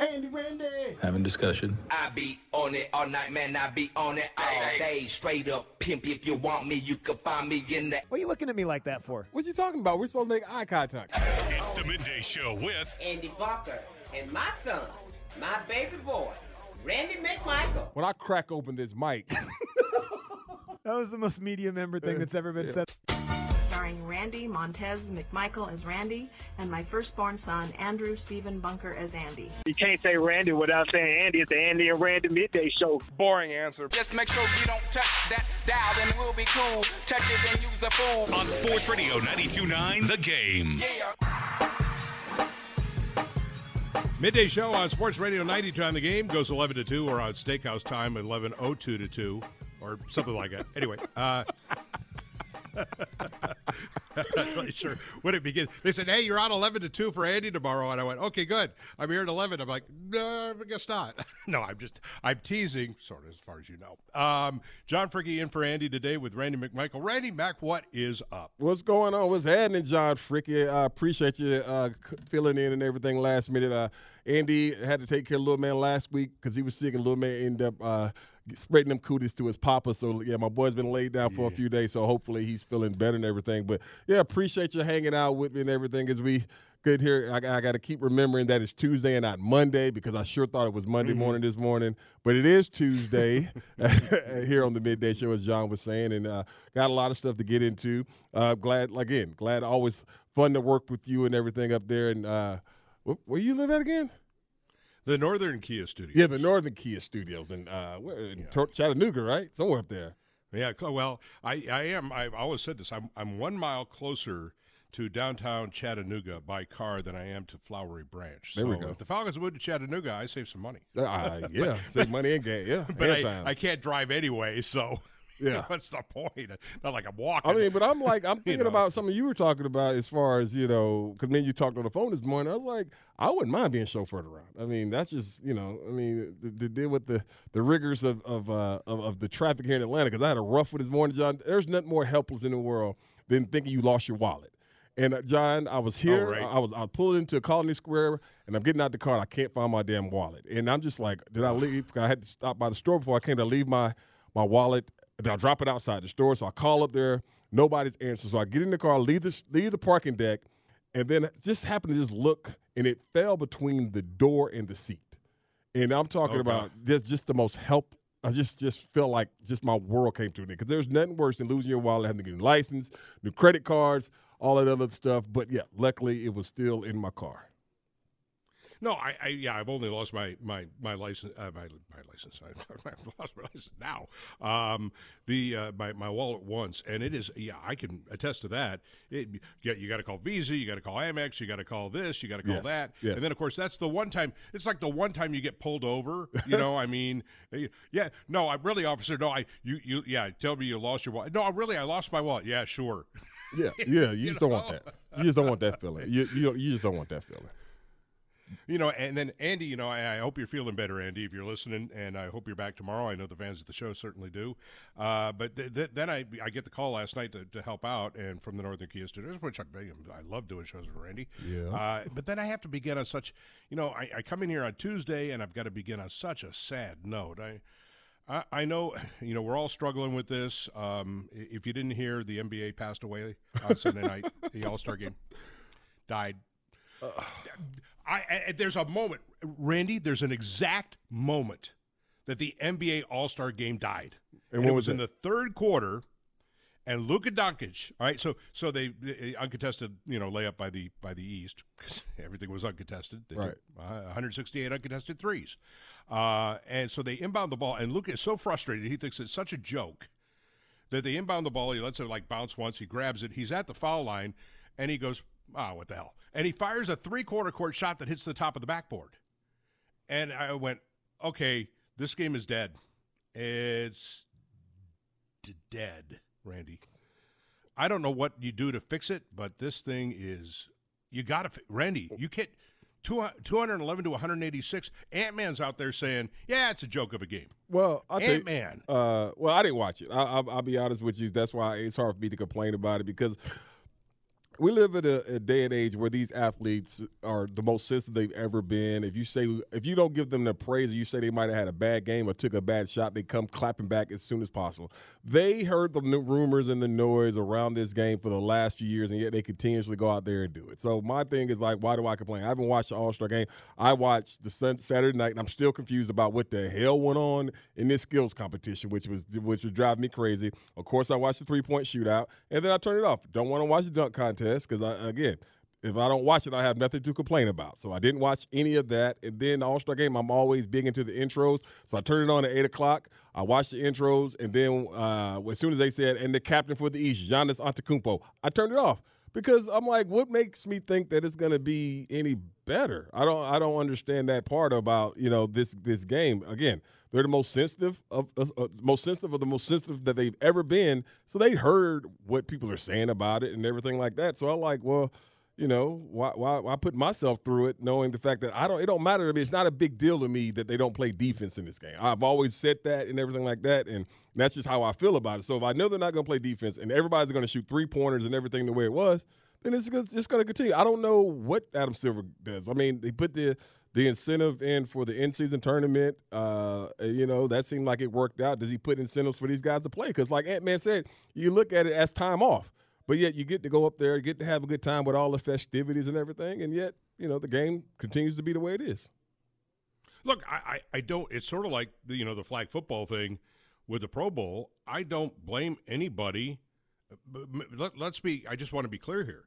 Andy Randy. Having discussion. I be on it all night, man. I be on it all day. Straight up pimp. If you want me, you can find me in the. What are you looking at me like that for? What you talking about? We're supposed to make eye contact. It's the midday show with Andy Bunker and my son, my baby boy, Randy McMichael. When I crack open this mic, That was the most media member thing uh, that's ever been said. Starring Randy Montez McMichael as Randy and my firstborn son Andrew Stephen Bunker as Andy. You can't say Randy without saying Andy. It's the Andy and Randy midday show. Boring answer. Just make sure you don't touch that dial, then we'll be cool. Touch it and use the fool. on Sports Radio 92.9 The Game. Yeah. Midday show on Sports Radio 92 on the game goes 11 to 2 or on Steakhouse time 11:02 to 2 or something like that. Anyway, uh I'm not sure when it begins. They said, "Hey, you're on 11 to 2 for Andy tomorrow." And I went, "Okay, good. I'm here at 11." I'm like, "No, I guess not." no, I'm just I'm teasing sort of as far as you know. Um, John Fricke in for Andy today with Randy McMichael. Randy Mac, what is up? what's going on? What's happening, John Fricke? I appreciate you uh, filling in and everything last minute. Uh, Andy had to take care of little man last week because he was sick, and little man ended up uh, spreading them cooties to his papa. So yeah, my boy's been laid down for a few days, so hopefully he's feeling better and everything. But yeah, appreciate you hanging out with me and everything as we good here. I, I got to keep remembering that it's Tuesday and not Monday because I sure thought it was Monday morning this morning, but it is Tuesday here on the midday show, as John was saying, and uh, got a lot of stuff to get into. Uh, glad again, glad always fun to work with you and everything up there. And uh, where you live at again? The Northern Kia Studio. Yeah, the Northern Kia Studios in, uh, in Tor- Chattanooga, right? Somewhere up there. Yeah, well, I, I am. I've always said this. I'm I'm one mile closer to downtown Chattanooga by car than I am to Flowery Branch. There we So go. If the Falcons moved to Chattanooga, I save some money. Uh, yeah, save money and game. Yeah, But I. I can't drive anyway, so Yeah. what's the point? Not like I'm walking. I mean, but I'm like, I'm thinking know. about something you were talking about as far as, you know, because me and you talked on the phone this morning. I was like, I wouldn't mind being chauffeured around. I mean, that's just, you know, I mean, to, to deal with the, the rigors of of, uh, of of the traffic here in Atlanta, because I had a rough one this morning, John. There's nothing more helpless in the world than thinking you lost your wallet. And uh, John, I was here. right. I was I pulled into a Colony Square, and I'm getting out the car. and I can't find my damn wallet, and I'm just like, did I leave? I had to stop by the store before I came to leave my my wallet. And I drop it outside the store, so I call up there. Nobody's answering, so I get in the car, leave the leave the parking deck, and then just happened to just look, and it fell between the door and the seat. And I'm talking Okay. about just just the most help. I just just felt like just my world came to an end because there's nothing worse than losing your wallet, having to get a new license, new credit cards, all that other stuff. But yeah, luckily it was still in my car. No, I, I yeah, I've only lost my my my license. Uh, my my license. I, I've lost my license now. Um, the uh, my my wallet once, and it is yeah, I can attest to that. It, you, you got to call Visa, you got to call Amex, you got to call this, you got to call Yes, that, yes. and then of course that's the one time. It's like the one time you get pulled over. You know, I mean, eh, yeah, no, I really, officer, no, I you you yeah, tell me you lost your wallet. No, really, I lost my wallet. Yeah, sure. Yeah, yeah. You, just don't want that. You just don't want that feeling. You you, you just don't want that feeling. You know, and then Andy, you know, I, I hope you're feeling better, Andy, if you're listening, and I hope you're back tomorrow. I know the fans of the show certainly do. Uh, but th- th- then I I get the call last night to, to help out, and from the Northern Kia Studios, which I I love doing shows with Randy. Yeah. Uh, but then I have to begin on such, you know, I, I come in here on Tuesday, and I've got to begin on such a sad note. I. I I know, you know, we're all struggling with this. Um, if you didn't hear, the NBA passed away on Sunday night, the All Star game, died. I, I there's a moment, Randy. There's an exact moment that the NBA All Star Game died, And it what was, was in the third quarter. And Luka Doncic, all right. So, so they, they uncontested, you know, layup by the by the East because everything was uncontested. They Right. uh, 168 uncontested threes, uh, and so they inbound the ball. And Luka is so frustrated; he thinks it's such a joke that they inbound the ball. He lets it like bounce once. He grabs it. He's at the foul line, and he goes, "Ah, what the hell?" And he fires a three-quarter court shot that hits the top of the backboard. And I went, "Okay, this game is dead. It's d- dead, Randy. I don't know what you do to fix it, but this thing is you got to fi- Randy, you can't 200 211 to 186. Ant-Man's out there saying, "Yeah, it's a joke of a game." Well, tell Ant-Man. Uh, well, I didn't watch it. I, I, I'll be honest with you. That's why it's hard for me to complain about it because we live in a, a day and age where these athletes are the most sensitive they've ever been. If you say if you don't give them the praise, or you say they might have had a bad game or took a bad shot, they come clapping back as soon as possible. They heard the rumors and the noise around this game for the last few years, and yet they continuously go out there and do it. So my thing is like, why do I complain? I haven't watched the All Star game. I watched the sun, Saturday night, and I'm still confused about what the hell went on in this skills competition, which was which was driving me crazy. Of course, I watched the three point shootout, and then I turned it off. Don't want to watch the dunk contest because I again. If I don't watch it, I have nothing to complain about. So I didn't watch any of that. And then the All Star game, I'm always big into the intros. So I turned it on at eight o'clock. I watched the intros, and then uh, as soon as they said, "and the captain for the East, Giannis Antetokounmpo," I turned it off because I'm like, what makes me think that it's going to be any better? I don't, I don't understand that part about you know this this game. Again, they're the most sensitive of uh, uh, most sensitive of the most sensitive that they've ever been. So they heard what people are saying about it and everything like that. So I'm like, well you know, why, why, why put myself through it, knowing the fact that I don't, it don't matter to me. It's not a big deal to me that they don't play defense in this game. I've always said that and everything like that, and that's just how I feel about it. So if I know they're not going to play defense and everybody's going to shoot three pointers and everything the way it was, then it's just going to continue. I don't know what Adam Silver does. I mean, they put the the incentive in for the in season tournament. Uh, you know, that seemed like it worked out. Does he put incentives for these guys to play? Because, like Ant Man said, you look at it as time off. But yet you get to go up there, get to have a good time with all the festivities and everything, and yet you know the game continues to be the way it is. Look, I, I, I don't. It's sort of like the you know the flag football thing with the Pro Bowl. I don't blame anybody. Let, let's be. I just want to be clear here.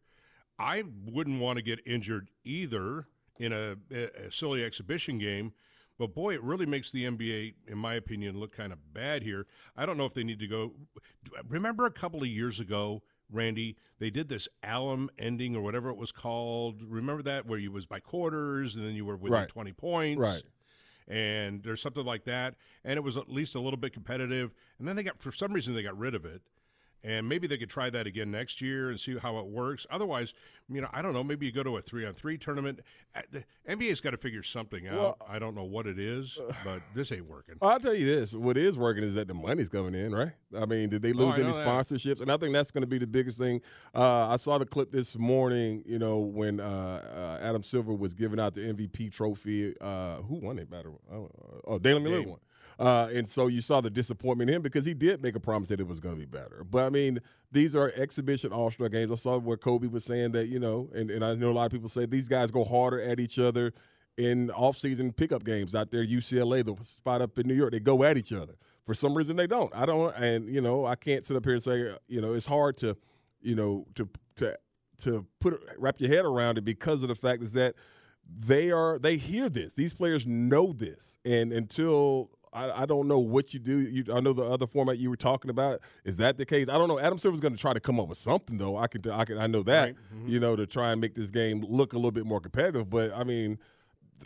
I wouldn't want to get injured either in a, a silly exhibition game. But boy, it really makes the NBA, in my opinion, look kind of bad here. I don't know if they need to go. Remember a couple of years ago Randy, they did this Elam Ending or whatever it was called. Remember that where you was by quarters and then you were within right. 20 points. Right. And there's something like that. And it was at least a little bit competitive. And then they got, for some reason, they got rid of it and maybe they could try that again next year and see how it works. Otherwise, you know, I don't know. Maybe you go to a three on three tournament. Uh, the NBA's got to figure something out. Well, I don't know what it is, but this ain't working. I'll tell you this: what is working is that the money's coming in, right? I mean, did they oh, lose oh, any sponsorships? And I think that's going to be the biggest thing. Uh, I saw the clip this morning. You know, when uh, uh Adam Silver was giving out the MVP trophy. Uh, who won it? Better? Oh, oh Damian Lillard won. Uh, and so you saw the disappointment in him because he did make a promise that it was going to be better. But I mean, these are exhibition All Star games. I saw where Kobe was saying that you know, and, and I know a lot of people say these guys go harder at each other in off-season pickup games out there. UCLA, the spot up in New York, they go at each other. For some reason, they don't. I don't, and you know, I can't sit up here and say, you know, it's hard to, you know, to to to put wrap your head around it because of the fact is that they are they hear this. These players know this, and until I, I don't know what you do. You, I know the other format you were talking about. Is that the case? I don't know. Adam Silver's going to try to come up with something though. I can, I can, I know that. Right. Mm-hmm. You know, to try and make this game look a little bit more competitive. But I mean,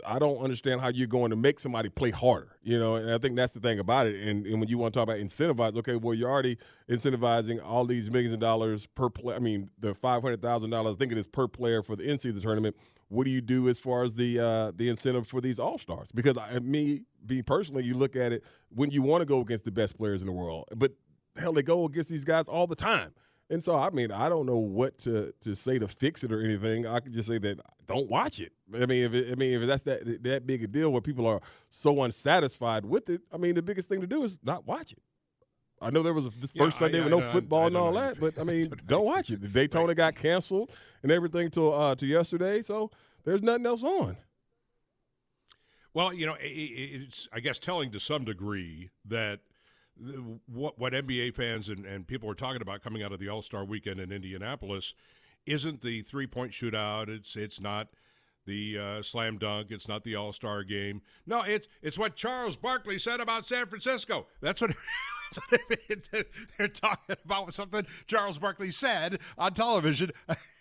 I don't understand how you're going to make somebody play harder. You know, and I think that's the thing about it. And, and when you want to talk about incentivize, okay, well, you're already incentivizing all these millions of dollars per play. I mean, the five hundred thousand dollars. I think it is per player for the season tournament what do you do as far as the uh, the incentive for these all stars? Because I, me, be personally, you look at it when you want to go against the best players in the world, but hell, they go against these guys all the time. And so, I mean, I don't know what to, to say to fix it or anything. I can just say that don't watch it. I mean, if it, I mean if that's that that big a deal where people are so unsatisfied with it, I mean, the biggest thing to do is not watch it. I know there was a, this yeah, first Sunday I, with no football and all that, but I mean, don't watch it. The Daytona got canceled and everything till uh, to yesterday, so there's nothing else on. Well, you know, it's I guess telling to some degree that what what NBA fans and, and people are talking about coming out of the All Star Weekend in Indianapolis isn't the three point shootout. It's it's not the uh, slam dunk. It's not the All Star game. No, it's it's what Charles Barkley said about San Francisco. That's what. they're talking about something Charles Barkley said on television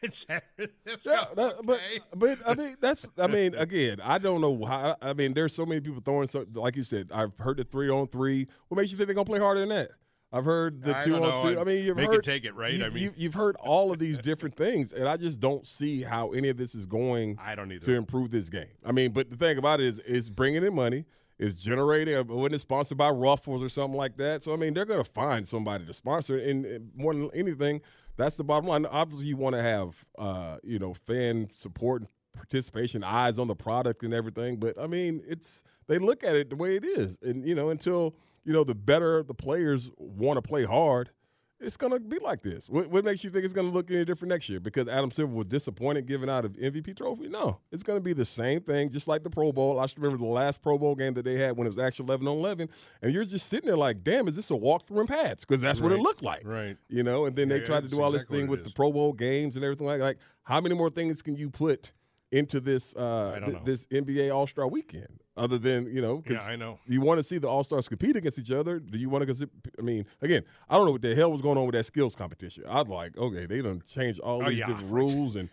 in San Francisco. Yeah, that, but but I mean that's I mean again I don't know why I mean there's so many people throwing so like you said I've heard the three on three. What makes you think they're gonna play harder than that? I've heard the I two on two. I, I mean, you've heard take it right. You, I mean, you, have heard all of these different things, and I just don't see how any of this is going. I don't either. to improve this game. I mean, but the thing about it is, it's bringing in money is generating. Uh, when it's sponsored by Ruffles or something like that. So I mean, they're going to find somebody to sponsor. And more than anything, That's the bottom line. Obviously, you want to have uh, you know fan support and participation, eyes on the product and everything. But I mean, it's they look at it the way it is, and you know until you know the better the players want to play hard, it's going to be like this. What, what makes you think it's going to look any different next year? Because Adam Silver was disappointed giving out of MVP trophy? No, it's going to be the same thing, just like the Pro Bowl. I remember the last Pro Bowl game that they had when it was actually 11 on 11, and you're just sitting there like, damn, is this a walkthrough in pads? Because that's what it looked like. Right. You know, and then they Yeah, tried to do all this thing with it the. Pro Bowl games and everything like like how many more things can you put into this uh th- this NBA All Star weekend other than you know Yeah, I know. you want to see the All Stars compete against each other. Do you want to? I mean, again, I don't know what the hell was going on with that skills competition. I'd like, okay, they done changed all Oh, these yeah. different rules and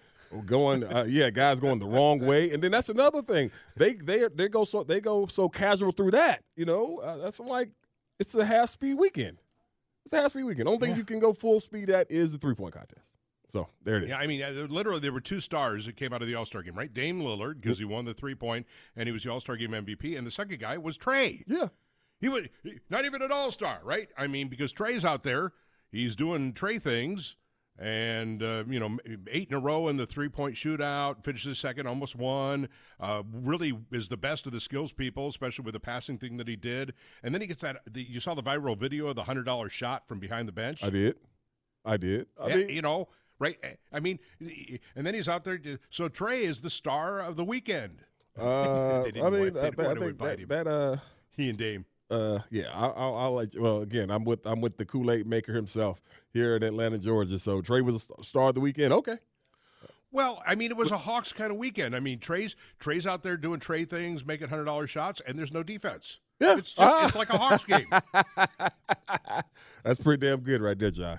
going, uh, yeah, guys going the wrong way, and then that's another thing. They they they go so they go so casual through that. You know, uh, that's like it's a half speed weekend. It's a half speed weekend. Only thing you can go full speed at is the three point contest. So there it is. Yeah, I mean, uh, literally, there were two stars that came out of the All Star game, right? Dame Lillard, because he won the three point, and he was the All Star game MVP, and the second guy was Trae. yeah. He was not even an All Star, right? I mean, because Trae's out there, he's doing Trae things, and uh, you know, eight in a row in the three point shootout, finishes second, almost won. Uh, really is the best of the skills people, especially with the passing thing that he did. And then he gets that. The, you saw the viral video of the hundred dollar shot from behind the bench. I did. I did. I Yeah, mean, you know, right? I mean, and then he's out there. To, so Trae is the star of the weekend. uh, I mean, want- I, I think that, that uh. He and Dame. Uh, yeah, I'll, I'll, I'll let you. Well, again, I'm with I'm with the Kool Aid maker himself here in Atlanta, Georgia. So Trae was a star of the weekend. Okay, Well, I mean, it was a Hawks kind of weekend. I mean, Trae's Trae's out there doing Trae things, making hundred dollar shots, and there's no defense. Yeah. it's just, it's like a Hawks game. that's pretty damn good right there, John.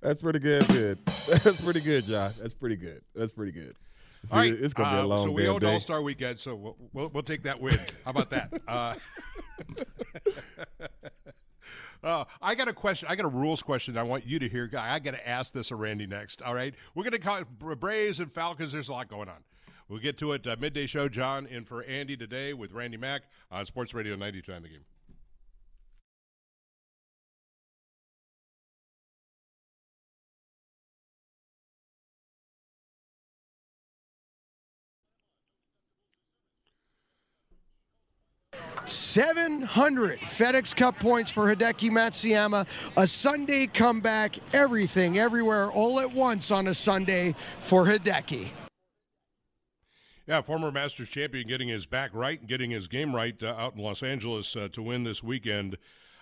That's pretty good. Good. That's pretty good, John. That's pretty good. That's pretty good. See, All right, it's gonna be a uh, long So we owned. All Star Weekend, so we'll, we'll we'll take that win. How about that? Uh, Uh, I got a question. I got a rules question. I want you to hear. I got to ask this of Randy next. All right, we're going to call Braves and Falcons. There's a lot going on. We'll get to it. Uh, midday show. John in for Andy today with Randy Mack on Sports Radio 92 on the game. Seven hundred FedEx Cup points for Hideki Matsuyama. A Sunday comeback. Everything, everywhere, all at once on a Sunday for Hideki. Yeah, former Masters champion getting his back right and getting his game right uh, out in Los Angeles uh, to win this weekend.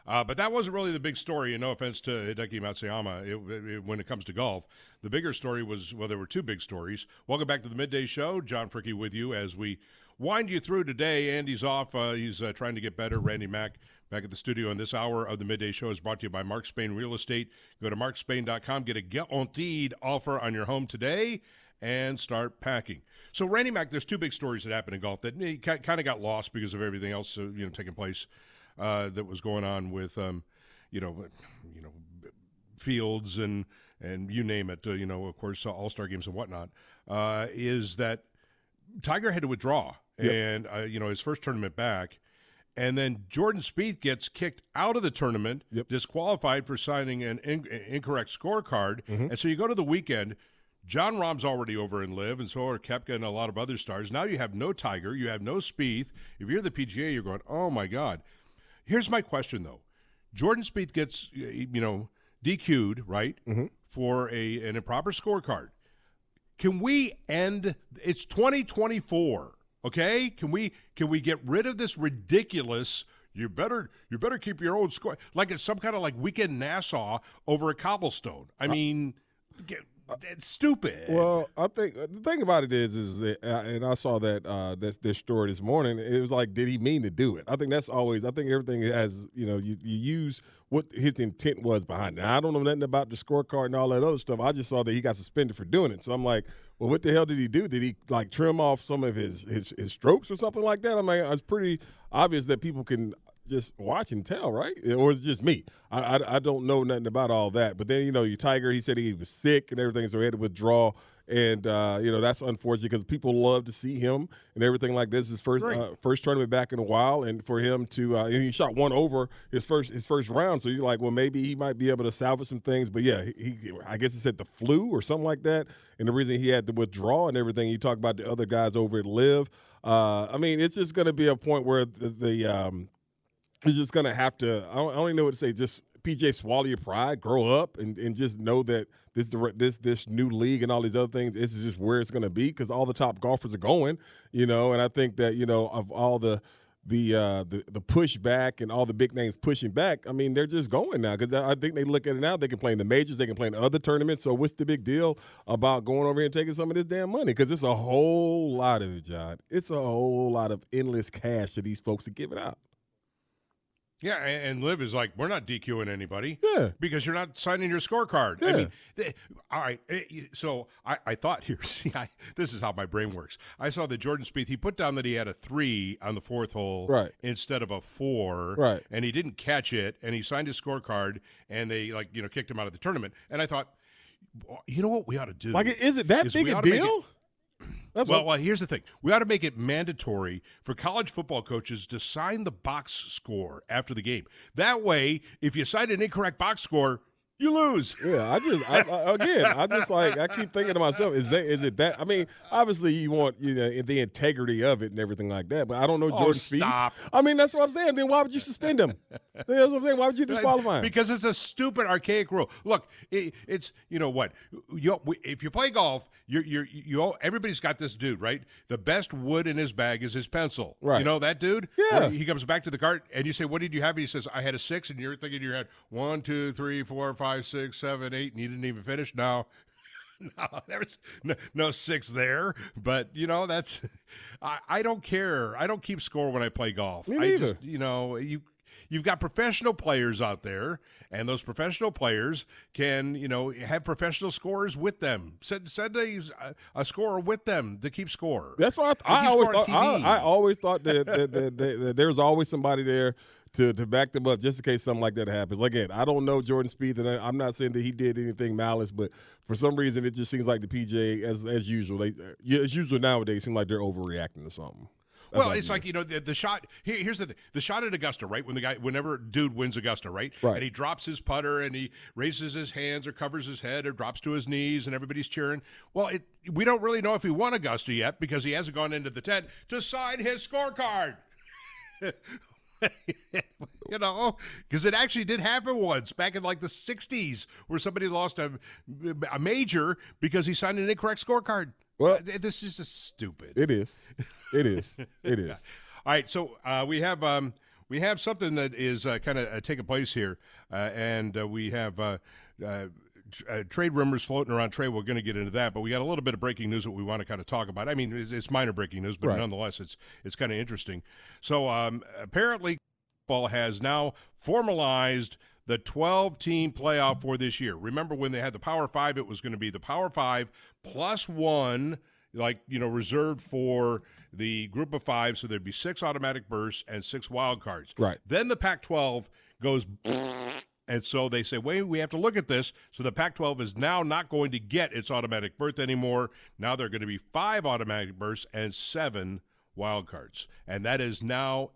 Uh, but that wasn't really the big story, and no offense to Hideki Matsuyama it, it, when it comes to golf. The bigger story was, well, there were two big stories. Welcome back to the Midday Show. John Fricke with you as we wind you through today. Andy's off. Uh, he's uh, trying to get better. Randy Mack back at the studio. And this hour of the Midday Show is brought to you by Mark Spain Real Estate. Go to markspain.com. Get a guaranteed offer on your home today and start packing. So, Randy Mack, there's two big stories that happened in golf that eh, kind of got lost because of everything else uh, you know taking place uh, that was going on with um, you know you know fields and and you name it. Uh, you know, of course, All Star games and whatnot. Uh, is that Tiger had to withdraw, Yep. and uh, you know his first tournament back. And then Jordan Spieth gets kicked out of the tournament, Yep. disqualified for signing an in- uh, incorrect scorecard. Mm-hmm. And so you go to the weekend. Jon Rahm's already over in LIV, and so are Koepka and a lot of other stars. Now you have no Tiger, you have no Spieth. If you're the PGA, you're going, oh my God. Here's my question though: Jordan Spieth gets, you know, DQ'd, right, mm-hmm. for a an improper scorecard. Can we end? It's 2024. Okay, can we can we get rid of this ridiculous? You better you better keep your own score like it's some kind of like weekend Nassau over a cobblestone. I mean, get, it's stupid. Well, I think uh, the thing about it is, is that, uh, and I saw that uh, that this story this morning. It was like, did he mean to do it? I think that's always. I think everything has, you know, you, you use what his intent was behind it. Now, I don't know nothing about the scorecard and all that other stuff. I just saw that he got suspended for doing it. So I'm like, well, what the hell did he do? Did he like trim off some of his his, his strokes or something like that? I mean, it's pretty obvious that people can just watch and tell, right? Or is it just me? I, I, I don't know nothing about all that. But then you know, your Tiger, he said he was sick and everything, so he had to withdraw. And uh, you know that's unfortunate because people love to see him and everything like this. His first uh, first tournament back in a while, and for him to uh, he shot one over his first his first round. So you're like, well, maybe he might be able to salvage some things. But yeah, he, he I guess he said the flu or something like that, and the reason he had to withdraw and everything. You talk about the other guys over at LIV. Uh, I mean, it's just going to be a point where the, the um, you're just gonna have to. I don't, I don't even know what to say. Just PJ, swallow your pride, grow up, and, and just know that this this this new league and all these other things. This is just where it's gonna be because all the top golfers are going. You know, and I think that you know of all the. The, uh, the the pushback and all the big names pushing back. I mean, they're just going now because I think they look at it now. They can play in the majors, they can play in other tournaments. So what's the big deal about going over here and taking some of this damn money? Because it's a whole lot of it, John. It's a whole lot of endless cash that these folks are giving out. Yeah, and, LIV is like, we're not DQing anybody. Yeah. Because you're not signing your scorecard. I mean, th- all right. eh, So I, I thought here, see, I, this is how my brain works. I saw that Jordan Spieth, he put down that he had a three on the fourth hole Right. instead of a four. Right. And he didn't catch it, and he signed his scorecard, and they, like, you know, kicked him out of the tournament. And I thought, you know what we ought to do? Like, is it that is big a ought to make it- deal? That's well, what, well, here's the thing. We ought to make it mandatory for college football coaches to sign the box score after the game. That way, if you sign an incorrect box score, you lose. yeah. I just I, I, again, I just like I keep thinking to myself, is that is it that? I mean, obviously you want you know the integrity of it and everything like that, but I don't know Oh, Jordan stop. Spieth. I mean, that's what I'm saying. Then why would you suspend him? That's what I'm saying. Why would you disqualify him? Because it's a stupid, archaic rule. Look, it, it's you know what? You, if you play golf, you're you're you. Everybody's got this dude, right? The best wood in his bag is his pencil. Right. You know that dude? Yeah. He comes back to the cart, and you say, "What did you have?" And he says, "I had a six, and you're thinking in your head, one, two, three, four, five, six, seven, eight, and you didn't even finish. No. No, there's no, no six there, but you know that's. I, I don't care. I don't keep score when I play golf. Me I just you know you you've got professional players out there, and those professional players can you know have professional scorers with them. Send send a, a scorer with them to keep score. That's what I, I always thought. I, I always thought that, that, that, that, that there's always somebody there to, to back them up just in case something like that happens. Again, I don't know Jordan Spieth, and I, I'm not saying that he did anything malice, but for some reason it just seems like the PJ, as as usual, they as usual nowadays, seem like they're overreacting to something. That's well, it's like you know the, the shot. Here, here's the thing: the shot at Augusta, right? When the guy, whenever dude wins Augusta, right? Right. And he drops his putter and he raises his hands or covers his head or drops to his knees and everybody's cheering. Well, it, we don't really know if he won Augusta yet because he hasn't gone into the tent to sign his scorecard. you know, because it actually did happen once back in like the '60s, where somebody lost a, a major because he signed an incorrect scorecard. Well- Uh, this is just stupid. It is. It is. It is. All right, so uh, we have um, we have something that is uh, kind of uh, taking place here, uh, and uh, we have. Uh, tr- trade rumors floating around trade. We're going to get into that, but we got a little bit of breaking news that we want to kind of talk about. I mean, it's, it's minor breaking news, but Right. nonetheless, it's it's kind of interesting. So um, apparently, football has now formalized the 12 team playoff for this year. Remember when they had the Power Five? It was going to be the Power Five plus one, like, you know, reserved for the group of five. So there'd be six automatic bursts and six wild cards. Right. Then the Pac 12 goes. And so they say, wait, we have to look at this. So the Pac 12 is now not going to get its automatic berth anymore. Now they're going to be five automatic bursts and seven wild cards. And that is now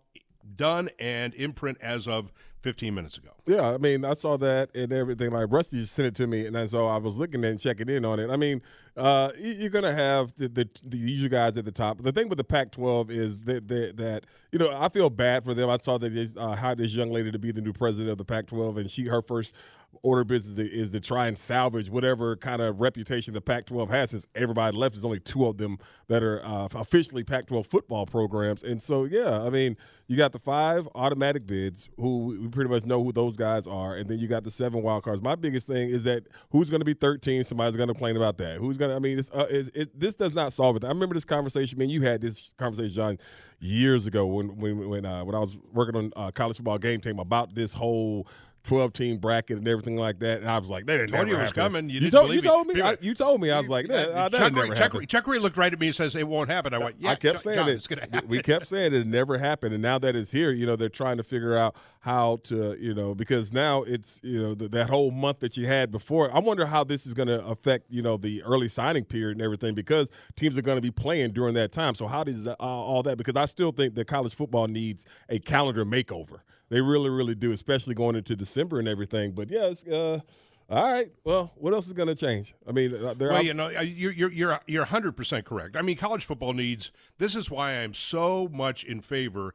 done and imprint as of 15 minutes ago. Yeah, I mean, I saw that and everything. Like Rusty just sent it to me, and so I was looking and checking in on it. I mean, uh, you- you're gonna have the, the the usual guys at the top. The thing with the Pac-12 is that that, that you know I feel bad for them. I saw that they uh, hired this young lady to be the new president of the Pac-12, and she her first order business is to try and salvage whatever kind of reputation the Pac-12 has. Since everybody left, there's only two of them that are uh, officially Pac-12 football programs, and so yeah, I mean, you got the five automatic bids who we pretty much know who those guys are, and then you got the seven wild cards. My biggest thing is that who's going to be 13? Somebody's going to complain about that. Who's going to? I mean, uh, it, it, this does not solve it. I remember this conversation. Man, you had this conversation, John, years ago when when when uh, when I was working on uh, college football game team about this whole twelve team bracket and everything like that. And I was like, that didn't Told you was coming. You didn't told, believe you me. told me. I, you told me. I was like, that, uh, that Chuck, never Chuck, happened. Chuck Ray looked right at me and says, "It won't happen." I went, "Yeah." I kept John- saying John, it. It's going to happen. We kept saying it never happened, and now that it's here, you know, they're trying to figure out how to, you know, because now it's, you know, th- that whole month that you had before. I wonder how this is going to affect, you know, the early signing period and everything, because teams are going to be playing during that time. So how does uh, all that? Because I still think that college football needs a calendar makeover. They really, really do, especially going into December and everything. But yes, uh, all right. Well, what else is going to change? I mean, uh, there Well, are you know, uh, you're you're you're you're 100 percent correct. I mean, college football needs. This is why I'm so much in favor.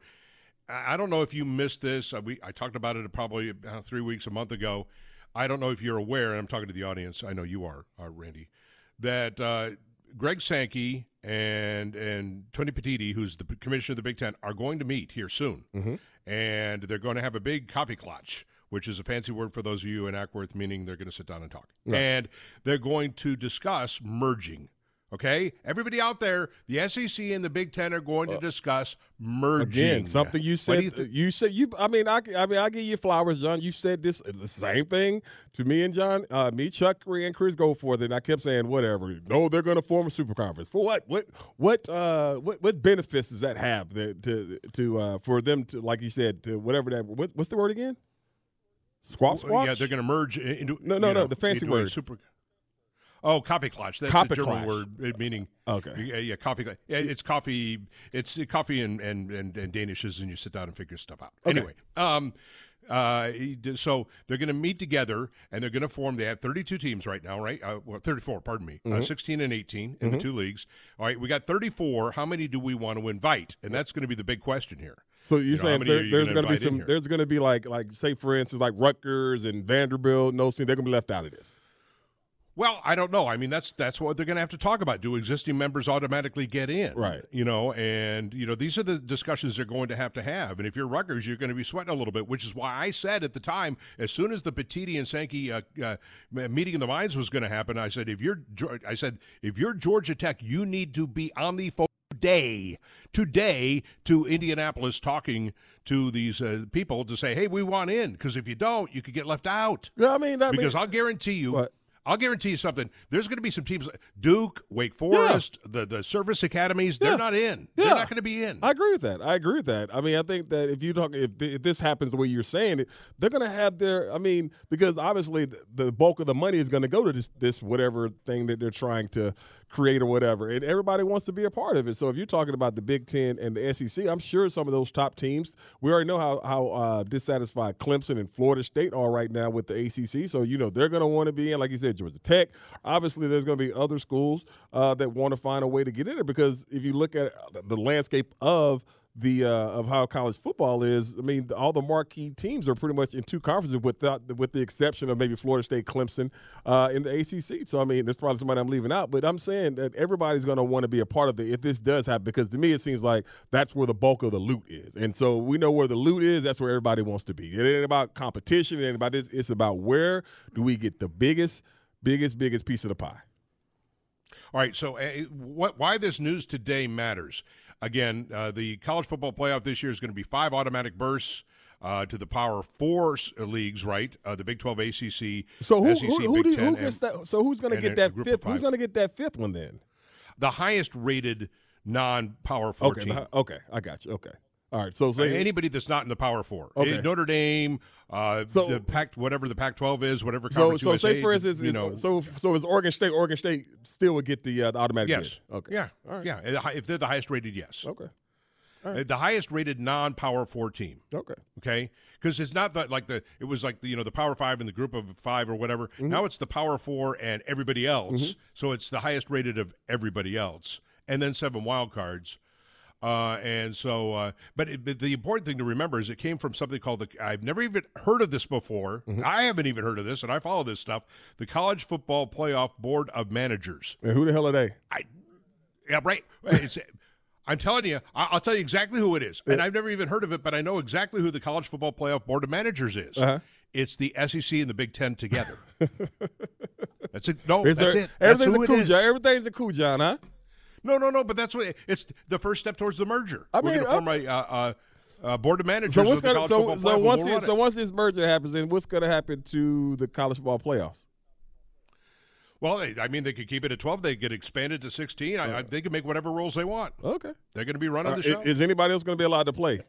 I don't know if you missed this. Uh, we I talked about it probably three weeks, a month ago. I don't know if you're aware, and I'm talking to the audience. I know you are, uh, Randy. That uh, Greg Sankey and and Tony Petitti, who's the commissioner of the Big Ten, are going to meet here soon, and they're going to have a big coffee clutch, which is a fancy word for those of you in Acworth, meaning they're going to sit down and talk, and they're going to discuss merging. Okay, everybody out there, the SEC and the Big Ten are going to discuss merging. Again, something you said. do You, said you. I mean, I, I mean, I give you flowers, John. You said this the same thing to me and John, uh, me, Chuck, and Chris go for it, and I kept saying whatever. No, they're going to form a super conference for what? What? What? Uh, what? What benefits does that have that, to to uh, for them to like you said to whatever that? What, what's the word again? Squawk, squawk. Yeah, they're going to merge into No, no, no, know, the fancy word. Super. Oh, coffee clutch. That's Coffee a German clutch. word uh, meaning. Okay. Yeah, yeah, coffee. It's coffee. It's uh, coffee and and and, and Danishes, and you sit down and figure stuff out. Okay. Anyway, um, uh, so they're going to meet together and they're going to form. They have 32 teams right now, right? Uh, well, 34. Pardon me. Mm-hmm. Uh, 16 and 18 in the two leagues. All right, we got 34. How many do we want to invite? And that's going to be the big question here. So you're You know, saying there, you there's gonna be some? There's going to be like like say for instance like Rutgers and Vanderbilt, no, scene, they're going to be left out of this. Well, I don't know. I mean, that's that's what they're going to have to talk about. Do existing members automatically get in? Right. You know, and you know these are the discussions they're going to have to have. And if you're Rutgers, you're going to be sweating a little bit, which is why I said at the time, as soon as the Petitti and Sankey uh, uh, meeting of the minds was going to happen, I said, if you're, I said, if you're Georgia Tech, you need to be on the phone today, today to Indianapolis, talking to these uh, people to say, hey, we want in, because if you don't, you could get left out. I mean, I Because mean, I'll guarantee you, What? I'll guarantee you something. There's going to be some teams, Duke, Wake Forest, the the service academies. They're Yeah. not in. Yeah. They're not going to be in. I agree with that. I agree with that. I mean, I think that if you talk, if, th- if this happens the way you're saying it, they're going to have their. I mean, because obviously the, the bulk of the money is going to go to this this whatever thing that they're trying to create or whatever, and everybody wants to be a part of it. So if you're talking about the Big Ten and the SEC, I'm sure some of those top teams. We already know how how uh, dissatisfied Clemson and Florida State are right now with the ACC. So you know they're going to want to be in, like you said, Georgia Tech. Obviously, there's going to be other schools uh, that want to find a way to get in there because if you look at the landscape of the uh, of how college football is, I mean, all the marquee teams are pretty much in two conferences, without with the exception of maybe Florida State, Clemson, uh, in the ACC. So I mean, there's probably somebody I'm leaving out, but I'm saying that everybody's going to want to be a part of it if this does happen, because to me it seems like that's where the bulk of the loot is, and so we know where the loot is. That's where everybody wants to be. It ain't about competition. It ain't about this. It's about where do we get the biggest, biggest, biggest piece of the pie. All right. So, uh, what? Why this news today matters? Again, uh, the college football playoff this year is going to be five automatic bursts. Uh, to the Power Four uh, leagues, right? Uh, the Big Twelve, ACC, So who SEC, who, who, do, who gets and that? So who's going to get that fifth? Who's going to get that fifth one then? the highest rated non-Power Four Okay, team. okay, I got you. Okay, all right. So Uh, say anybody that's not in the Power Four, Okay. Uh, Notre Dame, uh, So- the Pac, whatever the Pac-12 is, whatever so conference so USA, say for instance, you is- know, so so is Oregon State? Oregon State still would get the, uh, the automatic yes, bid. Okay, yeah, all right, yeah. Uh, If they're the highest rated, yes, okay, Uh, the highest rated non-Power Four team. okay. Okay, because it's not that like the it was like the you know the Power Five and the Group of Five or whatever. Mm-hmm. Now it's the Power Four and everybody else. So it's the highest rated of everybody else, and then seven wild cards. Uh, and so, uh, but, it, but the important thing to remember is it came from something called the. I've never even heard of this before. Mm-hmm. I haven't even heard of this, and I follow this stuff. The College Football Playoff Board of Managers. And who the hell are they? I, yeah, right. It's, I'm telling you, I- I'll tell you exactly who it is, and I've never even heard of it, but I know exactly who the College Football Playoff Board of Managers is. Uh-huh. It's the SEC and the Big Ten together. that's it. No, Is that's there- it. That's Everything's who a it is. Cujon. Everything's a Cujon, huh? No, no, no. But that's what it's the first step towards the merger. I We're mean, going to form a. Uh, uh, uh, board of managers So what's gonna so so once will it, so once this merger happens, then what's going to happen to the college football playoffs? Well, they, I mean, they could keep it at 12. They could expand it to 16. I, I, they can make whatever rules they want. Okay. They're going to be running Uh, the show. is anybody else going to be allowed to play?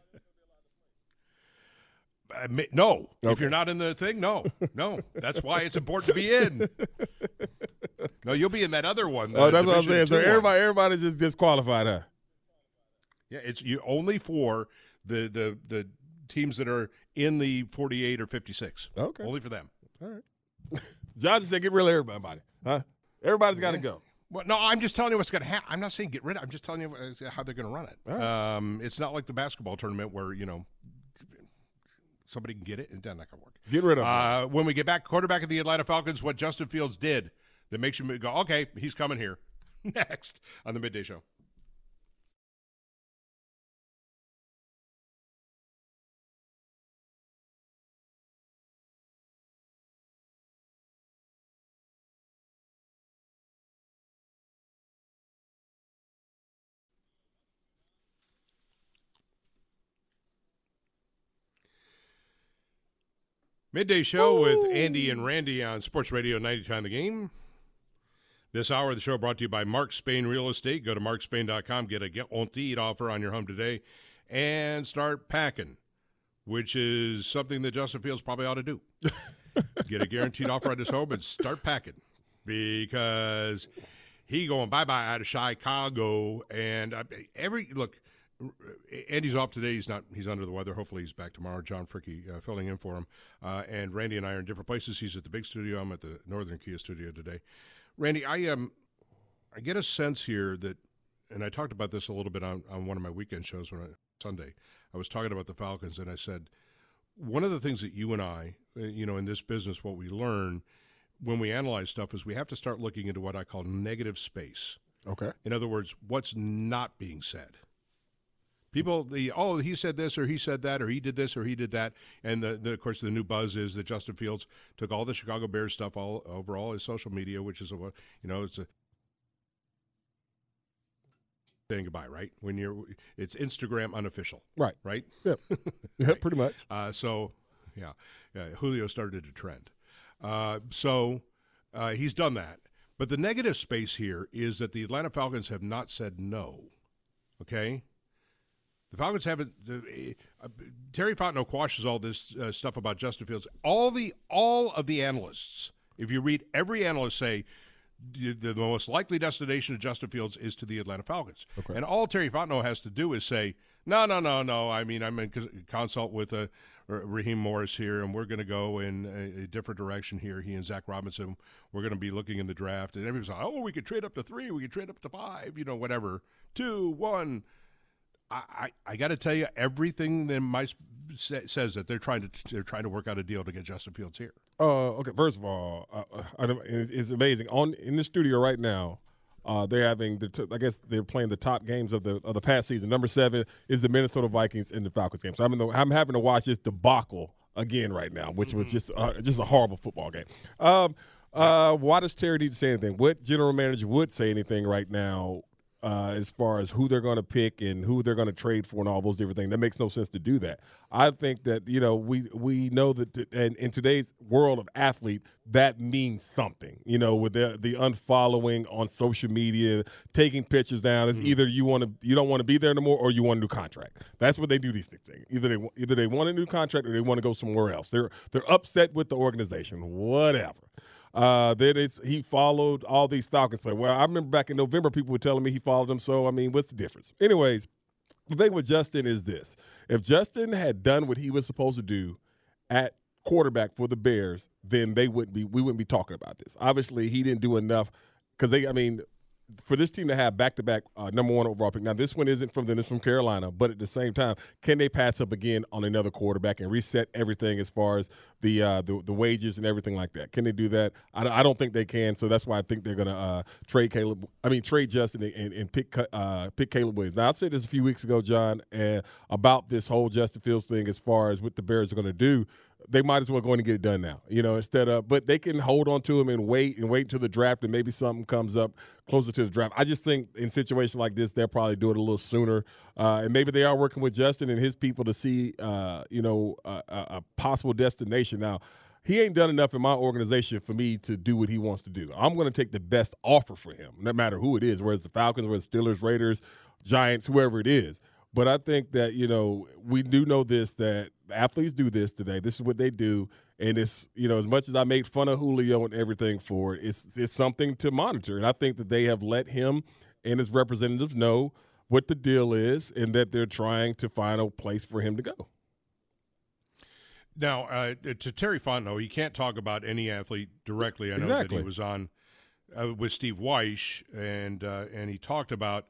No. If you're not in the thing, no. No. That's why it's important to be in. No, you'll be in that other one. oh, that's what I'm saying. So one. everybody, everybody's just disqualified, huh? Yeah, it's you only for the, the, the teams that are in the 48 or 56. Okay. Only for them. All right. Johnson said, get rid of everybody, huh? Everybody's got to go. Well, no, I'm just telling you what's going to happen. I'm not saying get rid of. I'm just telling you uh, how they're going to run it. Right. Um, it's not like the basketball tournament where you know somebody can get it and then not going to work. Get rid of. Uh, when we get back, quarterback of the Atlanta Falcons, what Justin Fields did that makes you go, okay, he's coming here. Next on the midday show. Midday show with Andy and Randy on Sports Radio 99 The Game. This hour of the show brought to you by Mark Spain Real Estate. Go to markspain.com, get a get on to eat offer on your home today, and start packing, which is something that Justin Fields probably ought to do. get a guaranteed offer on his home and start packing because he going bye bye out of Chicago. And uh, every look, Andy's off today. He's not. He's under the weather. Hopefully, he's back tomorrow. John Fricke uh, filling in for him. Uh, and Randy and I are in different places. He's at the big studio. I'm at the Northern Kia studio today. Randy, I um, I get a sense here that, and I talked about this a little bit on, on one of my weekend shows when I, Sunday. I was talking about the Falcons, and I said one of the things that you and I, uh, you know, in this business, what we learn when we analyze stuff is we have to start looking into what I call negative space. Okay. In other words, what's not being said. People, the oh, he said this or he said that or he did this or he did that, and the, the of course the new buzz is that Justin Fields took all the Chicago Bears stuff all over all his social media, which is a you know it's a saying goodbye, right? When you're it's Instagram unofficial, Right. right? Yep. Yeah, pretty much. Uh, so, yeah, uh, Julio started a trend. Uh, so uh, he's done that. But the negative space here is that the Atlanta Falcons have not said no. Okay? The Falcons haven't. The, uh, Terry Fontenot quashes all this uh, stuff about Justin Fields. All the all of the analysts, if you read every analyst say the, the most likely destination of Justin Fields is to the Atlanta Falcons. Okay. And all Terry Fontenot has to do is say, no, no, no, no. I mean, I'm in cons- consult with uh, Raheem Morris here, and we're going to go in a, a different direction here. He and Zac Robinson, we're going to be looking in the draft. And everybody's like, oh, we could trade up to three, we could trade up to five, you know, whatever. Two, one. I, I, I got to tell you, everything that my sp- says that they're trying to they're trying to work out a deal to get Justin Fields here. Uh, okay. First of all, uh, uh, I don't- it's, it's amazing. On in the studio right now, uh, they're having the. T- I guess they're playing the top games of the of the past season. Number seven is the Minnesota Vikings and the Falcons game. So I'm in the, I'm having to watch this debacle again right now, which was just uh, just a horrible football game. Um, uh, why does Terry need to say anything? What general manager would say anything right now? Uh, as far as who they're going to pick and who they're going to trade for and all those different things. That makes no sense to do that. I think that you know we we know that t- and in today's world of athlete that means something. You know, with the the unfollowing on social media, taking pictures down. It's either you want to you don't want to be there anymore or you want a new contract. That's what they do these things. Either they either they want a new contract or they want to go somewhere else. They're they're upset with the organization. Whatever. Uh, then it's he followed all these Falcons play. Well, I remember back in November, people were telling me he followed them. So I mean, what's the difference? Anyways, the thing with Justin is this: if Justin had done what he was supposed to do at quarterback for the Bears, then they wouldn't be we wouldn't be talking about this. Obviously, he didn't do enough because they. I mean, for this team to have back to back number one overall pick. Now, this one isn't from them; it's from Carolina. But at the same time, can they pass up again on another quarterback and reset everything as far as the uh, the, the wages and everything like that? Can they do that? I, I don't think they can. So that's why I think they're going to uh, trade Caleb. I mean, trade Justin and, and, pick uh, pick Caleb Williams. Now, I said this a few weeks ago, John, about this whole Justin Fields thing as far as what the Bears are going to do. They might as well go in and get it done now. You know, instead of but they can hold on to him and wait and wait until the draft and maybe something comes up closer to the draft. I just think in situations like this, they'll probably do it a little sooner, uh, and maybe they are working with Justin and his people to see, uh, you know, a, a, possible destination now he ain't done enough in my organization for me to do what he wants to do. I'm going to take the best offer for him, no matter who it is, whether it's the Falcons, it's Steelers, Raiders, Giants, whoever it is. But I think that you know we do know this that athletes do this today. This is what they do, and it's you know as much as I made fun of Julio and everything for it, it's it's something to monitor. And I think that they have let him and his representatives know what the deal is, and that they're trying to find a place for him to go. Now, uh, to Terry Fontenot, he can't talk about any athlete directly. I know Exactly. that he was on uh, with Steve Wyche, and uh, and he talked about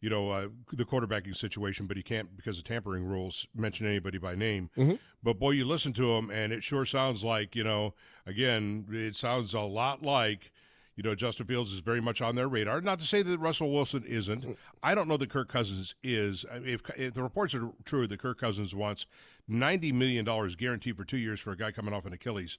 you know uh, the quarterbacking situation, but he can't because of tampering rules mention anybody by name. Mhm. But boy, you listen to him, and it sure sounds like you know. Again, it sounds a lot like. You know, Justin Fields is very much on their radar. Not to say that Russell Wilson isn't. I don't know that Kirk Cousins is. If, if the reports are true that Kirk Cousins wants $90 million guaranteed for two years for a guy coming off an Achilles,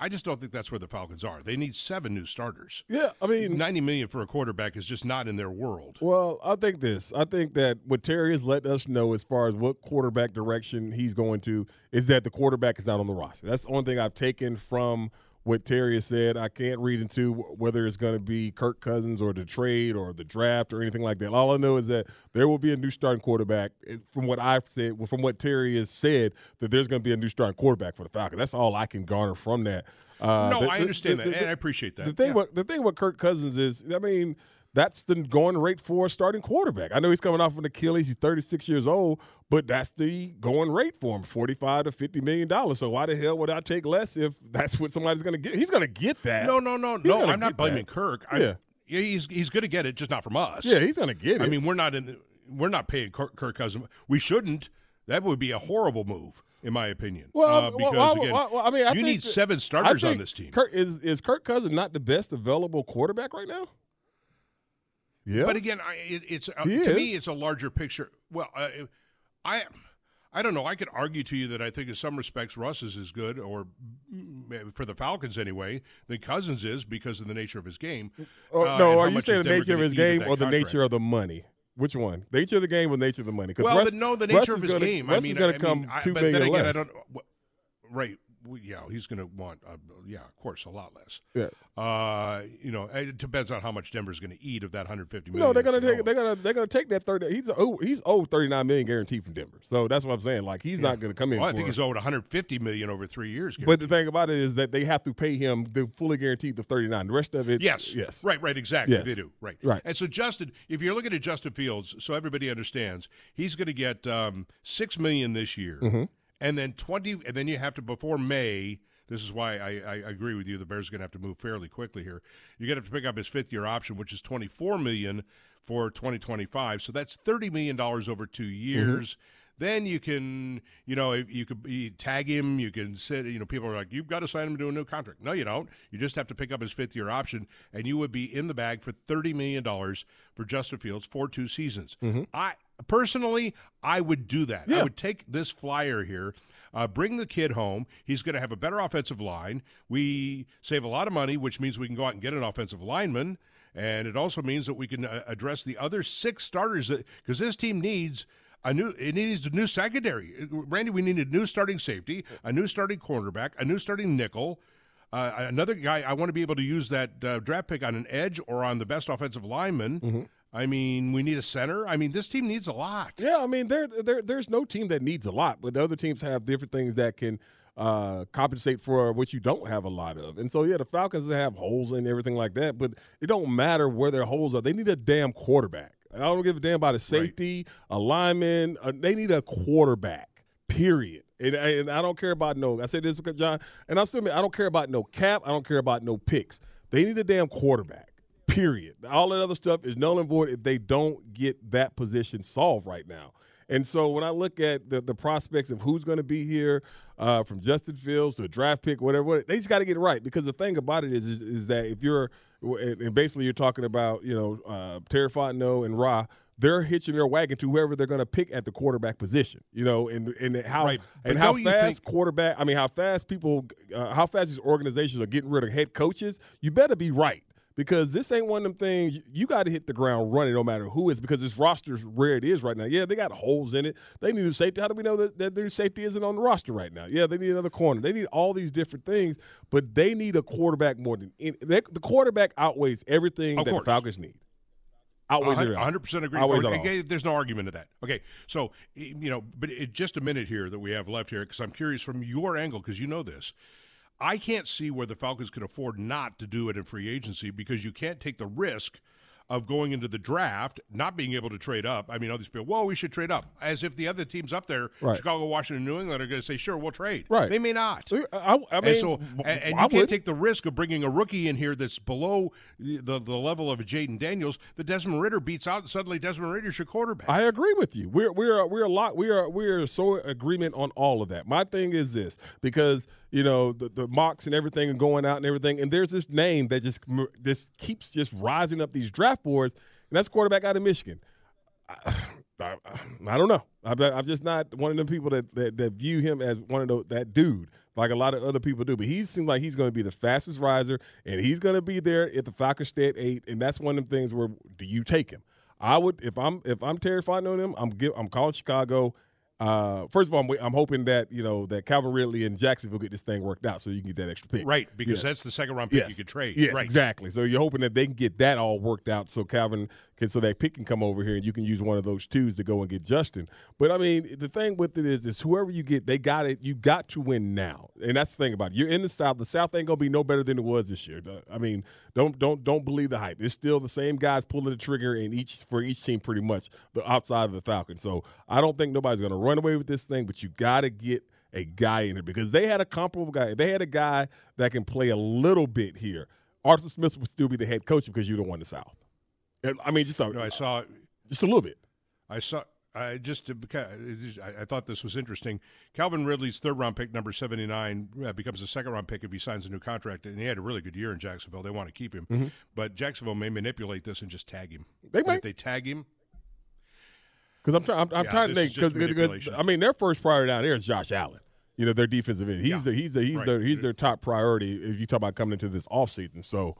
I just don't think that's where the Falcons are. They need seven new starters. Yeah, I mean, 90 million for a quarterback is just not in their world. Well, I think this. I think that what Terry has let us know as far as what quarterback direction he's going to is that the quarterback is not on the roster. That's the only thing I've taken from what Terry has said. I can't read into whether it's going to be Kirk Cousins or the trade or the draft or anything like that. All I know is that there will be a new starting quarterback. From what I've said, from what Terry has said, that there's going to be a new starting quarterback for the Falcons. That's all I can garner from that. Uh, no, the- I understand the- that, the- and I appreciate that. the thing, Yeah. what the thing with Kirk Cousins is, I mean, that's the going rate for a starting quarterback. I know he's coming off an Achilles; he's 36 years old, but that's the going rate for him, 45 to 50 million dollars. So why the hell would I take less if that's what somebody's going to get? He's going to get that. No, no, no, He's no. I'm not blaming that. Kirk. I, Yeah. he's he's going to get it, just not from us. Yeah, he's going to get it. I mean, we're not in. The, we're not paying Kirk, Kirk Cousins. We shouldn't. That would be a horrible move, in my opinion. Well, uh, because well, again, well, well, I mean, I you need seven starters on this team. Kirk is is Kirk Cousins not the best available quarterback right now? Yeah, But again, I, it, it's uh, to me, it's a larger picture. Well, uh, I, I don't know. I could argue to you that I think in some respects Russ is as good, or for the Falcons anyway, than Cousins is because of the nature of his game. Or, Uh, Oh, no, are you saying the nature of his game or the contract? nature of the money? Which one? Nature of the game or nature of the money? Well, Russ- no, the nature is of his gonna- game. Russ I mean, is going to come mean, I- two but million again, less. I don't. Right. Yeah, he's going to want. Uh, yeah, of course, a lot less. Yeah. Uh, you know, it depends on how much Denver's going to eat of that 150 million. No, they're gonna take. They're gonna. They're gonna take that thirty. He's oh, he's owed thirty nine million guaranteed from Denver. So that's what I'm saying. Like he's not gonna come in. Well, I think he's owed 150 million over three years. But the thing about it is that they have to pay him the fully guaranteed the thirty nine. The rest of it, Yes. yes, Right, right, exactly. Yes. They do. Right. Right. And so Justin, if you're looking at Justin Fields, so everybody understands, he's going to get um, six million this year, Mhm. And then twenty, and then you have to before May. This is why I, I agree with you. The Bears are going to have to move fairly quickly here. You're going to have to pick up his fifth year option, which is 24 million for 2025. So that's 30 million dollars over two mm-hmm. years. Then you can, you know, you could you tag him. You can sit. You know, people are like, you've got to sign him to a new contract. No, you don't. You just have to pick up his fifth year option, and you would be in the bag for 30 million dollars for Justin Fields for two seasons. Mm-hmm. I personally, I would do that. I would take this flyer here. Uh, bring the kid home. He's going to have a better offensive line. We save a lot of money, which means we can go out and get an offensive lineman. And it also means that we can uh, address the other six starters because this team needs a new. It needs a new secondary. Randy, we need a new starting safety, a new starting cornerback, a new starting nickel. Uh, another guy, I want to be able to use that uh, draft pick on an edge or on the best offensive lineman. I mean, we need a center. I mean, this team needs a lot. Yeah, I mean, there, there, there's no team that needs a lot, but the other teams have different things that can uh, compensate for what you don't have a lot of. And so, yeah, the Falcons have holes and everything like that, but it don't matter where their holes are. They need a damn quarterback. I don't give a damn about a safety, a lineman. Uh, they need a quarterback. Period. And, and I don't care about no. I said this because John, and I'm still. I don't care about no cap. I don't care about no picks. They need a damn quarterback. Period. All that other stuff is null and void if they don't get that position solved right now. And so when I look at the, the prospects of who's going to be here, uh, from Justin Fields to a draft pick, whatever, they just got to get it right. Because the thing about it is, is, is that if you're, and basically you're talking about, you know, uh, Terry Fontenot and Ra, they're hitching their wagon to whoever they're going to pick at the quarterback position. You know, and and how Right. And how fast think- quarterback. I mean, how fast people, uh, how fast these organizations are getting rid of head coaches. You better be right because this ain't one of them things. You got to hit the ground running, no matter who is, because this roster's where it is right now. Yeah, they got holes in it. They need a safety. How do we know that, that their safety isn't on the roster right now? Yeah, they need another corner. They need all these different things, but they need a quarterback more than any, they, the quarterback outweighs everything Of that course. the Falcons need. Outweighs it all. 100% agree. Outweighs Or- okay, there's no argument to that. Okay, so you know, but it, just a minute here that we have left here because I'm curious from your angle because you know this. I can't see where the Falcons could afford not to do it in free agency because you can't take the risk of going into the draft not being able to trade up. I mean, all these people, whoa, we should trade up, as if the other teams up there, Right. Chicago, Washington, New England, are going to say, sure, we'll trade. Right. They may not. Uh, I, I and mean, so, w- and, and I you can't would. take the risk of bringing a rookie in here that's below the, the, level of a Jayden Daniels. The Desmond Ridder beats out, and suddenly Desmond Ridder's your quarterback. I agree with you. We're we're we're a lot. We are we are so agreement on all of that. My thing is this because you know the, the mocks and everything and going out and everything, and there's this name that just this keeps just rising up these draft boards, and that's quarterback out of Michigan. I, I, I don't know. I'm, I'm just not one of them people that, that that view him as one of those that dude like a lot of other people do. But he seems like he's going to be the fastest riser, and he's going to be there at the Falcons stay at eight, and that's one of them things where do you take him? I would if I'm if I'm terrified on him. I'm give, I'm calling Chicago. Uh, first of all, I'm, I'm hoping that you know that Calvin Ridley and Jacksonville get this thing worked out, so you can get that extra pick. right, because Yeah. that's the second round pick Yes. you could trade. Yes, right. exactly. So you're hoping that they can get that all worked out, so Calvin can, so that pick can come over here, and you can use one of those twos to go and get Justin. But I mean, the thing with it is, is whoever you get, they got it. You got to win now, and that's the thing about it. You're in the South. The South ain't gonna be no better than it was this year. I mean, don't don't don't believe the hype. It's still the same guys pulling the trigger in each for each team, pretty much the outside of the Falcons. So I don't think nobody's gonna run away with this thing, but you got to get a guy in it because they had a comparable guy. They had a guy that can play a little bit here. Arthur Smith would still be the head coach because you don't want the South. I mean, just a, know, I saw, just a little bit. I saw. I just to I thought this was interesting. Calvin Ridley's third round pick, number seventy nine, uh, becomes a second round pick if he signs a new contract. And he had a really good year in Jacksonville. They want to keep him, but Jacksonville may manipulate this and just tag him. Mm-hmm. They might. If they tag him, Because I'm, trying. I'm, I'm Yeah, trying to think because. I mean their first priority down there is Josh Allen. You know their defensive end. He's Yeah. the, he's the, he's Right. their he's their top priority if you talk about coming into this offseason. So,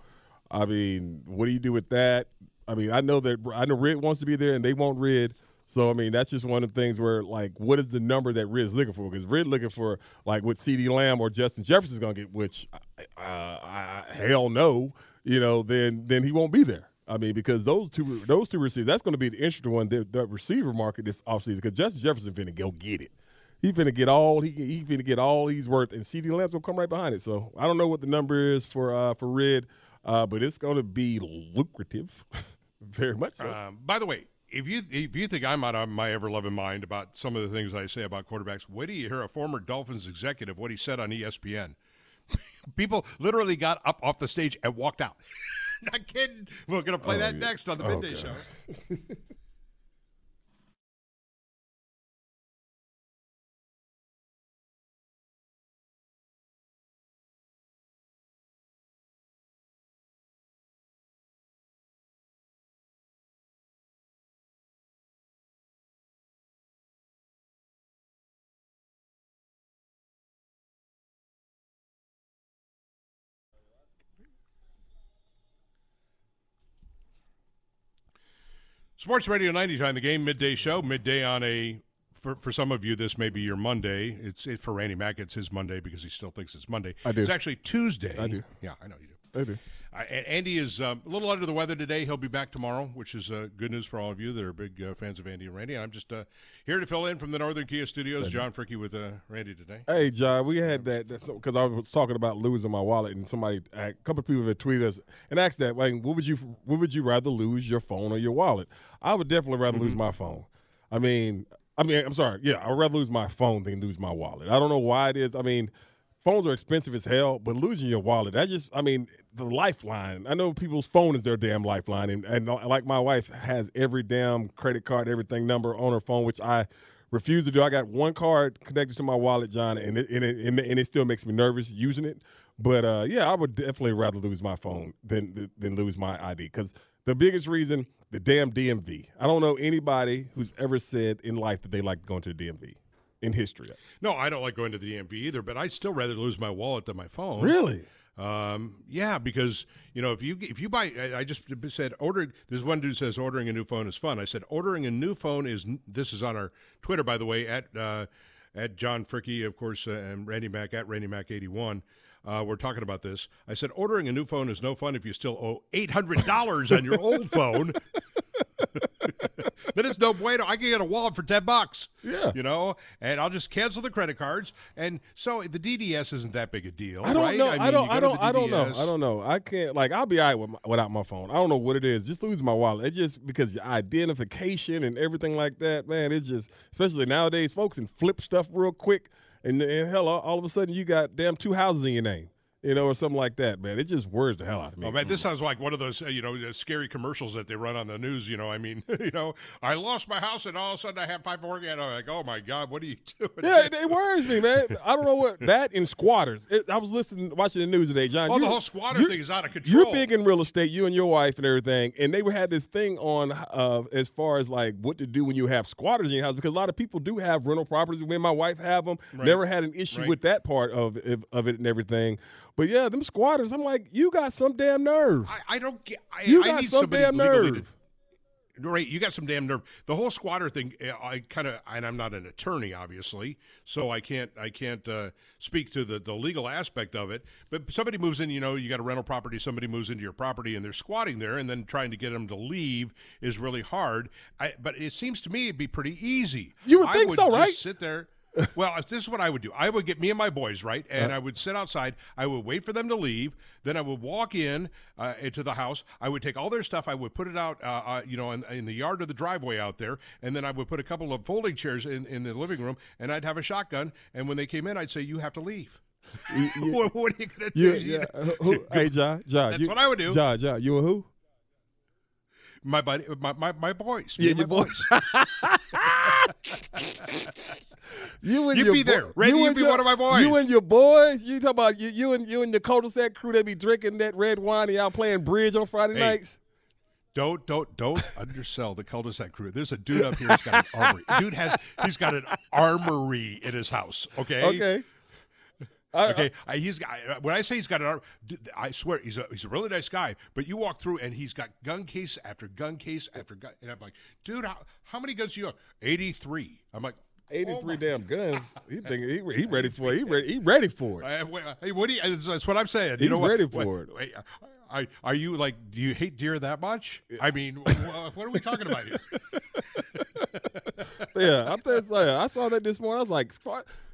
I mean, what do you do with that? I mean, I know that I know Rid wants to be there and they want Rid. So I mean, that's just one of the things where like, what is the number that Rid's looking for? Because Rid looking for like what CeeDee Lamb or Justin Jefferson's going to get, which uh, I, hell no, you know, then then he won't be there. I mean, because those two those two receivers, that's going to be the interesting one. The, the receiver market this offseason because Justin Jefferson finna go get it. He finna get all he he finna get all he's worth, and CeeDee Lamb's will come right behind it. So I don't know what the number is for uh, for Rid, uh, but it's going to be lucrative, very much so. Um, by the way, if you if you think I'm out of my ever loving mind about some of the things I say about quarterbacks, wait till you hear a former Dolphins executive what he said on ESPN. People literally got up off the stage and walked out. Not kidding. We're going to play Oh, that yeah. next on the Oh, midday God. show. Sports Radio 90 time the game midday show midday on a for, for some of you this may be your Monday it's it, for Randy Mack it's his Monday because he still thinks it's Monday I do. it's actually Tuesday I do. yeah I know you do I do. Uh, Andy is um, a little under the weather today he'll be back tomorrow which is uh, good news for all of you that are big uh, fans of Andy and Randy I'm just uh, here to fill in from the Northern Kia Studios John Fricke with uh, Randy today Hey, John, we had that because I was talking about losing my wallet, and somebody, a couple of people had tweeted us and asked that, like, what would you, what would you rather lose, your phone or your wallet? I would definitely rather lose my phone. I mean, I mean, I'm sorry, yeah, I'd rather lose my phone than lose my wallet. I don't know why it is. I mean, phones are expensive as hell, but losing your wallet, that just, I mean, the lifeline. I know people's phone is their damn lifeline, and and like my wife has every damn credit card, everything number on her phone, which I refuse to do. I got one card connected to my wallet, John, and it and it, and it, and it still makes me nervous using it. But uh, yeah, I would definitely rather lose my phone than than lose my ID because the biggest reason the damn DMV. I don't know anybody who's ever said in life that they like going to the DMV in history. No, I don't like going to the DMV either, but I'd still rather lose my wallet than my phone. Really? Um, yeah, because you know if you if you buy, I, I just said ordering. There's one dude says ordering a new phone is fun. I said ordering a new phone is. This is on our Twitter, by the way, at uh, at John Fricke, of course, uh, and Randy Mack at Randy Mac eighty one. Uh, we're talking about this. I said ordering a new phone is no fun if you still owe eight hundred dollars on your old phone. then it's no bueno. I can get a wallet for ten bucks. Yeah, you know, and I'll just cancel the credit cards. And so the DDS isn't that big a deal. I don't right? know. I, mean, I don't. I don't. I don't know. I don't know. I can't. Like I'll be all right with my, without my phone. I don't know what it is. Just lose my wallet. It's just because your identification and everything like that, man. It's just especially nowadays, folks, and flip stuff real quick. And, and hell, all of a sudden you got damn two houses in your name. You know, or something like that, man. It just worries the hell out of me. Oh man, this sounds like one of those uh, you know uh, scary commercials that they run on the news. You know, I mean, you know, I lost my house and all of a sudden I have five more. And I'm like, oh my god, what are you doing? Yeah, it, it worries me, man. I don't know what that and squatters. It, I was listening, watching the news today, John. Oh, you- the whole squatter thing is out of control. You're big in real estate, you and your wife and everything, and they had this thing on uh, as far as like what to do when you have squatters in your house because a lot of people do have rental properties. When my wife have them, Right. never had an issue Right. with that part of of it and everything. But yeah, them squatters, I'm like, you got some damn nerve. I, I don't get. I, You I got need some damn nerve. To, right, you got some damn nerve. The whole squatter thing, uh, I kind of, and I'm not an attorney, obviously, so I can't, I can't uh, speak to the the legal aspect of it. But somebody moves in, you know, you got a rental property. Somebody moves into your property, and they're squatting there, and then trying to get them to leave is really hard. I, but it seems to me it'd be pretty easy. You would think so, just right? Sit there. Well, if this is what I would do. I would get me and my boys right, Uh-huh. and I would sit outside. I would wait for them to leave. Then I would walk in uh, into the house. I would take all their stuff. I would put it out, uh, uh, you know, in, in the yard or the driveway out there, and then I would put a couple of folding chairs in, in the living room, and I'd have a shotgun. And when they came in, I'd say, "You have to leave." what, what are you going to do? You, You yeah, uh, who, hey, John, John. That's you- what I would do. John, John, you a who? My buddy, my my, my boys. Yeah, your boys. You and You'd your be there. boy- Randy, you you'd be your- one of my boys. You and your boys. You talk about you, you and you and the cul-de-sac crew. They be drinking that red wine. and Y'all playing bridge on Friday Hey, nights. Don't don't don't undersell the cul-de-sac crew. There's a dude up here who's got an armory. Dude has he's got an armory in his house. Okay. Okay. I- okay. I, he's got when I say he's got an arm, I swear he's a he's a really nice guy. But you walk through and he's got gun case after gun case after gun, and I'm like, dude, how, how many guns do you have? Eighty three. I'm like. oh 83 my damn guns. He think he, he ready for it. He ready. He ready for it. Uh, uh, Hey, what do you? That's, what I'm saying. You He's know what? ready Wait, for it. Wait, I, are you like? Do you hate deer that much? I mean, what are we talking about here? yeah, I'm saying. I saw that this morning. I was like,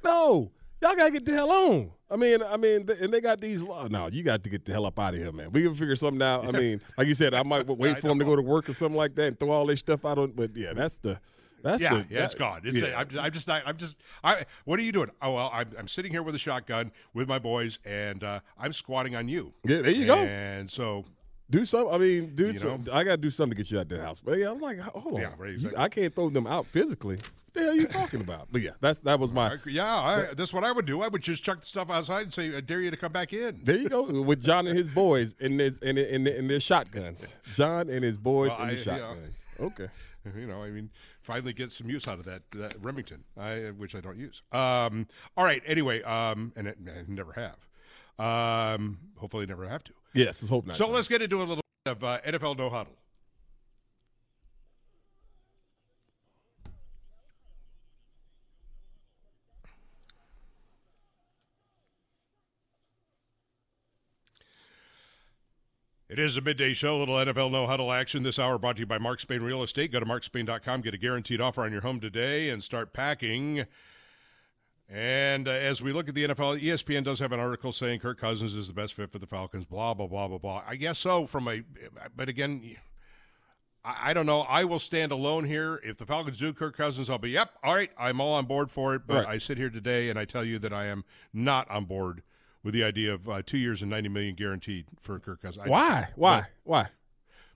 no, y'all gotta get the hell on. I mean, I mean, th- and they got these. law- No, you got to get the hell up out of here, man. We can figure something out. I mean, like you said, I might wait for them to go to work or something like that and throw all this stuff out on. But yeah, that's the. That's yeah, the. yeah, it's that- gone. It's yeah. I'm, I'm just not. I'm just. I. What are you doing? Oh well, I'm, I'm sitting here with a shotgun with my boys, and uh, I'm squatting on you. Yeah, there you go. And so do something. I mean, do You some. I got to do something to get you out of the house. But yeah, I'm like, hold on. Yeah, right, You- exactly. I can't throw them out physically. The hell are you talking about? But yeah, that's that was my. Yeah, I, that's what I would do. I would just chuck the stuff outside and say, "I dare you to come back in." There you go with John and his boys and his and and, and their shotguns. John and his boys Well, and the yeah. shotguns. Okay. you know, I mean, finally get some use out of that, that Remington, I, which I don't use. Um, all right. Anyway, um, and it, I never have. Um, hopefully, never have to. Yes, let's hope not. So let's get into a little bit of uh, NFL no huddle. It is a midday show, little NFL no huddle action this hour brought to you by Mark Spain Real Estate. Go to markspain.com, get a guaranteed offer on your home today, and start packing. And uh, as we look at the NFL, ESPN does have an article saying Kirk Cousins is the best fit for the Falcons, blah, blah, blah, blah, blah. I guess so, from a, but again, I, I don't know. I will stand alone here. If the Falcons do Kirk Cousins, I'll be, yep, all right, I'm all on board for it. But Right. I sit here today and I tell you that I am not on board with the idea of uh, two years and 90 million guaranteed for Kirk Cousins. Why? Why? But- Why?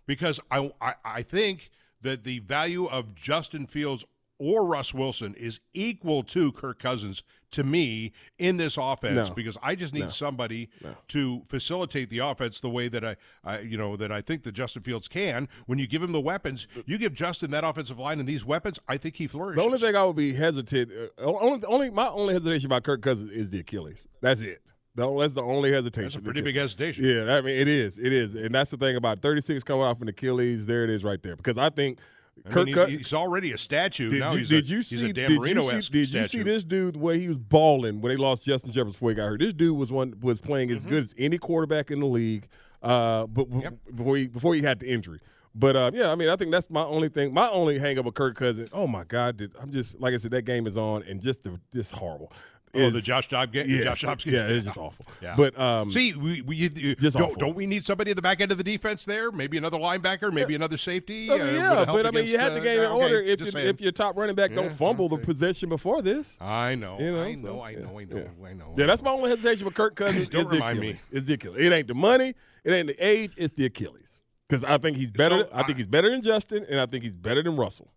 because I, I I think that the value of Justin Fields or Russ Wilson is equal to Kirk Cousins to me in this offense No. because I just need No. somebody No. to facilitate the offense the way that I, I, you know, that I think that Justin Fields can. When you give him the weapons, you give Justin that offensive line and these weapons, I think he flourishes. The only thing I would be hesitant, uh, only, only my only hesitation about Kirk Cousins is the Achilles. That's it. The That's the only hesitation. That's a pretty big hesitation. Yeah, I mean it is. It is, and that's the thing about 36 coming off an Achilles. There it is, right there. Because I think I Kirk mean, he's, he's already a statue. Did now you, he's did a, you see? did you see? Did you see this dude the way he was balling when they lost Justin Jefferson before he got hurt? This dude was one was playing as good as any quarterback in the league. Uh, but before he before he had the injury. But uh, yeah, I mean, I think that's my only thing. My only hang up with Kirk Cousins. Oh my God, did, I'm just like I said, that game is on and just the, just horrible. Oh, Is- the Josh Dobbs game. Yeah, Josh Dobbs game. yeah, it's just awful. Yeah. But um, see, we, we you, just don't, awful. don't we need somebody at the back end of the defense there? Maybe another linebacker, maybe another safety. I mean, uh, yeah, help but I mean, you had the uh, game in okay, order if you, saying. if your top running back Yeah, don't fumble the possession before this. I know, You know, I so, know, I yeah, know, I know, I know. Yeah, that's my only hesitation with Kirk Cousins. Don't is the remind me. It's the Achilles. It ain't the money. It ain't the age. It's the Achilles. Because I think he's better. So, I think he's better than Justin, and I think he's better than Russell.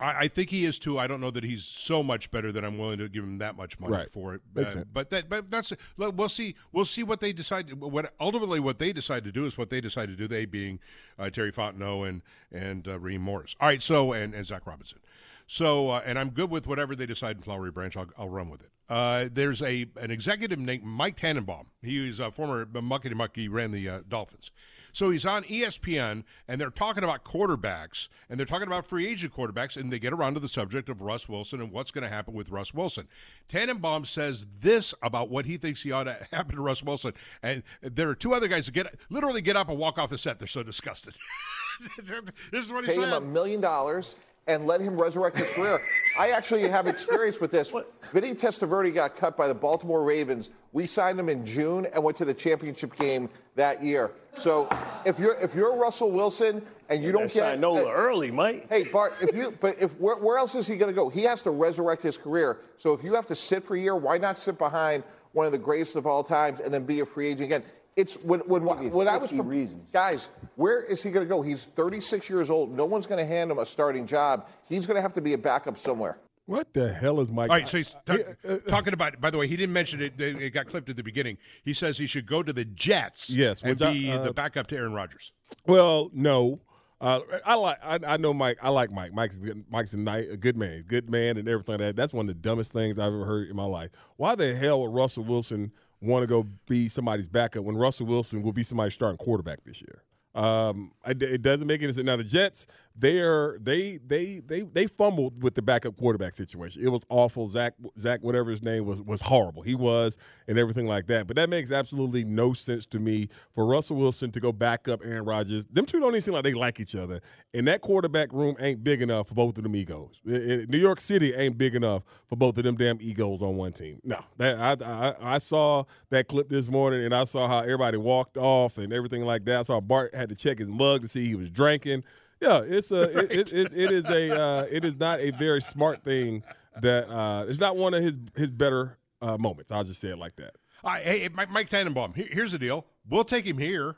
I, I think he is too. I don't know that he's so much better that I'm willing to give him that much money Right. for it. Makes Uh, sense. but that, but that's look, we'll see. We'll see what they decide. What ultimately what they decide to do is what they decide to do. They being uh, Terry Fontenot and and uh, Raheem Morris. All right. So and, and Zac Robinson. So uh, and I'm good with whatever they decide in Flowery Branch. I'll, I'll run with it. Uh, there's a an executive named Mike Tannenbaum. He was a former Muckety Muck. He ran the uh, Dolphins. So he's on ESPN, and they're talking about quarterbacks, and they're talking about free agent quarterbacks, and they get around to the subject of Russ Wilson and what's going to happen with Russ Wilson. Tannenbaum says this about what he thinks he ought to happen to Russ Wilson, and there are two other guys that get literally get up and walk off the set. They're so disgusted. this is what he pay him a million dollars and let him resurrect his career. I actually have experience with this. Vinny Testaverde got cut by the Baltimore Ravens. We signed him in June and went to the championship game that year. So if you're if you're Russell Wilson and you don't That get signed Nola early, Mike. Hey Bart, if you but if where, where else is he going to go? He has to resurrect his career. So if you have to sit for a year, why not sit behind one of the greatest of all times and then be a free agent again? It's when when when I was 50 reasons. guys, where is he going to go? He's 36 years old. No one's going to hand him a starting job. He's going to have to be a backup somewhere. What the hell is Mike? All right, so he's ta- uh, talking about. By the way, he didn't mention it. It got clipped at the beginning. He says he should go to the Jets. Yes, and which I- be uh, the backup to Aaron Rodgers. Well, no. Uh, I like. I, I know Mike. I like Mike. Mike's Mike's a, nice, a good man, good man, and everything like that. That's one of the dumbest things I've ever heard in my life. Why the hell would Russell Wilson want to go be somebody's backup when Russell Wilson will be somebody's starting quarterback this year? Um, it, doesn't make any sense. Now the Jets, they are they they they they fumbled with the backup quarterback situation. It was awful. Zach Zach whatever his name was was horrible. He was and everything like that. But that makes absolutely no sense to me for Russell Wilson to go back up Aaron Rodgers. Them two don't even seem like they like each other. And that quarterback room ain't big enough for both of them egos. New York City ain't big enough for both of them damn egos on one team. No, that I, I I saw that clip this morning and I saw how everybody walked off and everything like that. I saw Bart had to check his mug to see he was drinking. Yeah, it's a it, it, it, it is a uh, it is not a very smart thing that uh, it's not one of his his better uh, moments. I'll just say it like that. All right, hey, Mike, Mike Tannenbaum. Here, here's the deal. We'll take him here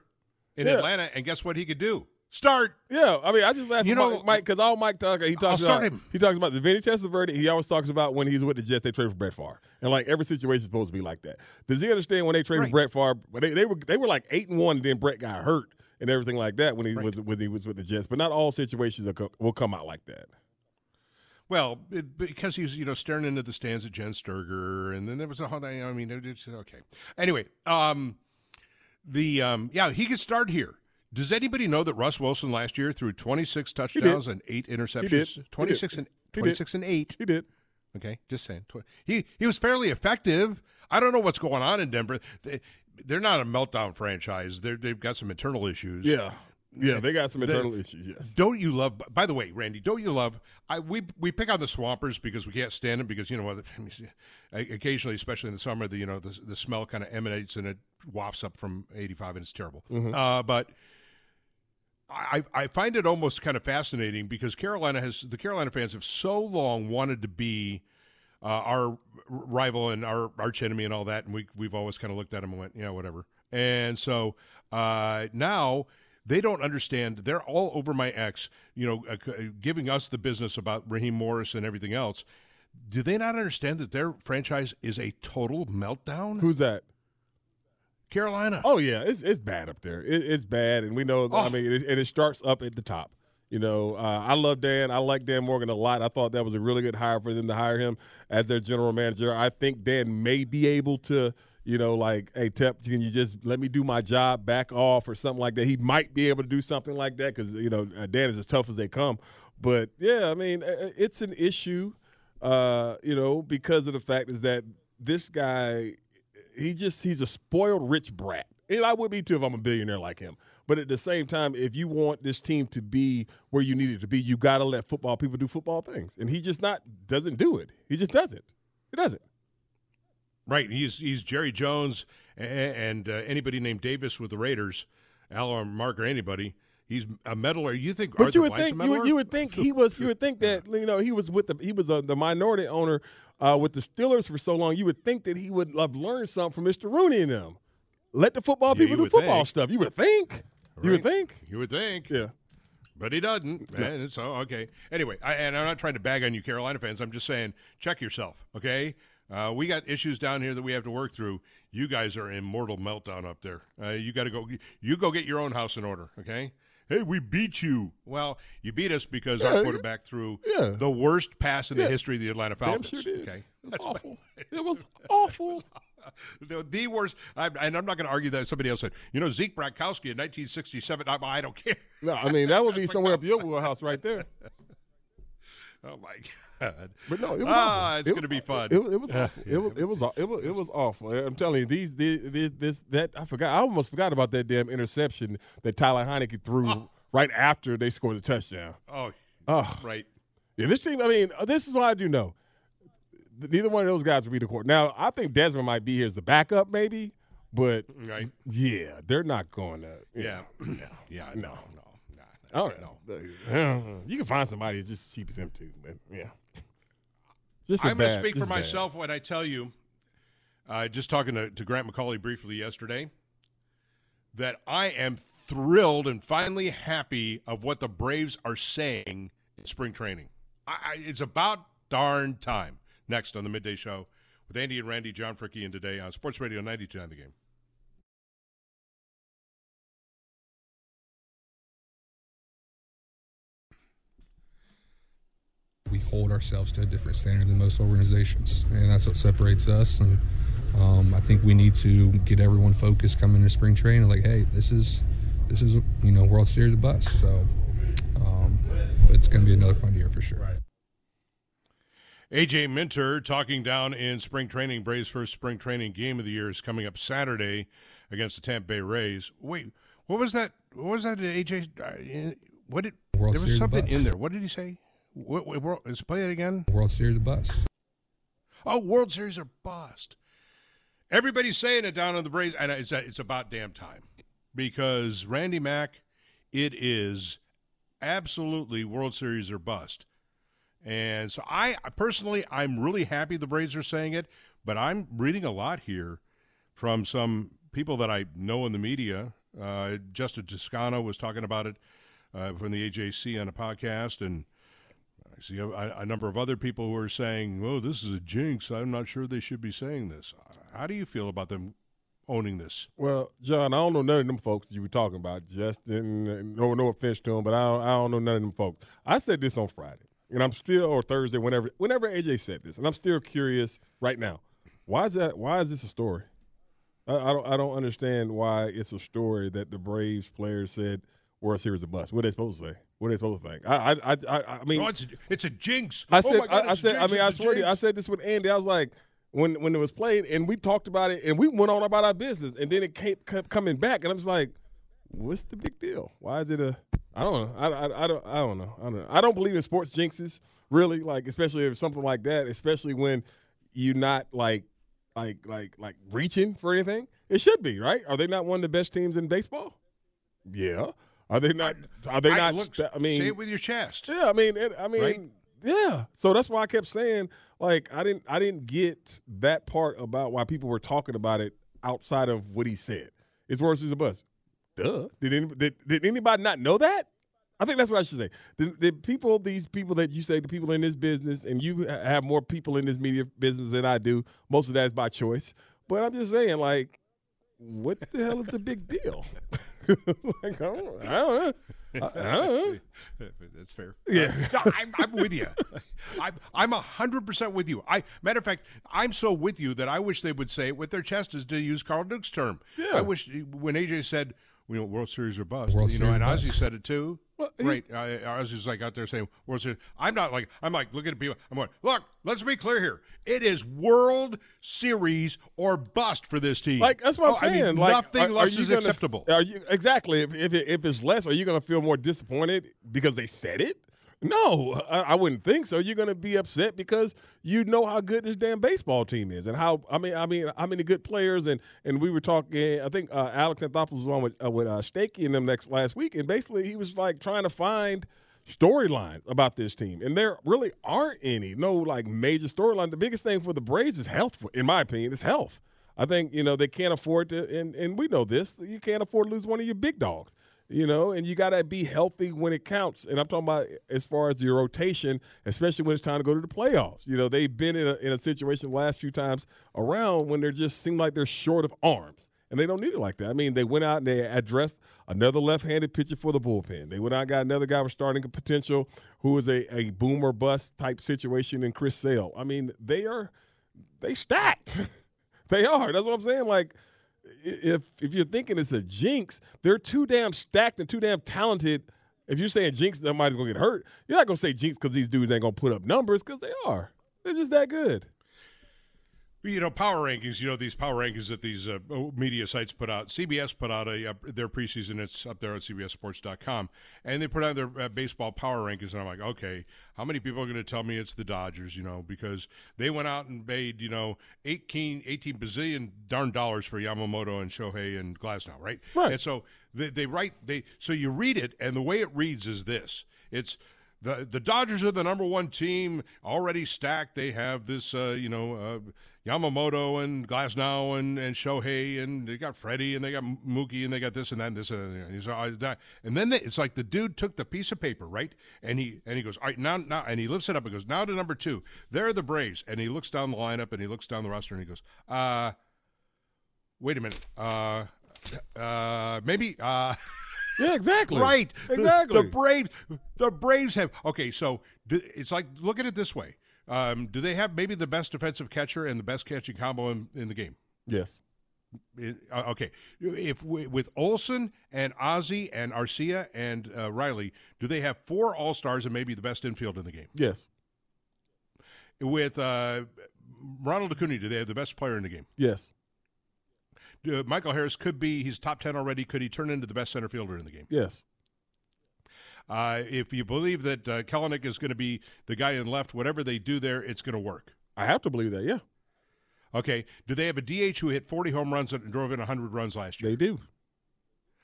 in Yeah. Atlanta, and guess what he could do? Start. Yeah, I mean, I just laugh You at know- Mike- because all Mike talks he talks about he talks about the Vinny Testaverde. He always talks about when he's with the Jets, they trade for Brett Favre, and like every situation is supposed to be like that. Does he understand when they traded Right. Brett Favre? But they, they were they were like eight and one, and then Brett got hurt and everything like that when he was when he was with the Jets. But not all situations will co- will come out like that. Well, it, because he was, you know, staring into the stands at Jenn Sterger, and then there was a whole. I mean, it's okay. Anyway, um, the um, yeah, he could start here. Does anybody know that Russ Wilson last year threw 26 touchdowns and eight interceptions? He did. He did. 26 and He did. 26 and eight. He did. Okay, just saying. He he was fairly effective. I don't know what's going on in Denver. They, they're not a meltdown franchise. They're, they've got some internal issues. Yeah, yeah, they got some The- internal issues. Yes. Don't you love? By the way, Randy, don't you love? I we we pick on the Swampers because we can't stand them because you know what? Occasionally, especially in the summer, the you know the the smell kind of emanates and it wafts up from eighty five and it's terrible. Mhm. Uh, but I I find it almost kind of fascinating because Carolina has the Carolina fans have so long wanted to be. Uh, our rival and our arch enemy and all that, and we we've always kind of looked at them and went, yeah, whatever. And so uh, now They don't understand. They're all over my ex, you know, uh, giving us the business about Raheem Morris and everything else. Do they not understand that their franchise is a total meltdown? Who's that? Carolina. Oh yeah, it's it's bad up there. It, it's bad, and we know. I Oh. mean, it, and it starts up at the top. You know, uh, I love Dan. I like Dan Morgan a lot. I thought that was a really good hire for them to hire him as their general manager. I think Dan may be able to, you know, like, hey, Tep, can you just let me do my job, back off, or something like that. He might be able to do something like that because you know uh, Dan is as tough as they come. But yeah, I mean, it's an issue, uh, you know, because of the fact is that this guy he just he's a spoiled rich brat. And I would be too if I'm a billionaire like him. But at the same time, if you want this team to be where you need it to be, you got to let football people do football things. And he just not doesn't do it. He just doesn't. He doesn't. Right. He's he's Jerry Jones a- and uh, anybody named Davis with the Raiders, Al or Mark or anybody. He's a meddler. You think? But Arthur you would a think you would, you would think he was you would think that you know he was with the he was a, the minority owner uh, with the Steelers for so long. You would think that he would have learned something from Mr. Rooney and them. Let the football Yeah, people do football think. stuff. You would think. You would think. You would think. Yeah. But he doesn't. And so okay. Anyway, I, and I'm not trying to bag on you, Carolina fans. I'm just saying, check yourself. Okay. Uh, we got issues down here that we have to work through. You guys are in mortal meltdown up there. Uh, you got to go. You go get your own house in order. Okay. Hey, we beat you. Well, you beat us because Yeah, our quarterback threw yeah. the worst pass in the history of the Atlanta Falcons. sure. Okay. It was awful. It was awful. The, the worst, I, and I'm not going to argue that somebody else said, you know, Zeke Bratkowski in 1967. I, I don't care. No, I mean that would be somewhere up your wheelhouse right there. Oh my God! But no, it was ah, awful. it's It going to be fun. It, was- it was awful. It was it was it was it was awful. I'm telling you, these, these, these this that I forgot. I almost forgot about that damn interception that Tyler Heinicke threw right after they scored the touchdown. oh, Oh, right. yeah. This team. I mean, uh, this is what I do know. Neither one of those guys will be the court. Now, I think Desmond might be here as a backup, maybe, but Right. yeah, they're not going to. Yeah. no, Yeah. no. No. Nah, I don't know. You can find somebody as just cheap as him too, but yeah. Just I'm going to speak for just bad. myself when I tell you, uh, just talking to, to Grant McAuley briefly yesterday, that I am thrilled and finally happy of what the Braves are saying in spring training. I, I, it's about darn time. Next on the midday show with Andy and Randy, John Fricke, and today on Sports Radio 92 on the game. we hold ourselves to a different standard than most organizations, and that's what separates us. And um, I think we need to get everyone focused coming into spring training. Like, hey, this is this is you know World Series of bus. So um, but it's going to be another fun year for sure. AJ Minter talking down in spring training. Braves' first spring training game of the year is coming up Saturday against the Tampa Bay Rays. Wait, what was that? What was that? AJ, uh, what did World there was Series something bus. in there? What did he say? What, what, what, let's play it again. World Series of bus. Oh, World Series are bust. Everybody's saying it down on the Braves, and it's it's about damn time because Randy Mack, it is absolutely World Series or bust. And so I personally, I'm really happy the Braves are saying it, but I'm reading a lot here from some people that I know in the media. Uh, Justin Toscano was talking about it uh, from the AJC on a podcast, and I see a, a number of other people who are saying, "Oh, this is a jinx. I'm not sure they should be saying this." How do you feel about them owning this? Well, John, I don't know none of them folks you were talking about. Justin, no, no offense to them, but I don't, I don't know none of them folks. I said this on Friday, and I'm still, or Thursday, whenever, whenever AJ said this, and I'm still curious right now. Why is that? Why is this a story? I, I don't, I don't understand why it's a story that the Braves players said were a Series of busts. What are they supposed to say? What are they supposed to think? I, I, I, I mean, oh, it's a, it's a jinx. I Oh said, my God, I, I said, I mean, I swear to you, I said this with Andy. I was like, when when it was played, and we talked about it, and we went on about our business, and then it kept, kept coming back, and I was like, what's the big deal? Why is it a? I don't know. I, I, I don't. I don't know. I don't. Know. I don't believe in sports jinxes, really. Like, especially if something like that, especially when you're not like, like, like, like reaching for anything. It should be right. Are they not one of the best teams in baseball? Yeah. Are they not? Are they I- not? look, I mean, say it with your chest. yeah, I mean, it, I mean, Right? yeah. So that's why I kept saying, like, I didn't, I didn't get that part about why people were talking about it outside of what he said. It's worse as a bus. Duh. Did, any, did did anybody not know that? I think that's what I should say. The, the people, these people that you say, the people in this business, and you have more people in this media business than I do. Most of that is by choice. But I'm just saying, like, what the hell is the big deal? like, I don't, I don't know. I, I don't know. That's fair. Yeah. Uh, no, I'm, I'm with you. I'm I'm hundred percent with you. I matter of fact, I'm so with you that I wish they would say it with their chest, is to use Carl Duke's term. Yeah. I wish when AJ said, you know, World Series or bust. World you know, Series and Ozzy said it too. Well, he- Great. Uh, Ozzy's like out there saying World Series. I'm not like I'm like looking at people. I'm like, look. Let's be clear here. It is World Series or bust for this team. Like that's what I'm Oh, I mean, saying. like, nothing are- are less you is gonna- acceptable. Are you exactly? If if, it, if it's less, are you going to feel more disappointed because they said it? No, I, I wouldn't think so. You're going to be upset because you know how good this damn baseball team is, and how I mean, I mean, how many good players. And and we were talking. I think uh, Alex Anthopoulos was on with uh, with uh, Stakey and them next last week, and basically he was like trying to find storyline about this team, and there really aren't any. No like major storyline. The biggest thing for the Braves is health, in my opinion. is health. I think you know they can't afford to, and and we know this. You can't afford to lose one of your big dogs. You know, and you got to be healthy when it counts. And I'm talking about as far as your rotation, especially when it's time to go to the playoffs. You know, they've been in a, in a situation the last few times around when they just seem like they're short of arms. And they don't need it like that. I mean, they went out and they addressed another left-handed pitcher for the bullpen. They went out and got another guy with starting potential who is a, a boomer bust type situation in Chris Sale. I mean, they are they stacked. they are. That's what I'm saying. Like, if if you're thinking it's a jinx, they're too damn stacked and too damn talented. If you're saying jinx, somebody's gonna get hurt. You're not gonna say jinx because these dudes ain't gonna put up numbers because they are. They're just that good. You know, power rankings. You know these power rankings that these uh, media sites put out. CBS put out a uh, their preseason. It's up there at CBSSports.com, and they put out their uh, baseball power rankings. And I'm like, okay, how many people are going to tell me it's the Dodgers? You know, because they went out and paid you know 18, 18 bazillion darn dollars for Yamamoto and Shohei and Glasnow, right? Right. And so they, they write they so you read it, and the way it reads is this: it's the the Dodgers are the number one team, already stacked. They have this, uh, you know, uh, Yamamoto and Glasnow and, and Shohei, and they got Freddie, and they got Mookie, and they got this and that, and this and that. And, that. and then they, it's like the dude took the piece of paper, right? And he and he goes, all right, now, now, and he lifts it up and goes, now to number two. There are the Braves, and he looks down the lineup and he looks down the roster and he goes, uh, wait a minute, uh, uh, maybe, uh. Yeah, exactly. Right. Exactly. The, Braves. The Braves have. Okay, so it's like look at it this way. Um, do they have maybe the best defensive catcher and the best catching combo in, in the game? Yes. It- uh, okay, if we, with Olson and Ozzy and Arcia and uh, Riley, do they have four All Stars and maybe the best infield in the game? Yes. With uh, Ronald Acuna, do they have the best player in the game? Yes. Uh, Michael Harris could be he's top ten already. Could he turn into the best center fielder in the game? Yes. Uh, if you believe that uh, Kelenic is going to be the guy in left, whatever they do there, it's going to work. I have to believe that. Yeah. Okay. Do they have a DH who hit 40 home runs and drove in 100 runs last year? They do.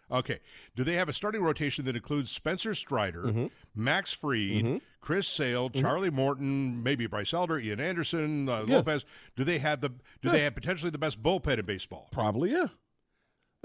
Okay. Do they have a starting rotation that includes Spencer Strider, Max Fried, Chris Sale, Charlie Morton, maybe Bryce Elder, Ian Anderson, uh, Yes. Lopez? Do they have the? Do they have potentially the best bullpen in baseball? Probably, yeah.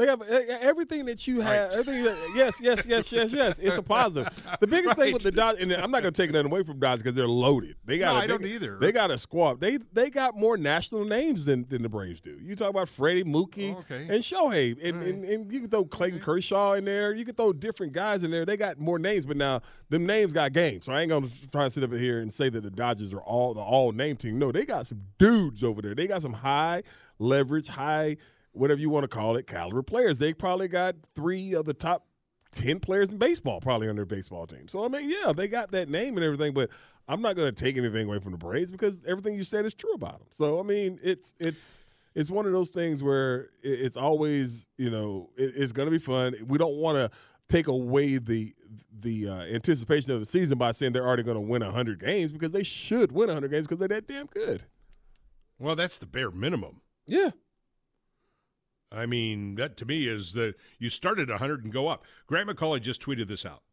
They have uh, everything that you have. Everything that, yes, yes, yes, yes, yes. It's a positive. The biggest thing with the Dodgers, and I'm not going to take nothing away from Dodgers because they're loaded. They got. No, a, I they, don't either. They got a squad. They they got more national names than, than the Braves do. You talk about Freddie, Mookie, Oh, okay. and Shohei, and, and, and you can throw Clayton Kershaw in there. You can throw different guys in there. They got more names, but now them names got games. So I ain't going to try to sit up here and say that the Dodgers are all the all name team. No, they got some dudes over there. They got some high leverage, high whatever you want to call it, caliber players. They probably got three of the top ten players in baseball probably on their baseball team. So I mean, yeah, they got that name and everything, but I'm not going to take anything away from the Braves because everything you said is true about them. So I mean, it's it's it's one of those things where it's always you know it, it's going to be fun. We don't want to take away the the uh, anticipation of the season by saying they're already going to win 100 games because they should win 100 games because they're that damn good. Well, that's the bare minimum. Yeah. I mean, that to me is that you start at 100 and go up. Grant McAuley just tweeted this out.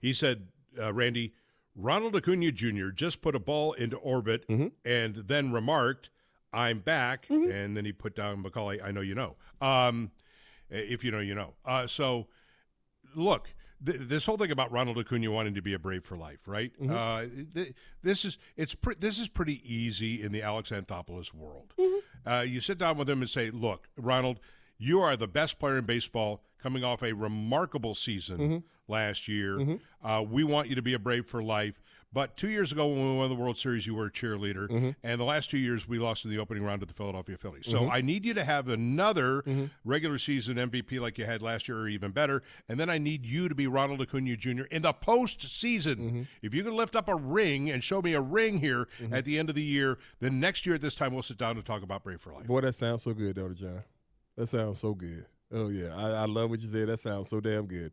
He said, uh, Randy, Ronald Acuna Jr. just put a ball into orbit and then remarked, I'm back. And then he put down McAuley, I know you know. Um, If you know, you know. Uh, so, look, th- this whole thing about Ronald Acuna wanting to be a Brave for life, right? Mm-hmm. Uh, th- this is it's pre- this is pretty easy in the Alex Anthopoulos world. Mm-hmm. Uh, you sit down with him and say, "Look, Ronald, you are the best player in baseball, coming off a remarkable season Mm-hmm. last year. Uh, we want you to be a Brave for life." But two years ago, when we won the World Series, you were a cheerleader, Mm-hmm. and the last two years we lost in the opening round to the Philadelphia Phillies. So I need you to have another Mm-hmm. regular season MVP like you had last year, or even better. And then I need you to be Ronald Acuna Jr. in the postseason. Mm-hmm. If you can lift up a ring and show me a ring here at the end of the year, then next year at this time we'll sit down and talk about Brave for Life. Boy, that sounds so good, Elder John. That sounds so good. Oh yeah, I, I love what you said. That sounds so damn good.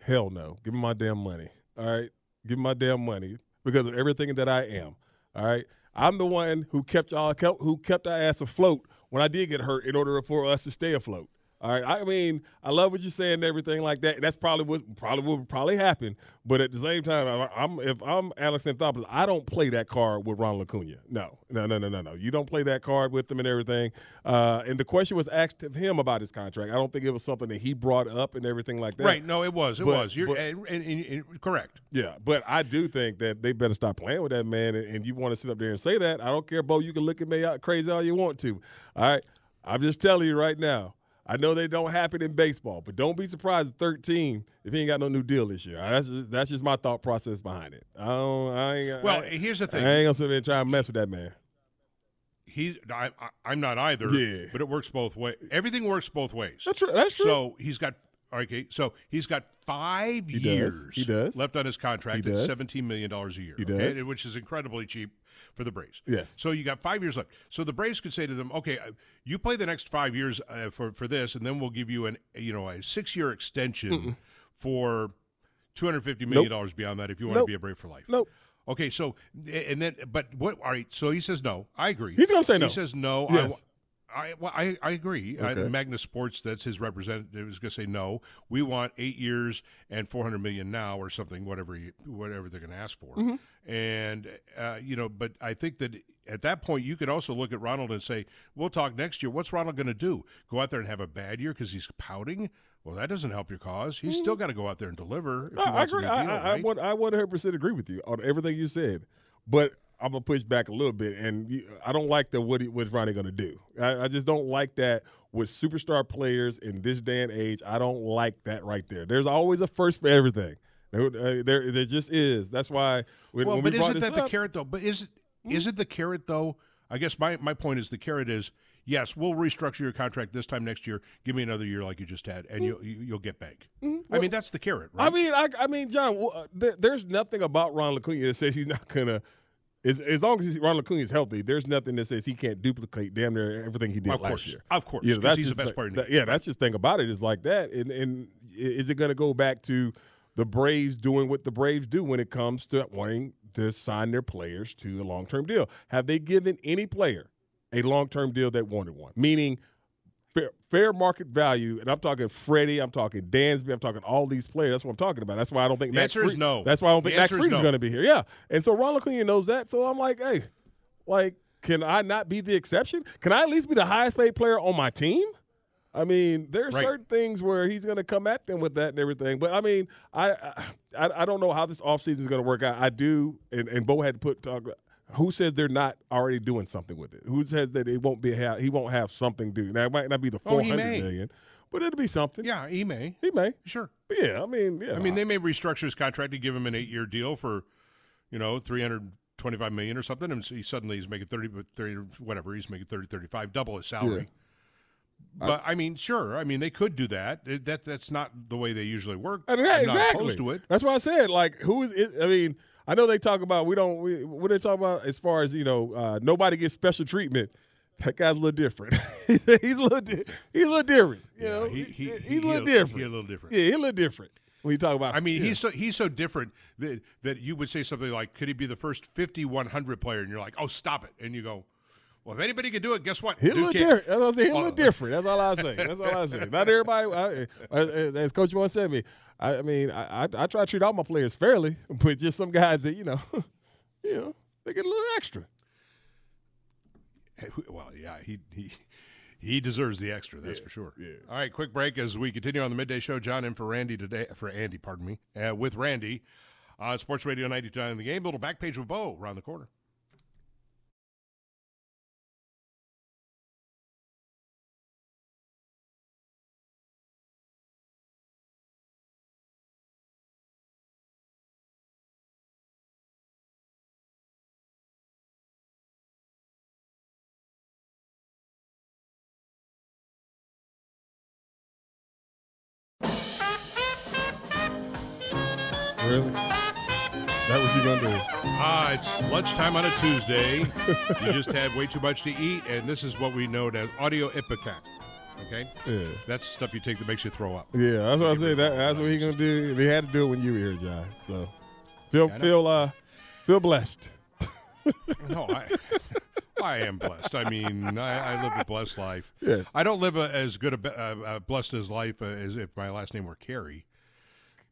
Hell no, give me my damn money. All right, give me my damn money because of everything that I am. All right, I'm the one who kept y'all kept, who kept our ass afloat when I did get hurt in order for us to stay afloat. All right, I mean, I love what you're saying and everything like that. That's probably what probably what would probably happen. But at the same time, I'm if I'm Alex Anthopoulos, I don't play that card with Ronald Acuna. No, no, no, no, no, no. You don't play that card with them and everything. Uh, and the question was asked of him about his contract. I don't think it was something that he brought up and everything like that. Right? No, it was. It But- was. You're but- and, and, and- correct. Yeah, but I do think that they better stop playing with that man. And, and you want to sit up there and say that? I don't care, Bo. You can look at me crazy all you want to. All right, I'm just telling you right now. I know they don't happen in baseball, but don't be surprised at 13 if he ain't got no new deal this year. That's just, that's just my thought process behind it. I don't. I ain't. Well, I, here's the thing. I ain't gonna sit there and try and mess with that man. He, I, I, I'm not either. Yeah. But it works both ways. Everything works both ways. That's true. That's true. So he's got okay. So he's got five He does. years. He does. left on his contract He at seventeen million dollars a year. He okay? does. which is incredibly cheap for the Braves. Yes. So you got five years left. So the Braves could say to them, "Okay, uh, you play the next five years uh, for for this, and then we'll give you an you know a six year extension for two hundred fifty million dollars beyond that if you want Nope. to be a Brave for life." Nope. Okay, so and then, but what? All right, so he says no. I agree. He's gonna say no. He says no. Yes. I, I, well, I, I agree. I, Okay. Magnus Sports, that's his representative, is going to say no. We want eight years and four hundred million now, or something, whatever you, whatever they're going to ask for. Mm-hmm. And uh, you know, but I think that at that point you could also look at Ronald and say, "We'll talk next year. What's Ronald going to do? Go out there and have a bad year because he's pouting? Well, that doesn't help your cause. He's still got to go out there and deliver. If he Mm-hmm. I, I agree. I, deal, I, I, right? want- I 100% agree with you on everything you said, but I'm gonna push back a little bit, and I don't like the what he, what's Ronnie gonna do. I, I just don't like that with superstar players in this day and age. I don't like that right there. There's always a first for everything. There, uh, there, there just is. That's why when, well, when but we isn't that the carrot though? But is it not the carrot though? I guess my, my point is the carrot is yes, we'll restructure your contract this time next year. Give me another year like you just had, and you'll you- you'll get bank. I mean, that's the carrot, right? I mean, I, I mean, John, well, uh, there, there's nothing about Ron Acuna that says he's not gonna. As, as long as Ronald Ron Acuna is healthy, there's nothing that says he can't duplicate damn near everything he did Of last course. year. Of course, Yeah, that's he's the best player yeah, that's just thing about it is like that. And and is it going to go back to the Braves doing what the Braves do when it comes to wanting to sign their players to a long term deal? Have they given any player a long term deal that wanted one? Meaning fair, fair market value, and I'm talking Freddie, I'm talking Dansby, I'm talking all these players. That's what I'm talking about. That's why I don't think The Max answer is no. That's why I don't think Max is Fried is going to be here. Yeah, and so Ron Acuna knows that. So I'm like, hey, like, can I not be the exception? Can I at least be the highest paid player on my team? I mean, there are Right. certain things where he's going to come at them with that and everything. But I mean, I I, I don't know how this offseason is going to work out. I do, and, and Bo had to put talk. Who says they're not already doing something with it? Who says that it won't be ha- he won't have something to? Now it might not be the Oh, four hundred may. million, but it'll be something. yeah, he may. He may. Sure. Yeah, I mean, yeah. I mean, they may restructure his contract to give him an eight-year deal for, you know, three hundred twenty-five million or something, and he suddenly he's making 30, 30 whatever he's making 30, 35, double his salary. But I, mean, sure. I mean, they could do that. That that's not the way they usually work. And yeah, I'm not exactly. to it. That's why I said, like, who is it? I mean, I know they talk about we don't. We, what they talk about as far as you know, uh, nobody gets special treatment. That guy's a little different. he's a little. Di- he's a little different. You Yeah, know, he- he- he's he- a little different. he a little different. Yeah, he's a little different when you talk about. I mean, yeah. he's so he's so different that that you would say something like, "Could he be the first 50, 100 player?" And you're like, "Oh, stop it!" And you go, "Well, if anybody could do it, guess what? A Dude different. That's what I'm saying. He's a Well, little different. That's all I say. That's all I say. Not everybody. I, as- Coach One said me, I, I mean, I, I, I try to treat all my players fairly, but just some guys that you know, you know, they get a little extra. Well, yeah, he he He deserves the extra, that's for sure. Yeah. All right, quick break as we continue on the midday show. John in for Randy today, for Andy, pardon me, uh, with Randy. Uh, Sports Radio 99 the game. Little back page with Bo around the corner. Really? That what you gonna do? Ah, it's lunchtime on a Tuesday. you just had way too much to eat, and this is what we know as audio ipecac. Okay? Yeah. That's stuff you take that makes you throw up. Yeah, that's what I said. That, that's what he's gonna do. He had to do it when you were here, John. So feel Yeah, feel uh feel blessed. no, I, I am blessed. I mean, I, I live a blessed life. Yes. I don't live a, as good a uh, uh, blessed as life uh, as if my last name were Caray.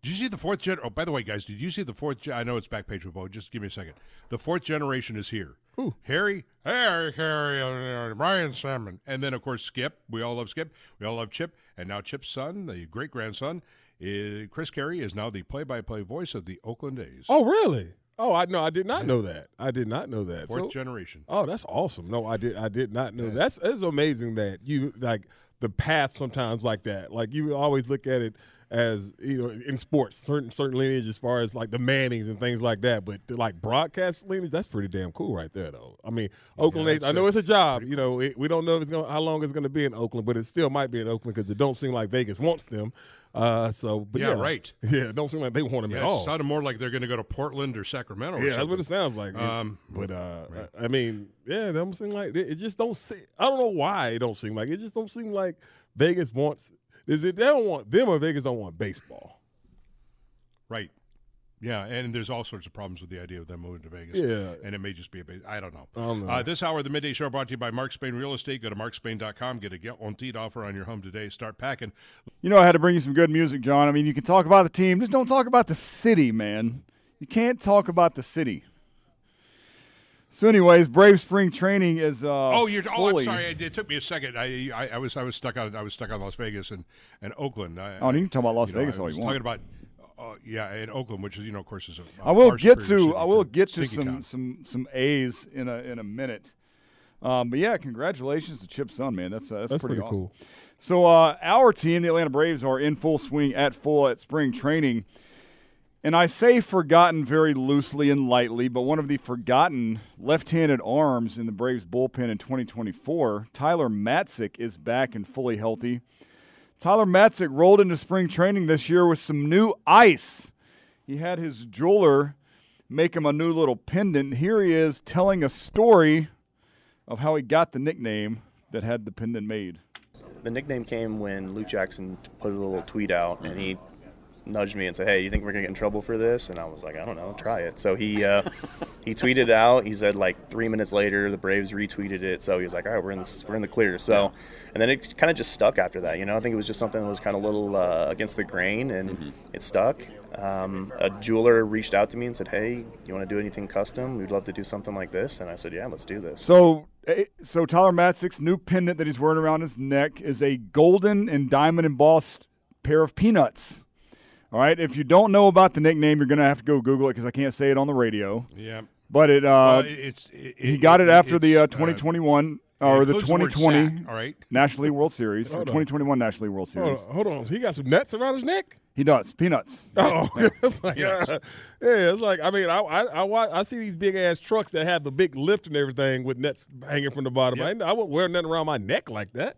Did you see the fourth gen? Oh, by the way, guys, did you see the fourth? Gen- I know it's back page with Bo. Just give me a second. The fourth generation is here. Who? Harry, Harry, Harry, uh, Brian Salmon, and then of course Skip. We all love Skip. We all love Chip, and now Chip's son, the great grandson, is, Chris Caray, is now the play-by-play voice of the Oakland A's. Oh, really? Oh, I no, I did not know that. I did not know that. Fourth So- generation. Oh, that's awesome. No, I did. I did not know. That's it's amazing that you like the path sometimes like that. Like you always look at it as you know in sports, certain certain lineage as far as like the Mannings and things like that. But like broadcast lineage, that's pretty damn cool right there, though. I mean, Oakland. A's, I know it's a job. You know, it, we don't know if it's gonna how long it's gonna be in Oakland, but it still might be in Oakland because it don't seem like Vegas wants them. Uh, so, but Yeah, yeah, right. Yeah, it don't seem like they want them Yeah, at it all. sounded more like they're going to go to Portland or Sacramento. or Yeah, that's what it sounds like. Um, but uh, I I mean, yeah, it don't seem like it, it just don't seem. I don't know why it don't seem like it just don't seem like Vegas wants. Is it they don't want them or Vegas don't want baseball? Right. Yeah, and there's all sorts of problems with the idea of them moving to Vegas. Yeah. and it may just be a base. I don't know. I don't know. Uh, this hour of the midday show brought to you by Mark Spain Real Estate. Go to markspain.com, get a get on offer on your home today. Start packing. You know, I had to bring you some good music, John. I mean, you can talk about the team, just don't talk about the city, man. You can't talk about the city. So, anyways, Brave Spring Training is. Uh, oh, you're. Oh, I'm sorry. It, it took me a second. I, I, I was I was stuck on I was stuck on Las Vegas and, and Oakland. I, Oh, you can talk about Las you know, Vegas I all was you talking want. about. Uh, yeah, in Oakland, which is you know, of course, is a. a I will get superior to I will get to some Town. some some A's in a in a minute. Um, but yeah, congratulations to Chip Son, man. That's uh, that's, That's pretty, pretty awesome. cool. So uh, our team, the Atlanta Braves, are in full swing at full at spring training. And I say forgotten very loosely and lightly, but one of the forgotten left-handed arms in the Braves bullpen in 2024, Tyler Matzek, is back and fully healthy. Tyler Matzek rolled into spring training this year with some new ice. He had his jeweler make him a new little pendant. Here he is telling a story of how he got the nickname that had the pendant made. The nickname came when Luke Jackson put a little tweet out, and he nudged me and said, "Hey, you think we're gonna get in trouble for this?" And I was like, "I don't know, try it." So he uh, he tweeted out. He said like three minutes later, the Braves retweeted it. So he was like, "All right, we're in this, we're in the clear." So, and then it kind of just stuck after that. You know, I think it was just something that was kind of a little uh, against the grain, and it stuck. Um, a jeweler reached out to me and said, "Hey, you want to do anything custom? We'd love to do something like this." And I said, "Yeah, let's do this." So, eh, so Tyler Matzek's new pendant that he's wearing around his neck is a golden and diamond embossed pair of peanuts. All right. If you don't know about the nickname, you're gonna have to go Google it because I can't say it on the radio. Yeah. But it, uh, Well, it's- it- he got it it- after the uh, it's, uh, 2021 or the includes the 2020 sack, all right? National League World Series or 2021 National League World Hold Series. on, hold on. He got some nuts around his neck. He does peanuts. Oh, it's like, uh, yeah, it's like I mean, I I I, I see these big ass trucks that have the big lift and everything with nets hanging from the bottom. I, I wouldn't wear nothing around my neck like that.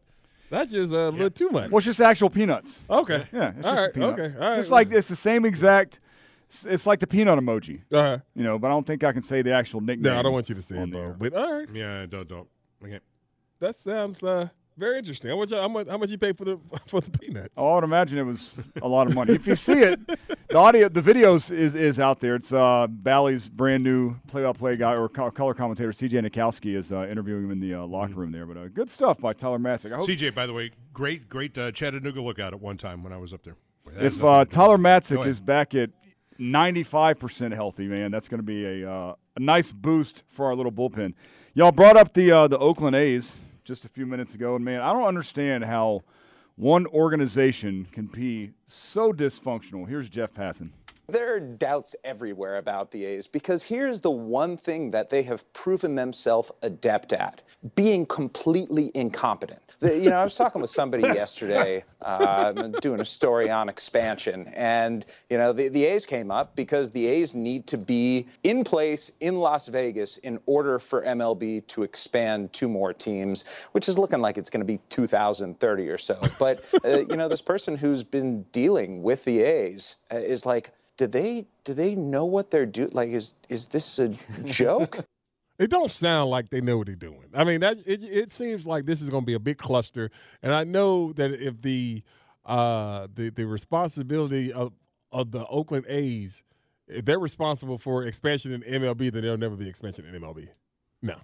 That's just uh, a little too much. Well, it's just actual peanuts. Okay. Yeah, it's All just right, peanuts. okay, all right. It's like it's the same exact. It's like the peanut emoji. Uh-huh. You know, but I don't think I can say the actual nickname. No, I don't want you to say on it, there. though. But all right, Yeah, don't don't. Okay. that sounds uh, very interesting. How much? How much? How much you pay for the for the peanuts? Oh, I would imagine it was a lot of money. if you see it, the audio, the videos is is out there. It's uh, Bally's brand new play-by-play guy or co- color commentator CJ Nitkowski is uh, interviewing him in the uh, locker room there. But uh, good stuff by Tyler Matzek. Hope CJ, by the way, great great uh, Chattanooga lookout at one time when I was up there. That if uh, Tyler Go Matzek is back at 95% healthy, man, that's going to be a uh, a nice boost for our little bullpen. Y'all brought up the uh, the Oakland A's. Just a few minutes ago, and man, I don't understand how one organization can be so dysfunctional. Here's Jeff Passan. There are doubts everywhere about the A's because here's the one thing that they have proven themselves adept at being completely incompetent. The, you know, I was talking with somebody yesterday, uh, doing a story on expansion, and, you know, the, the A's came up because the A's need to be in place in Las Vegas in order for MLB to expand two more teams, which is looking like it's going to be 2030 or so. But, uh, you know, this person who's been dealing with the A's uh, is like, do they do they know what they're doing? Like, is is this a joke? It don't sound like they know what they're doing. I mean, that it, it seems like this is going to be a big cluster, and I know that if the uh, the the responsibility of of the Oakland A's, if they're responsible for expansion in MLB, then there'll never be expansion in MLB. No.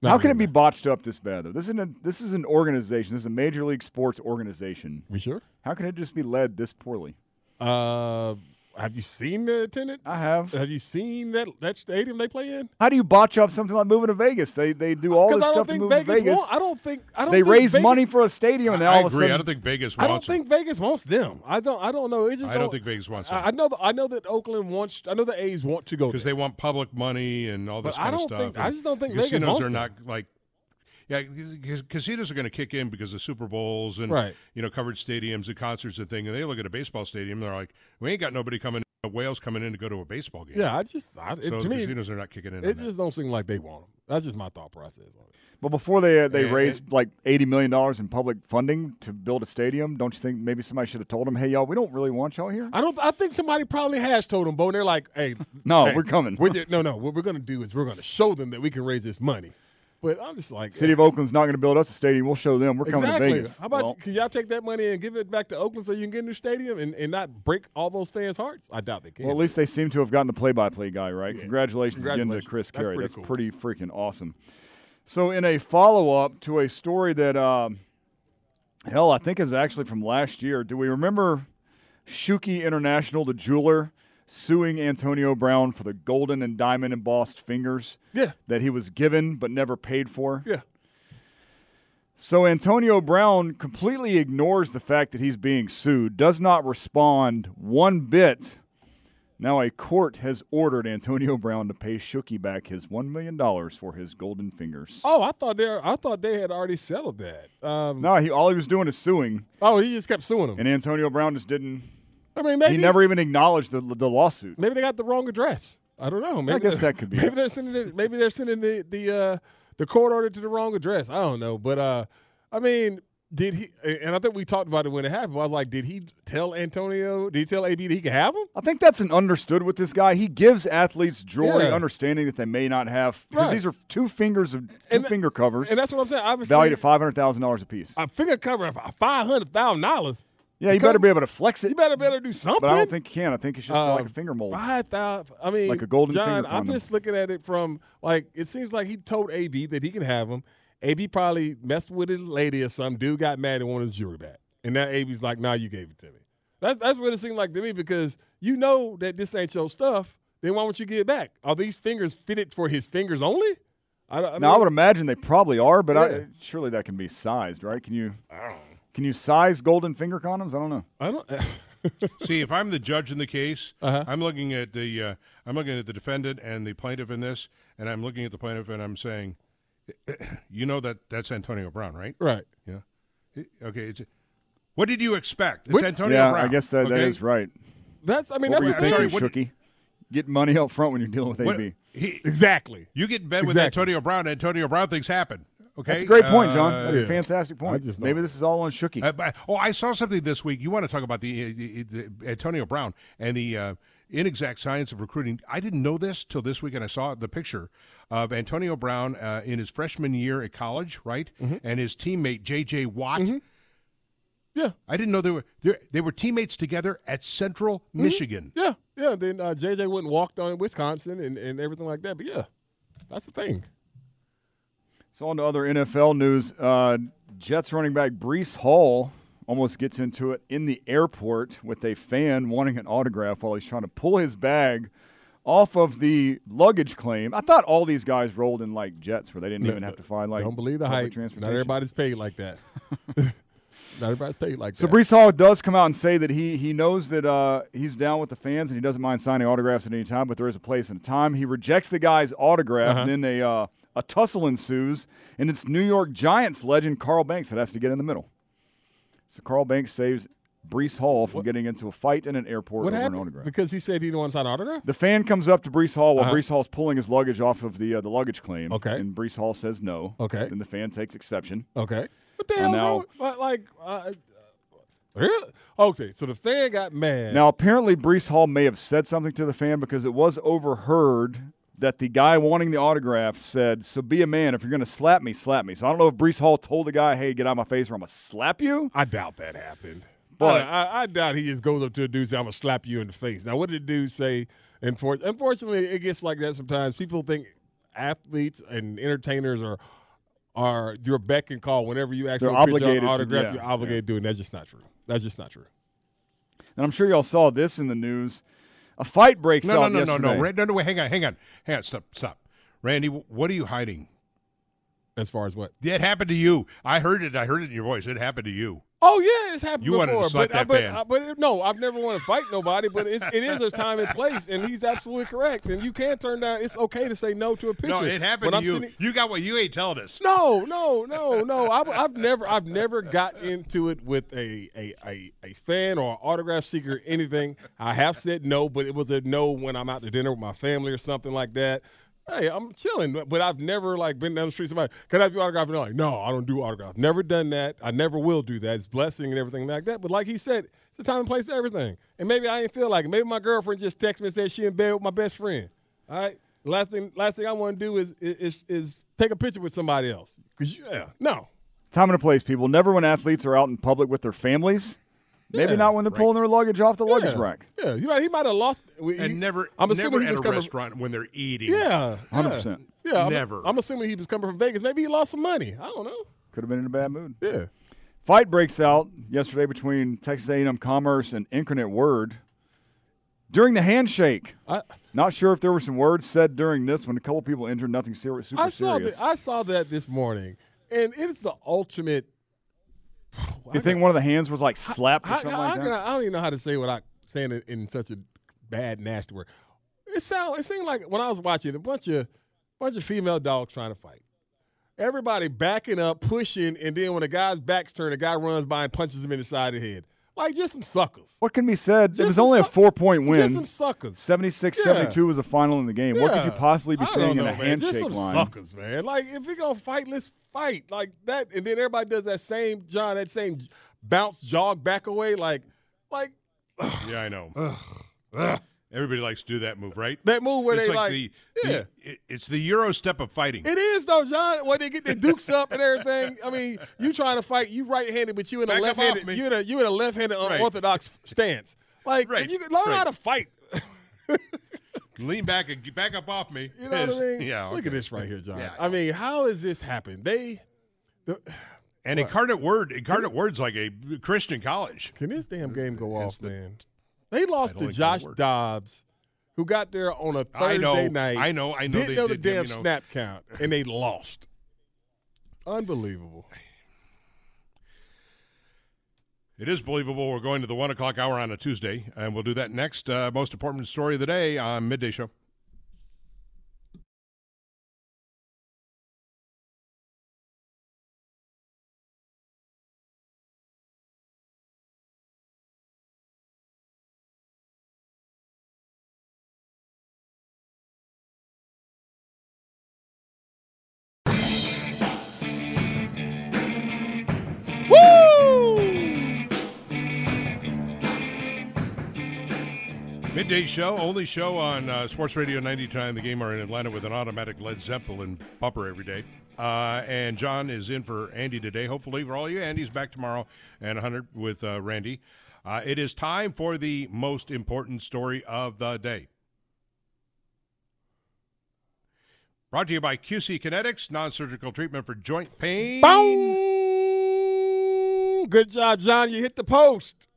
Not How can it be botched up this bad though? This isn't this is an organization. This is a major league sports organization. We sure? How can it just be led this poorly? Uh, have you seen the attendance? I have. Have you seen that that stadium they play in? How do you botch up something like moving to Vegas? They they do all this stuff to move Vegas. to Vegas. Want, I don't think. I don't. they think raise Vegas, money for a stadium, and then I all of a agree. sudden, I don't think Vegas I wants don't think Vegas wants them. I don't. I don't know. It just I don't think Vegas wants I, I know. That, I know that Oakland wants. I know the A's want to go because they want public money and all this But I kind of don't stuff. think- I just don't think Vegas casinos wants are them. not like. Yeah, casinos are going to kick in because of Super Bowls and Right. you know covered stadiums and concerts and thing. And they look at a baseball stadium, and they're like, "We ain't got nobody coming, in whales coming in to go to a baseball game." Yeah, I just. I, it, so to the me, casinos are not kicking in. on it that. just don't seem like they want them. That's just my thought process on it. But before they uh, they And- raised like eighty million dollars in public funding to build a stadium, don't you think maybe somebody should have told them, "Hey, y'all, we don't really want y'all here." I don't. I think somebody probably has told them, Bo. And they're like, "Hey, No, hey, we're coming." We're just, no, no. What we're going to do is we're going to show them that we can raise this money." But I'm just like, City of Oakland's not going to build us a stadium. We'll show them. We're coming exactly. to Vegas. How about Well, you, can y'all take that money and give it back to Oakland so you can get a new stadium and, and not break all those fans' hearts? I doubt they can. Well, at least they seem to have gotten the play-by-play guy right. Congratulations, again Congratulations. to Chris That's Caray. pretty That's cool. pretty freaking awesome. So, in a follow-up to a story that, um, hell, I think is actually from last year. Do we remember Shuki International, the jeweler, suing Antonio Brown for the golden and diamond embossed fingers Yeah. that he was given but never paid for? Yeah. So Antonio Brown completely ignores the fact that he's being sued, does not respond one bit. Now a court has ordered Antonio Brown to pay Shuki back his one million dollars for his golden fingers. Oh, I thought they. I thought they had already settled that. Um, No, he all he was doing is suing, oh, he just kept suing them. and Antonio Brown just didn't. I mean, maybe he never even acknowledged the the lawsuit. Maybe they got the wrong address. I don't know. Maybe guess that could be Maybe it. they're sending it. Maybe they're sending the the uh, the court order to the wrong address. I don't know, but uh, I mean, did he? And I think we talked about it when it happened. I was like, did he tell Antonio? Did he tell AB that he could have him? I think that's an understood with this guy. He gives athletes jewelry, Yeah. understanding that they may not have because Right. these are two fingers of two And- finger covers, And that's what I'm saying. Obviously, valued at five hundred thousand dollars a piece. a finger cover of five hundred thousand dollars. Yeah, you better be able to flex it. You better better do something. But I don't think you can. I think it's just Uh, like a finger mold. Five thousand. I mean, Like a golden John, finger I'm just looking at it from like it seems like he told AB that he can have him. AB probably messed with his lady or some dude got mad and wanted his jewelry back, and now AB's like, "Nah, you gave it to me." That's that's what it seemed like to me because you know that this ain't your stuff. Then why won't you give it back? Are these fingers fitted for his fingers only? I, don't- I now I would imagine they probably are, but Yeah. I, surely that can be sized, right? Can you? Can you size golden finger condoms? I don't know. I don't. See, if I'm the judge in the case, Uh-huh. I'm looking at the uh, I'm looking at the defendant and the plaintiff in this, and I'm looking at the plaintiff and I'm saying, you know that that's Antonio Brown, right? Right. Yeah. Okay. It's, what did you expect? It's What- Antonio yeah, Brown. I guess that, that okay? is right. That's. I mean, what that's were the you thing. thinking, Shooky? Get money up front when you're dealing with What- AB. he- Exactly. You get in bed with Antonio Brown. Antonio Brown things happen. Okay, That's a great point, John. Uh, That's yeah. a fantastic point. Maybe don't- this is all on Shooky. Uh, oh, I saw something this week. You want to talk about the, uh, the, the Antonio Brown and the uh, inexact science of recruiting? I didn't know this till this week, and I saw the picture of Antonio Brown uh, in his freshman year at college, right? And his teammate J.J. Watt. Yeah. I didn't know they were they they were teammates together at Central Michigan. Yeah. Yeah. Then uh, JJ went and walked on in Wisconsin and, and everything like that. But yeah, that's the thing. So on to other NFL news. Uh, Jets running back Breece Hall almost gets into it in the airport with a fan wanting an autograph while he's trying to pull his bag off of the luggage claim. I thought all these guys rolled in like jets where they didn't No, even have to find like Don't believe the hype. Not everybody's paid like that. Not everybody's paid like So that. So Breece Hall does come out and say that he he knows that uh, he's down with the fans and he doesn't mind signing autographs at any time, but there is a place and a time. He rejects the guy's autograph, Uh-huh. and then they. uh, a tussle ensues, and it's New York Giants legend Carl Banks that has to get in the middle. So Carl Banks saves Breece Hall from getting into a fight in an airport what over an happened? autograph. Because he said he didn't want to sign an autograph. The fan comes up to Breece Hall while Uh-huh. Breece Hall's pulling his luggage off of the uh, the luggage claim. Okay. and Breece Hall says no. Okay. then the fan takes exception. Okay. What the And hell's now- wrong? Like, like uh, really? Okay, so the fan got mad. Now, apparently, Breece Hall may have said something to the fan because it was overheard that the guy wanting the autograph said, So be a man. If you're going to slap me, slap me. So I don't know if Breece Hall told the guy, Hey, get out of my face or I'm going to slap you. I doubt that happened. But- I, I, I doubt he just goes up to a dude and say, I'm going to slap you in the face. Now, what did the dude say? Unfor- Unfortunately, it gets like that sometimes. People think athletes and entertainers are are your beck and call whenever you ask They're for a picture or to- autograph, yeah, you're obligated to do it. And that's just not true. That's just not true. And I'm sure y'all saw this in the news. A fight breaks No, no, out no, no, no, yesterday. Ran- no, no. Wait, hang on, hang on, hang on. Stop, stop. Randy, what are you hiding? As far as what? It happened to you. I heard it. I heard it in your voice. It happened to you. Oh yeah, it's happened You before. wanted to but, that but, uh, but no, I've never wanted to fight nobody. But it's, it is a time and place, and he's absolutely correct. And you can't turn down. It's okay to say no to a picture. No, it happened When to I'm you. sitting- you got what you ain't telling us. no, no, no, no. I've, I've never, I've never got into it with a a, a, a fan or an autograph seeker or anything. I have said no, but it was a no when I'm out to dinner with my family or something like that. Hey, I'm chilling, but I've never like been down the street. Somebody, can I have your autograph? And they're like, no, I don't do autograph. Never done that. I never will do that. It's blessing and everything like that. But like he said, it's a time and place everything. And maybe I ain't feel like it. Maybe my girlfriend just texted me and said she in bed with my best friend. All right. Last thing, last thing I want to do is is is take a picture with somebody else. Cause yeah, no. Time and a place, people. Never when athletes are out in public with their families. Maybe Yeah. not when they're pulling their luggage off the luggage rack. Yeah, he might, he might have lost. he- And never, I'm never assuming he at was a coming. restaurant when they're eating. Yeah, 100%. Yeah, yeah I'm- Never. I'm, assuming he was coming from Vegas. Maybe he lost some money. I don't know. Could have been in a bad mood. Yeah. Fight breaks out yesterday between Texas A&M Commerce and Incarnate Word during the handshake. I, Not sure if there were some words said during this when a couple people injured. Nothing serious. Super I saw serious. that. I saw that this morning, and it's the ultimate. You think one of the hands was like slapped or How, something how- like that? I, I don't even know how to say without saying it in such a bad, nasty word. It sound. It seemed like when I was watching a bunch of bunch of female dogs trying to fight. Everybody backing up, pushing, and then when the guy's back's turned, the guy runs by and punches him in the side of the head. Like just some suckers. What can be said? Just it was only a four point win. Just some suckers. 76 Yeah. 72 was the final in the game. What could you possibly be I saying know, in a man. handshake Just some line? suckers, man. Like if we gonna fight, let's fight like that. And then everybody does that same John, that same bounce, jog back away, like, like Yeah, I know. Everybody likes to do that move, right? that move where it's they like, like, the, yeah. the it- it's the Euro step of fighting. It is though, John. When they get their dukes up and everything. I mean, you trying to fight, you right-handed, but you in a Back up left-handed, you in a you in a left-handed Right. unorthodox stance. Like, Right, if you could learn right. how to fight. Lean back and get back up off me. You know what I mean? Yeah. Look at this right here, John. Yeah, I mean, how has this happened? They. The, And incarnate word, incarnate word's like a Christian college. Can this damn game go off, man? They lost to Josh. Dobbs, who got there on a Thursday I know, night. I know, I know Didn't they know the did, damn you know. snap count, and they lost. Unbelievable. It is believable. We're going to the one o'clock hour on a Tuesday, and we'll do that next. Uh, most important story of the day on midday show. Show, only show on uh, Sports Radio 99. The game are in Atlanta with an automatic Led Zeppelin bumper every day. Uh, and John is in for Andy today. Hopefully, for all you, Andy's back tomorrow and 100 with uh, Randy. Uh, it is time for the most important story of the day. Brought to you by QC Kinetics, non surgical treatment for joint pain. Boom! Good job, John. You hit the post.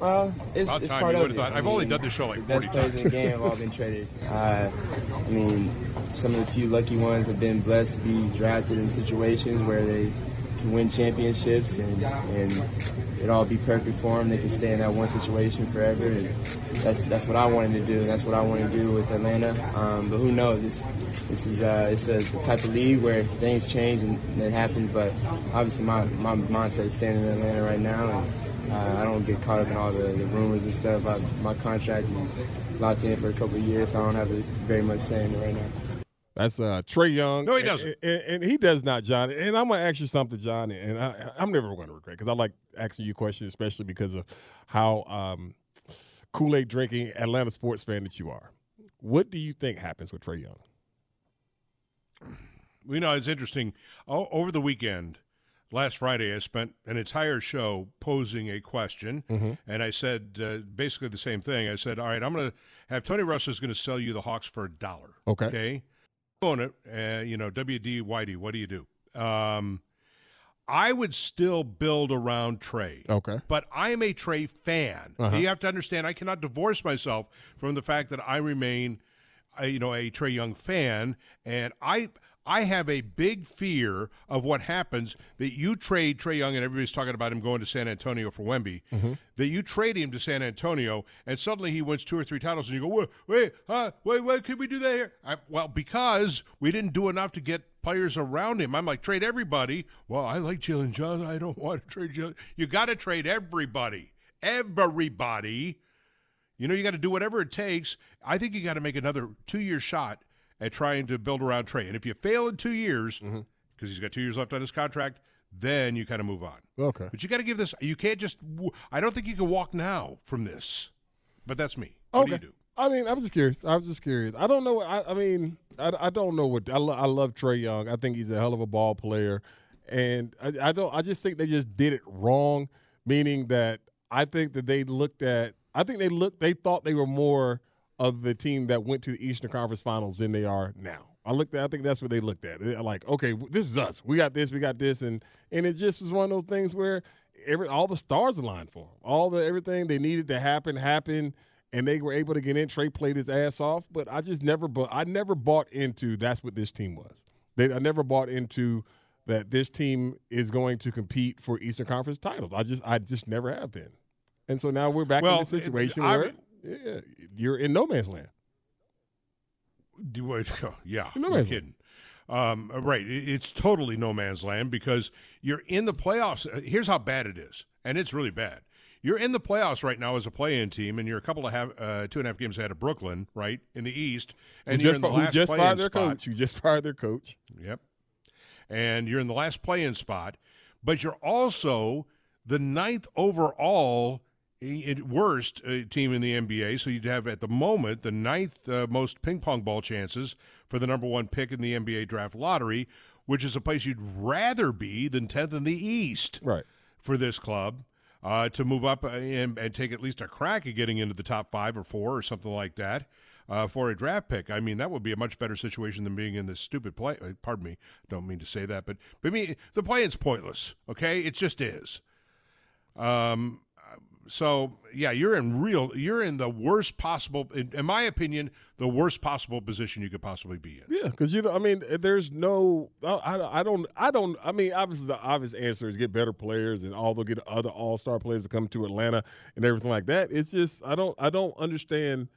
Uh, it's, About it's time part you of would've thought. I I've only done this show like the best 40 players in the game have all been traded. Uh, I mean, some of the few lucky ones have been blessed to be drafted in situations where they can win championships and and it all be perfect for them. They can stay in that one situation forever, and that's that's what I wanted to do. And that's what I want to do with Atlanta. Um, but who knows? This this is uh, it's a type of league where things change and, and it happens. But obviously, my my mindset is staying in Atlanta right now. And, uh, I don't get caught up in all the, the rumors and stuff. I, my contract is locked in for a couple of years, so I don't have very much say in it right now. That's uh, Trae Young. No, he doesn't. And, and he does not, John. And I'm going to ask you something, John. And I, I'm never going to regret because I like asking you questions, especially because of how um, Kool Aid drinking Atlanta sports fan that you are. What do you think happens with Trae Young? You know, it's interesting. O- over the weekend, last Friday, I spent an entire show posing a question, Mhm. and I said uh, basically the same thing. I said, "All right, I'm going to have Tony Ressler is going to sell you the Hawks for a dollar." Okay. Okay. On it, uh, you know, WD Whitey, what do you do? Um, I would still build around Trae. Okay. But I am a Trae fan. Uh-huh. You have to understand, I cannot divorce myself from the fact that I remain, uh, you know, a Trae Young fan, and I. I have a big fear of what happens that you trade Trae Young, and everybody's talking about him going to San Antonio for Wemby. Mhm. That you trade him to San Antonio, and suddenly he wins two or three titles, and you go, wait, wait, huh, wait, wait, could we do that here? I, well, because we didn't do enough to get players around him. I'm like, trade everybody. Well, I like Jalen Johnson. I don't want to trade Jalen. You got to trade everybody. Everybody. You know, you got to do whatever it takes. I think you got to make another two year shot at trying to build around Trae. And if you fail in two years, because Mm-hmm. he's got two years left on his contract, then you kind of move on. Okay. But you got to give this. You can't just. I don't think you can walk now from this. But that's me. What do you do? I mean, I'm just curious. I was just curious. I don't know. I, I mean, I, I don't know what. I, lo- I love Trae Young. I think he's a hell of a ball player, and I, I don't. I just think they just did it wrong. Meaning that I think that they looked at. I think they looked. They thought they were more of the team that went to the Eastern Conference Finals than they are now. I looked. At, I think that's what they looked at. They're like, okay, this is us. We got this. We got this, and and it just was one of those things where every all the stars aligned for them. All the everything they needed to happen happened and they were able to get in. Trae played his ass off, but I just never, but I never bought into that's what this team was. They, I never bought into that this team is going to compete for Eastern Conference titles. I just, I just never have been, and so now we're back Well, in the situation I- where yeah, you're in no man's land. Do what? Yeah, No man's kidding. Um, right, it's totally no man's land because you're in the playoffs. Uh, Here's how bad it is, and it's really bad. You're in the playoffs right now as a play-in team, and you're a couple of half, uh, two and a half games ahead of Brooklyn, right in the East, and you're just, in the who last just fired their spot. coach? Who just fired their coach? Yep. And you're in the last play-in spot, but you're also the ninth overall i- i- worst uh, team in the NBA. So you'd have at the moment the ninth uh, most ping pong ball chances for the number one pick in the NBA draft lottery, which is a place you'd rather be than tenth in the East. Right. For this club. Uh, to move up uh, and, and take at least a crack at getting into the top five or four or something like that uh, for a draft pick. I mean, that would be a much better situation than being in this stupid play. Pardon me, don't mean to say that, but but me, the play-in's pointless. Okay, it just is. Um, so yeah, you're in real, you're in the worst possible, in, in my opinion, the worst possible position you could possibly be in. Yeah, because you know, I mean, there's no, I, I, don't, I don't, I mean, obviously the obvious answer is get better players and all they'll get other All Star players to come to Atlanta and everything like that. It's just, I don't, I don't understand,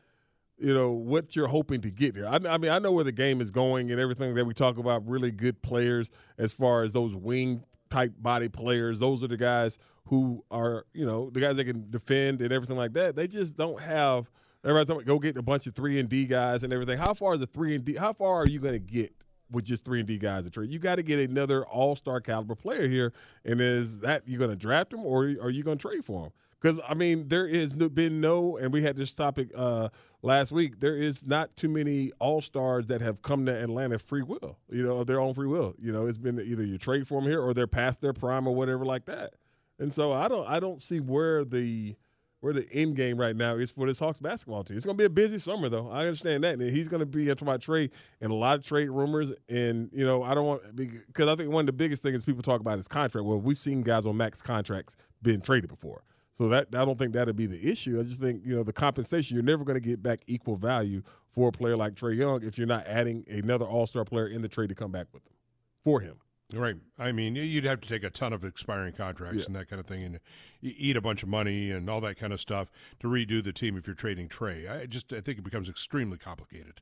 you know, what you're hoping to get here. I, I mean, I know where the game is going and everything that we talk about. Really good players as far as those wing type body players. Those are the guys who are, you know, the guys that can defend and everything like that. They just don't have. Everybody's talking go get a bunch of three and D guys and everything. How far is a three and D? How far are you going to get with just three and D guys to trade? You got to get another All Star caliber player here. And is that you going to draft him or are you going to trade for him? Because I mean, there has been no, and we had this topic uh, last week. There is not too many All Stars that have come to Atlanta free will. You know, of their own free will. You know, it's been either you trade for them here or they're past their prime or whatever like that. And so I don't, I don't see where the where the end game right now is for this Hawks basketball team. It's going to be a busy summer, though. I understand that. And he's going to be talking about trade and a lot of trade rumors. And, you know, I don't want, because I think one of the biggest things people talk about is contract. Well, we've seen guys on max contracts being traded before. So that I don't think that'd be the issue. I just think you know the compensation. You're never going to get back equal value for a player like Trae Young if you're not adding another All Star player in the trade to come back with them for him. Right. I mean, you'd have to take a ton of expiring contracts Yeah. and that kind of thing, and eat a bunch of money and all that kind of stuff to redo the team if you're trading Trae. I just I think it becomes extremely complicated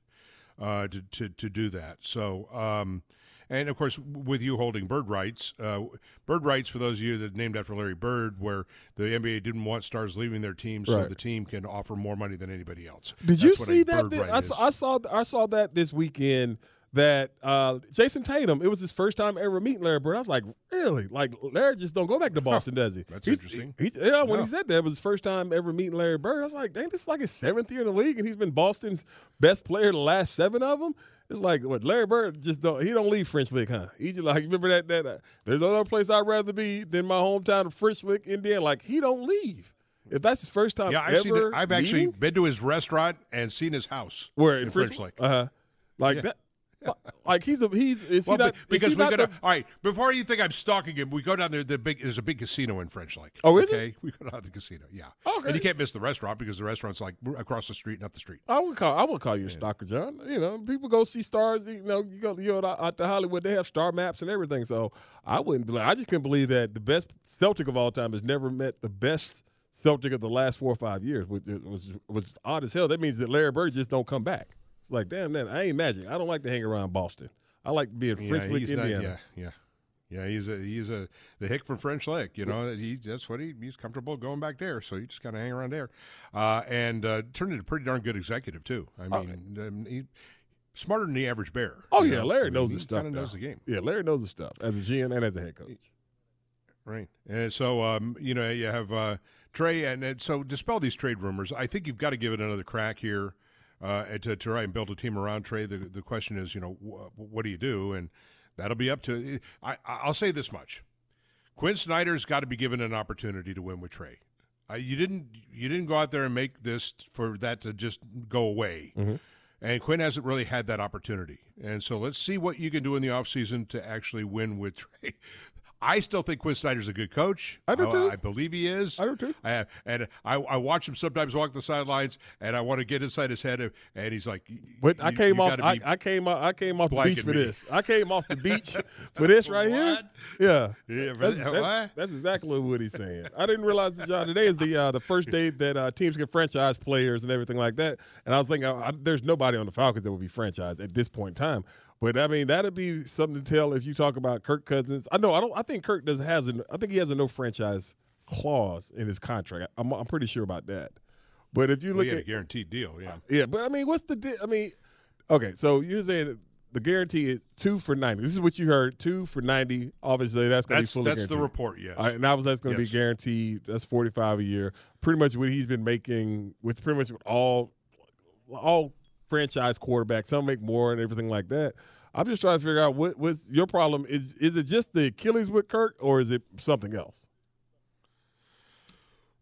uh, to, to to do that. So, um, and of course, with you holding bird rights, uh, bird rights for those of you that named after Larry Bird, where the NBA didn't want stars leaving their team, so Right. the team can offer more money than anybody else. Did you That's a see that? right I, saw, I saw I saw that this weekend. That uh, Jayson Tatum, it was his first time ever meeting Larry Bird. I was like, really? Like Larry just don't go back to Boston, does he? That's He's- interesting. he- yeah, when Yeah. he said that, it was his first time ever meeting Larry Bird. I was like, dang, this is like his seventh year in the league, and he's been Boston's best player the last seven of them. It's like what Larry Bird just don't he don't leave French Lick, huh? He just like remember that that uh, there's no other place I'd rather be than my hometown of French Lick, Indiana. Like he don't leave. If that's his first time yeah, I've ever, seen it. I've actually meeting- been to his restaurant and seen his house. where in, in French, French Lick. Uh huh. Like Yeah. that. Like he's a he's is Well, he not because is he we not go the, to, all right. Before you think I'm stalking him, we go down there. The big there's a big casino in French Lick. Oh, is it? okay? We go down to the casino. Yeah. Okay. And you can't miss the restaurant because the restaurant's like across the street and up the street. I would call I would call you a stalker, John. You know, people go see stars. You know, you go you go out to Hollywood. They have star maps and everything. So I wouldn't believe. I just couldn't believe that the best Celtic of all time has never met the best Celtic of the last four or five years, which was was odd as hell. That means that Larry Bird just don't come back. It's like, damn, man, I ain't magic. I don't like to hang around Boston. I like being French yeah, Lick, he's not- Indiana. yeah, yeah, yeah. He's a he's a the hick from French Lick. You know, he that's what he he's comfortable going back there. So you just kind of hang around there, uh, and uh, turned into a pretty darn good executive too. I mean, um, he smarter than the average bear. Oh yeah, know? Larry I mean, knows he his stuff. Kind of knows the game. Yeah, Larry knows the stuff as a GM and as a head coach. Right. And so, um, you know, you have uh, Trae, and, and so dispel these trade rumors. I think you've got to give it another crack here uh, to, to try and build a team around Trae. The, the question is, you know, wh- what do you do? And that'll be up to. I, I'll say this much: Quinn Snyder's got to be given an opportunity to win with Trae. Uh, you didn't. You didn't go out there and make this for that to just go away. And Quinn hasn't really had that opportunity. And so let's see what you can do in the offseason to actually win with Trae. I still think Quinn Snyder's a good coach. I do too. I believe he is. I do too. I, and I, I watch him sometimes walk the sidelines, and I want to get inside his head, and he's like, But I came off. I, I came off. I came off the beach for me. this. I came off the beach for this right here. Yeah, Yeah, That's, that- what? that's exactly what he's saying. I didn't realize that John today is the uh, the first day that uh, teams can franchise players and everything like that. And I was thinking, I, there's nobody on the Falcons that would be franchised at this point in time. But I mean, that'd be something to tell if you talk about Kirk Cousins. I know. I don't. I think Kirk does has. an. I think he has a no franchise clause in his contract. I'm, I'm pretty sure about that. But if you well, look he had at a guaranteed deal. Yeah. Uh, yeah, but I mean, what's the? Di- I mean, okay, so you're saying the guarantee is two for ninety. This is what you heard, two for ninety. Obviously, that's going to be fully. that's the report, yes. Right, and was that's going to Yes. be guaranteed. That's forty five a year. Pretty much what he's been making with pretty much all all franchise quarterbacks. Some make more and everything like that. I'm just trying to figure out what what's your problem. Is is it just the Achilles with Kirk, or is it something else?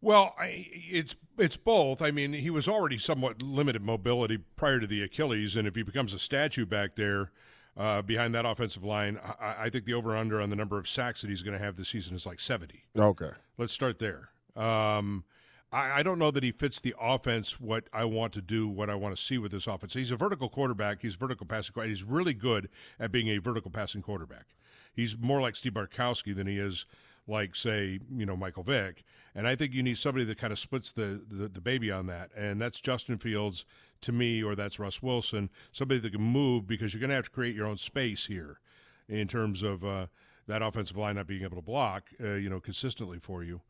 Well, I, it's it's both. I mean, he was already somewhat limited mobility prior to the Achilles, and if he becomes a statue back there uh, behind that offensive line, I, I think the over under on the number of sacks that he's going to have this season is like seventy. Okay. Let's start there. Um, I, I don't know that he fits the offense. What I want to do, what I want to see with this offense. He's a vertical quarterback. He's vertical passing. He's really good at being a vertical passing quarterback. He's more like Steve Bartkowski than he is like, say, you know, Michael Vick. And I think you need somebody that kind of splits the, the, the baby on that. And that's Justin Fields to me, or that's Russ Wilson, somebody that can move because you're going to have to create your own space here in terms of uh, that offensive line not being able to block, uh, you know, consistently for you.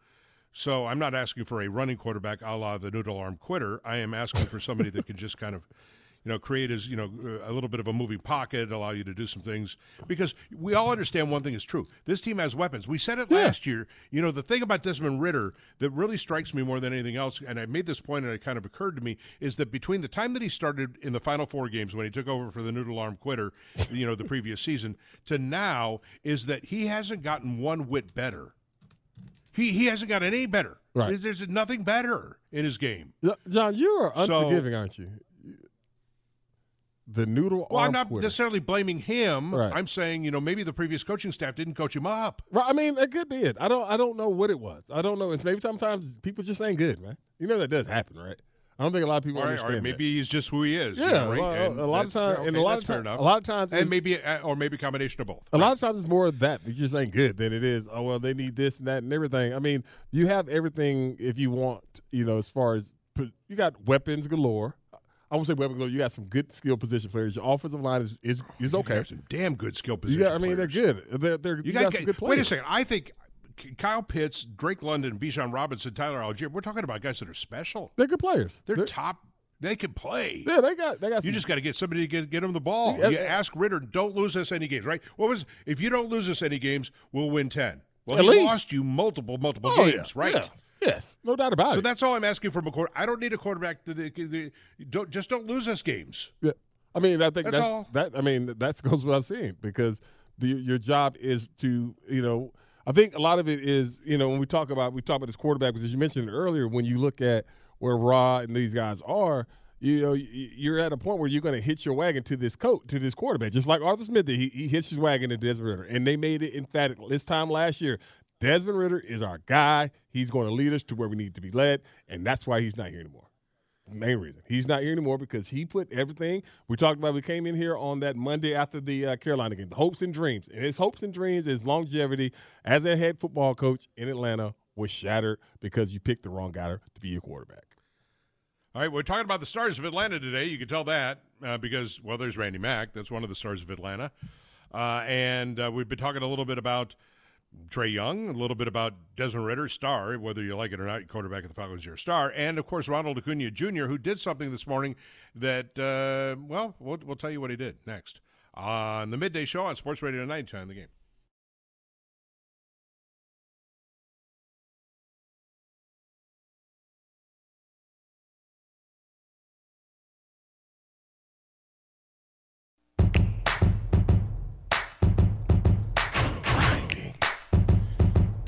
So I'm not asking for a running quarterback a la the noodle arm quitter. I am asking for somebody that can just kind of, you know, create as you know a little bit of a moving pocket, allow you to do some things. Because we all understand one thing is true: this team has weapons. We said it last year. You know, the thing about Desmond Ridder that really strikes me more than anything else, and I made this point, and it kind of occurred to me, is that between the time that he started in the final four games when he took over for the noodle arm quitter, you know, the previous season, to now, is that he hasn't gotten one whit better. He he hasn't got any better. Right. There's nothing better in his game. John, you are So- unforgiving, aren't you? the noodle Well, I'm not quitter. necessarily blaming him. Right. I'm saying, you know, maybe the previous coaching staff didn't coach him up. Right, I mean, it could be it. I don't. I don't know what it was. I don't know. It's maybe sometimes people just ain't good, right? You know that does happen, right? I don't think a lot of people right, understand. right, maybe he's just who he is. you Yeah, know, right? well, And a lot of times, time- yeah, and a lot of fair time- enough. a lot of times and maybe, uh, or maybe a combination of both. that. A lot of times it's more of that. They just ain't good than it is. Oh well, they need this and that and everything. I mean, you have everything if you want. You know, as far as you got weapons galore. I won't say weapons galore. You got some good skill position players. Your offensive line is is, is You okay. some damn good skill You position. got. I mean, players. they're good. They're, they're, you, got, some good players. Wait a second. I think Kyle Pitts, Drake London, Bijan Robinson, Tyler Allgeier. We're talking about guys that are special. They're good players. They're, top. They can play. Yeah, they got. They got. You just got to get somebody to get, get them the ball. Yeah, you yeah. ask Ridder, don't lose us any games, right? What was if you don't lose us any games, we'll win ten. Well, At he least. lost you multiple, multiple Oh, yeah, games, right? yeah. Yes, no doubt about So it. So that's all I'm asking from a quarter. I don't need a quarterback. To the, the, don't just don't lose us games. Yeah, I mean, I think That's that's, all. that. I mean, that goes without saying because the, your job is to, you know, I think a lot of it is, you know, when we talk about we talk about this quarterback position. You mentioned it earlier when you look at where Raw and these guys are. You know, you're at a point where you're going to hitch your wagon to this coat, to this quarterback, just like Arthur Smith did. He, he hitched his wagon to Desmond Ridder, and they made it emphatic this time last year. Desmond Ridder is our guy. He's going to lead us to where we need to be led, and that's why he's not here anymore. Main reason he's not here anymore because he put everything we talked about. We came in here on that Monday after the uh, Carolina game, the hopes and dreams, and his hopes and dreams, his longevity as a head football coach in Atlanta was shattered because you picked the wrong guy to be your quarterback. All right, we're talking about the stars of Atlanta today. You can tell that uh, because, well, there's Randy Mack. That's one of the stars of Atlanta. Uh, and uh, we've been talking a little bit about Trae Young, a little bit about Desmond Ridder, star, whether you like it or not, quarterback of the Falcons, you're a star. And, of course, Ronald Acuna Jr., who did something this morning that, uh, well, well, we'll tell you what he did next on the midday show on Sports Radio 90 time the game.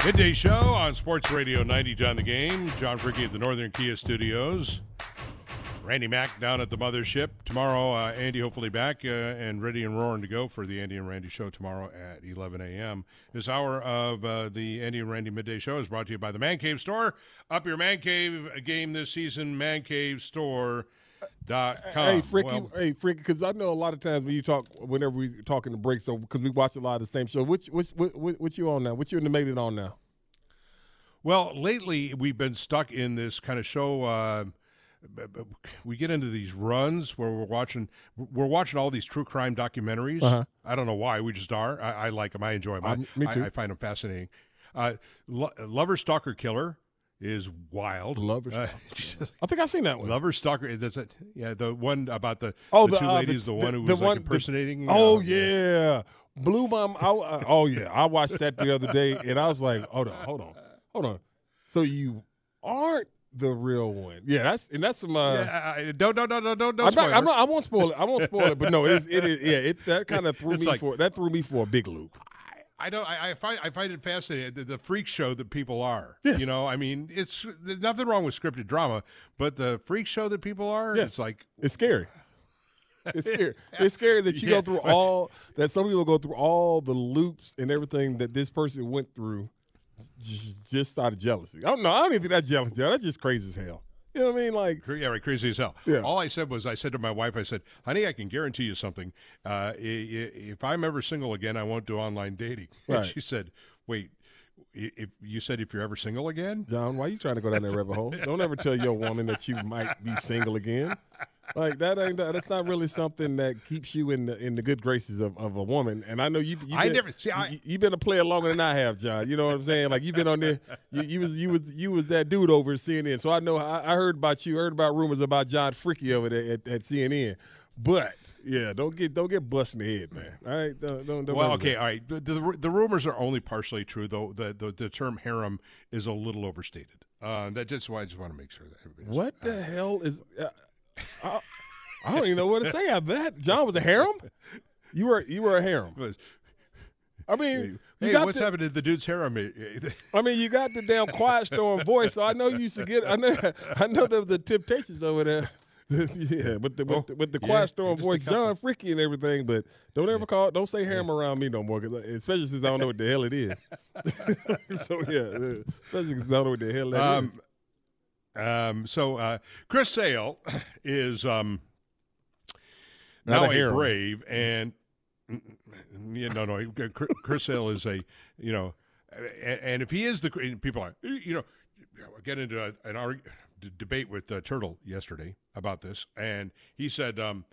Midday show on Sports Radio 90 John the Game. John Fricke at the Northern Kia Studios. Randy Mack down at the mothership. Tomorrow, uh, Andy hopefully back uh, and ready and roaring to go for the Andy and Randy show tomorrow at 11 a.m. This hour of uh, the Andy and Randy Midday Show is brought to you by the Man Cave Store. Up your Man Cave game this season, mancavestore.com. hey, Fricke, Well, hey, Fricke, because I know a lot of times when you talk, whenever we talk in the break, so because we watch a lot of the same show. Which, which, what, what, what you on now? What you in the making on now? Well, lately we've been stuck in this kind of show. Uh, we get into these runs where we're watching we're watching all these true crime documentaries. Uh-huh. I don't know why. We just are. I, I like them. I enjoy them. I, Um, me too. I, I find them fascinating. Uh, Lo- Lover Stalker Killer is wild. Lover Uh, I think I've seen that one. Lover Stalker. That's it. Yeah, the one about the Oh, the, the, two uh, ladies. The, one who was like impersonating. oh uh, yeah, Blue Mom. I, I- oh yeah, I watched that the other day, and I was like, hold on, hold on, hold on. So you aren't the real one? Yeah, that's and that's some. Uh, Yeah, I- don't don't don't don't don't. I'm not, I'm not, I won't spoil it. I won't spoil it. But no, it's, it is. Yeah, it that kind of threw It's me like- for that threw me for a big loop. I don't. I, I find I find it fascinating the, the freak show that people are. Yes. You know, I mean, it's there's nothing wrong with scripted drama, but the freak show that people are, Yes. it's like It's scary. It's scary. It's scary that you Yeah. go through all that. Some people go through all the loops and everything that this person went through, just, just out of jealousy. I don't know. I don't even think that's jealousy. That's just crazy as hell. You know what I mean? Like, yeah, right, crazy as hell. Yeah. All I said was, I said to my wife, I said, "Honey, I can guarantee you something. Uh, if I'm ever single again, I won't do online dating." And she said, "Wait." If you said if you're ever single again, John, why are you trying to go down that rabbit hole? Don't ever tell your woman that you might be single again. Like that ain't that's not really something that keeps you in the in the good graces of, of a woman. And I know you. you I been, never- see, I- you, you been a player longer than I have, John. You know what I'm saying? Like you've been on there. You, you was you was you was that dude over at CNN. So I know I, I heard about you. Heard about rumors about John Fricke over there at, at CNN. But yeah, don't get don't get bust in the head, man. All right, don't don't. don't well, okay, say- all right. The, the, the rumors are only partially true, though. The the, the term harem is a little overstated. Uh, that just why I just want to make sure that everybody. What the hell is? Uh, I, I don't even know what to say after that. John was a harem. You were you were a harem. I mean, you Hey, got what's the, happened to the dude's harem? I mean, you got the damn quiet storm voice. So I know you used to get. I know. I know there was the temptations over there. yeah, with the with, Oh, the, with the yeah, quiet storm voice. John Fricke and everything. But don't ever call, don't say ham around me no more, 'cause, especially since I don't know what the hell it is. so yeah, especially because I don't know what the hell that Um, is. um, so uh, Chris Sale is um, Not now a a, brave, and yeah, no, no, Chris Sale is a you know, and, and if he is the people are you know, get into a, an arg- d- debate with uh, Turtle yesterday about this, and he said. Um,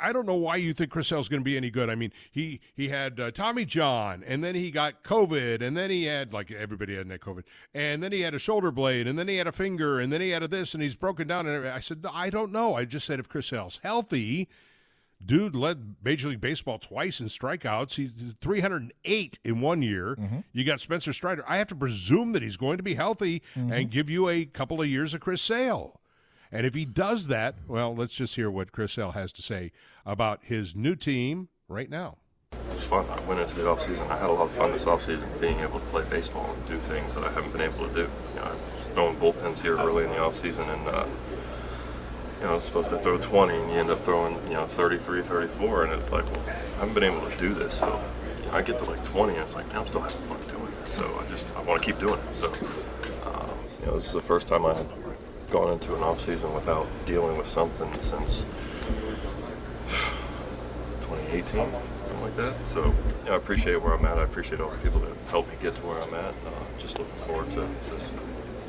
I- don't know why you think Chris Sale's going to be any good. I mean, he he had uh, Tommy John, and then he got COVID, and then he had like everybody had that COVID, and then he had a shoulder blade, and then he had a finger, and then he had a this, and he's broken down. And I said, I don't know. I just said if Chris Sale's healthy, dude led Major League Baseball twice in strikeouts. He's 308 in one year. You got Spencer Strider. I have to presume that he's going to be healthy and give you a couple of years of Chris Sale. And if he does that, well, let's just hear what Chris Sale has to say about his new team right now. It was fun. I went into the offseason. I had a lot of fun this offseason being able to play baseball and do things that I haven't been able to do. You know, I was throwing bullpens here early in the offseason and, uh, you know, I was supposed to throw 20 and you end up throwing, you know, 33, 34. And it's like, well, I haven't been able to do this. So you know, I get to like 20 and it's like, I'm still having fun doing this. So I just, I want to keep doing it. So, um, you know, this is the first time I had gone into an off season without dealing with something since 2018, something like that. So, I appreciate where I'm at. I appreciate all the people that helped me get to where I'm at. Uh, just looking forward to this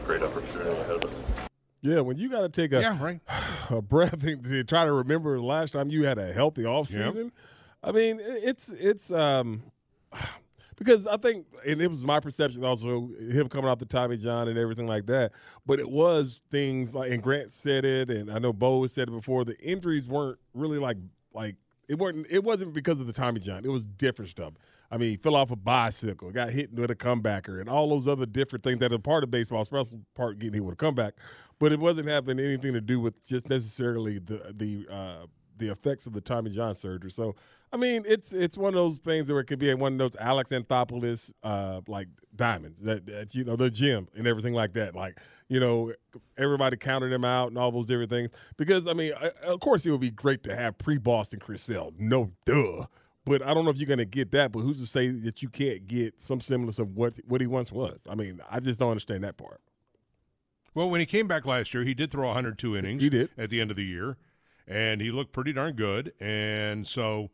great opportunity ahead of us. Yeah, when you got to take a, Yeah, right. a breath and to try to remember the last time you had a healthy off season. I mean, it's it's um because I think and it was my perception also him coming off the Tommy John and everything like that. But it was things like and Grant said it and I know Bo has said it before. The injuries weren't really like like it wasn't it wasn't because of the Tommy John. It was different stuff. I mean, he fell off a bicycle, got hit with a comebacker, and all those other different things that are part of baseball, especially part getting hit with a comeback. But it wasn't having anything to do with just necessarily the the uh, the effects of the Tommy John surgery. So, I mean, it's it's one of those things where it could be one of those Alex Anthopoulos uh, like diamonds that, that you know the gym and everything like that. Like you know, everybody counted him out and all those different things. Because I mean, uh, of course, it would be great to have pre Boston Chris Sale. No, duh. But I don't know if you're going to get that. But who's to say that you can't get some semblance of what what he once was? I mean, I just don't understand that part. Well, when he came back last year, he did throw 102 innings. He did. at the end of the year, and he looked pretty darn good. And so,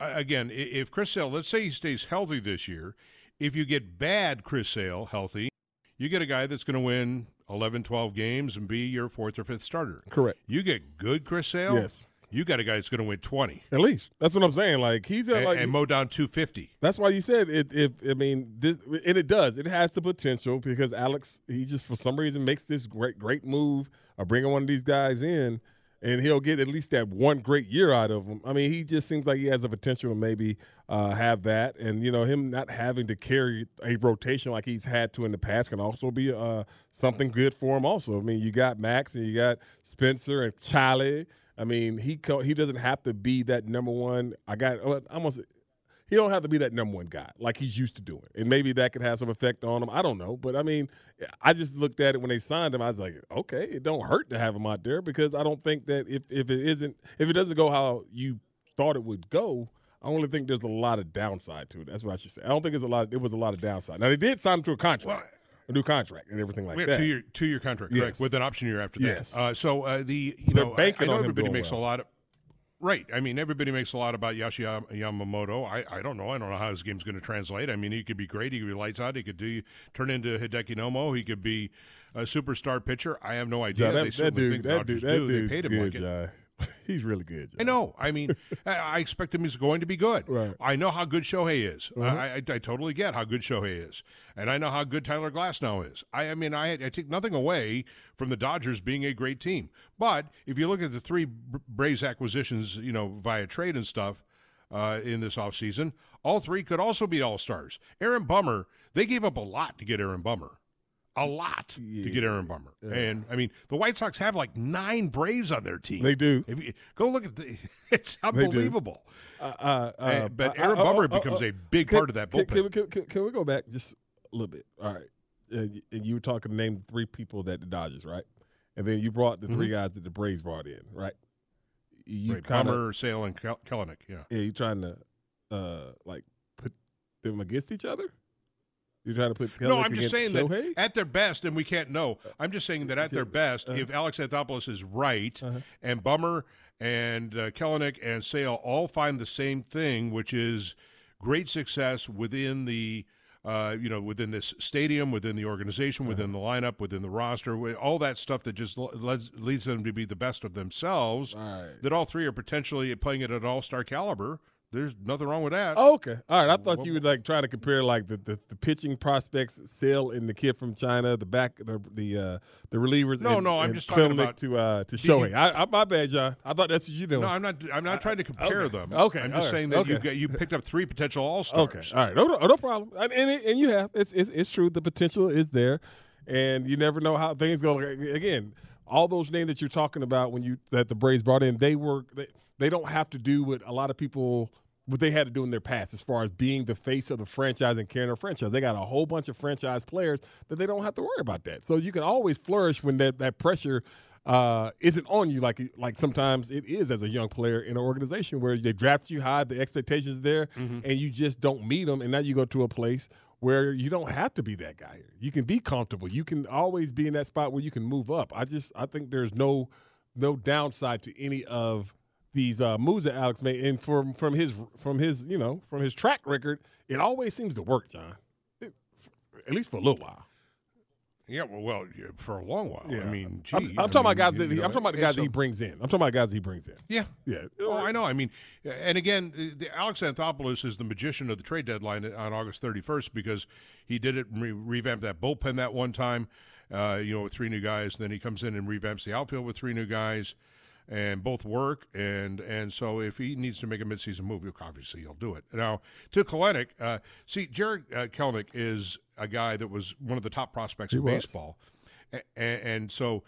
again, if Chris Sale, let's say he stays healthy this year, if you get bad Chris Sale healthy, you get a guy that's going to win 11, 12 games and be your fourth or fifth starter. Correct. You get good Chris Sale. Yes. You got a guy that's going to win 20 At least that's what I'm saying. Like he's uh, and, like and mow down 250. That's why you said it. If I mean this, and it does. It has the potential because Alex, he just for some reason makes this great, great move of bringing one of these guys in, and he'll get at least that one great year out of him. I mean, he just seems like he has the potential to maybe uh, have that, and you know, him not having to carry a rotation like he's had to in the past can also be uh, something good for him. Also, I mean, you got Max and you got Spencer and Charlie. I mean, he co- he doesn't have to be that number one. I got almost he don't have to be that number one guy like he's used to doing. And maybe that could have some effect on him. I don't know. But I mean, I just looked at it when they signed him. I was like, okay, it don't hurt to have him out there because I don't think that if, if it isn't if it doesn't go how you thought it would go, I only think there's a lot of downside to it. That's what I should say. I don't think it's a lot it was a lot of downside. Now they did sign him to a contract. A new contract and everything like we have that. two year two year contract, correct, Yes. with an option year after that. Yes. Uh, so uh, the you They're know banking I, know on everybody makes well. a lot of right. I mean, everybody makes a lot about Yashi Yamamoto. I, I don't know. I don't know how his game's going to translate. I mean, he could be great. He could be lights out. He could do turn into Hideki Nomo. He could be a superstar pitcher. I have no idea. They that, that certainly dude, think that dude, that do. They paid him good, like. He's really good. I know. I mean, I, expect him. He's going to be good. Right. I know how good Shohei is. Uh-huh. I, I, I totally get how good Shohei is, and I know how good Tyler Glasnow is. I, I mean, I, I take nothing away from the Dodgers being a great team, but if you look at the three Braves acquisitions, you know, via trade and stuff uh, in this offseason, all three could also be all stars. Aaron Bummer, they gave up a lot to get Aaron Bummer. A lot to get Aaron Bummer, and I mean the White Sox have like nine Braves on their team. They do. If you, go look at the, it's unbelievable. Uh, uh, uh, but uh, Aaron uh, Bummer uh, becomes a big can- part of that bullpen. Can, we- can, can, can we go back just a little bit? All right. And you were talking to name three people that the Dodgers, right? and then you brought the three Mhm. guys that the Braves brought in, right? You Right, kinda- Bummer, Sale, and Kel- Kelenic. Yeah. Yeah, you trying to uh like put them against each other? You're trying to put No, I'm just saying Shohei? that at their best, and we can't know. I'm just saying that at their best, Uh-huh. if Alex Anthopoulos is right, and Bummer and uh, Kelenic and Sale all find the same thing, which is great success within the. Uh, you know, within this stadium, within the organization, within the lineup, within the roster, all that stuff that just leads, leads them to be the best of themselves. That all three are potentially playing at an all-star caliber. There's nothing wrong with that. Oh, okay. All right. I thought you would like try to compare like the, the, the pitching prospects, Sale and the kid from China, the back the the uh, the relievers. No, and, no, I'm just talking about- to uh, to Shohei. I, I, my bad, John. I thought that's what you doing. No, I'm not. I'm not trying to compare okay. them. Okay, I'm just right, saying that you got, you picked up three potential all stars. Okay, all right, no, no, no problem. And, and, it- and you have it's, it's it's true. The potential is there, and you never know how things go. Again, all those names that you're talking about when you that the Braves brought in, they were they, they don't have to do what a lot of people what they had to do in their past as far as being the face of the franchise and carrying a franchise. They got a whole bunch of franchise players that they don't have to worry about that. So you can always flourish when that that pressure uh, isn't on you like like sometimes it is as a young player in an organization where they draft you high, the expectations there, Mm-hmm. and you just don't meet them, and now you go to a place where you don't have to be that guy here. You can be comfortable. You can always be in that spot where you can move up. I just I think there's no no downside to any of these uh, moves that Alex made, and from from his from his you know from his track record, it always seems to work, John. It- at least for a little while. Yeah, well, well, yeah, for a long while. I mean, gee, I'm, I'm I talking about guys that he, know, I'm talking about the guys so- that he brings in. I'm talking about guys that he brings in. Yeah, yeah. Oh, I know. I mean, and again, the, the Alex Anthopoulos is the magician of the trade deadline on August 31st because he did it re- revamped that bullpen that one time. Uh, you know, with three new guys. Then he comes in and revamps the outfield with three new guys, and both work. And and so if he needs to make a midseason move, obviously he'll do it. Now to Kelenic, uh, see, Jarred uh, Kelenic is a guy that was one of the top prospects He in was. baseball, A- a- and so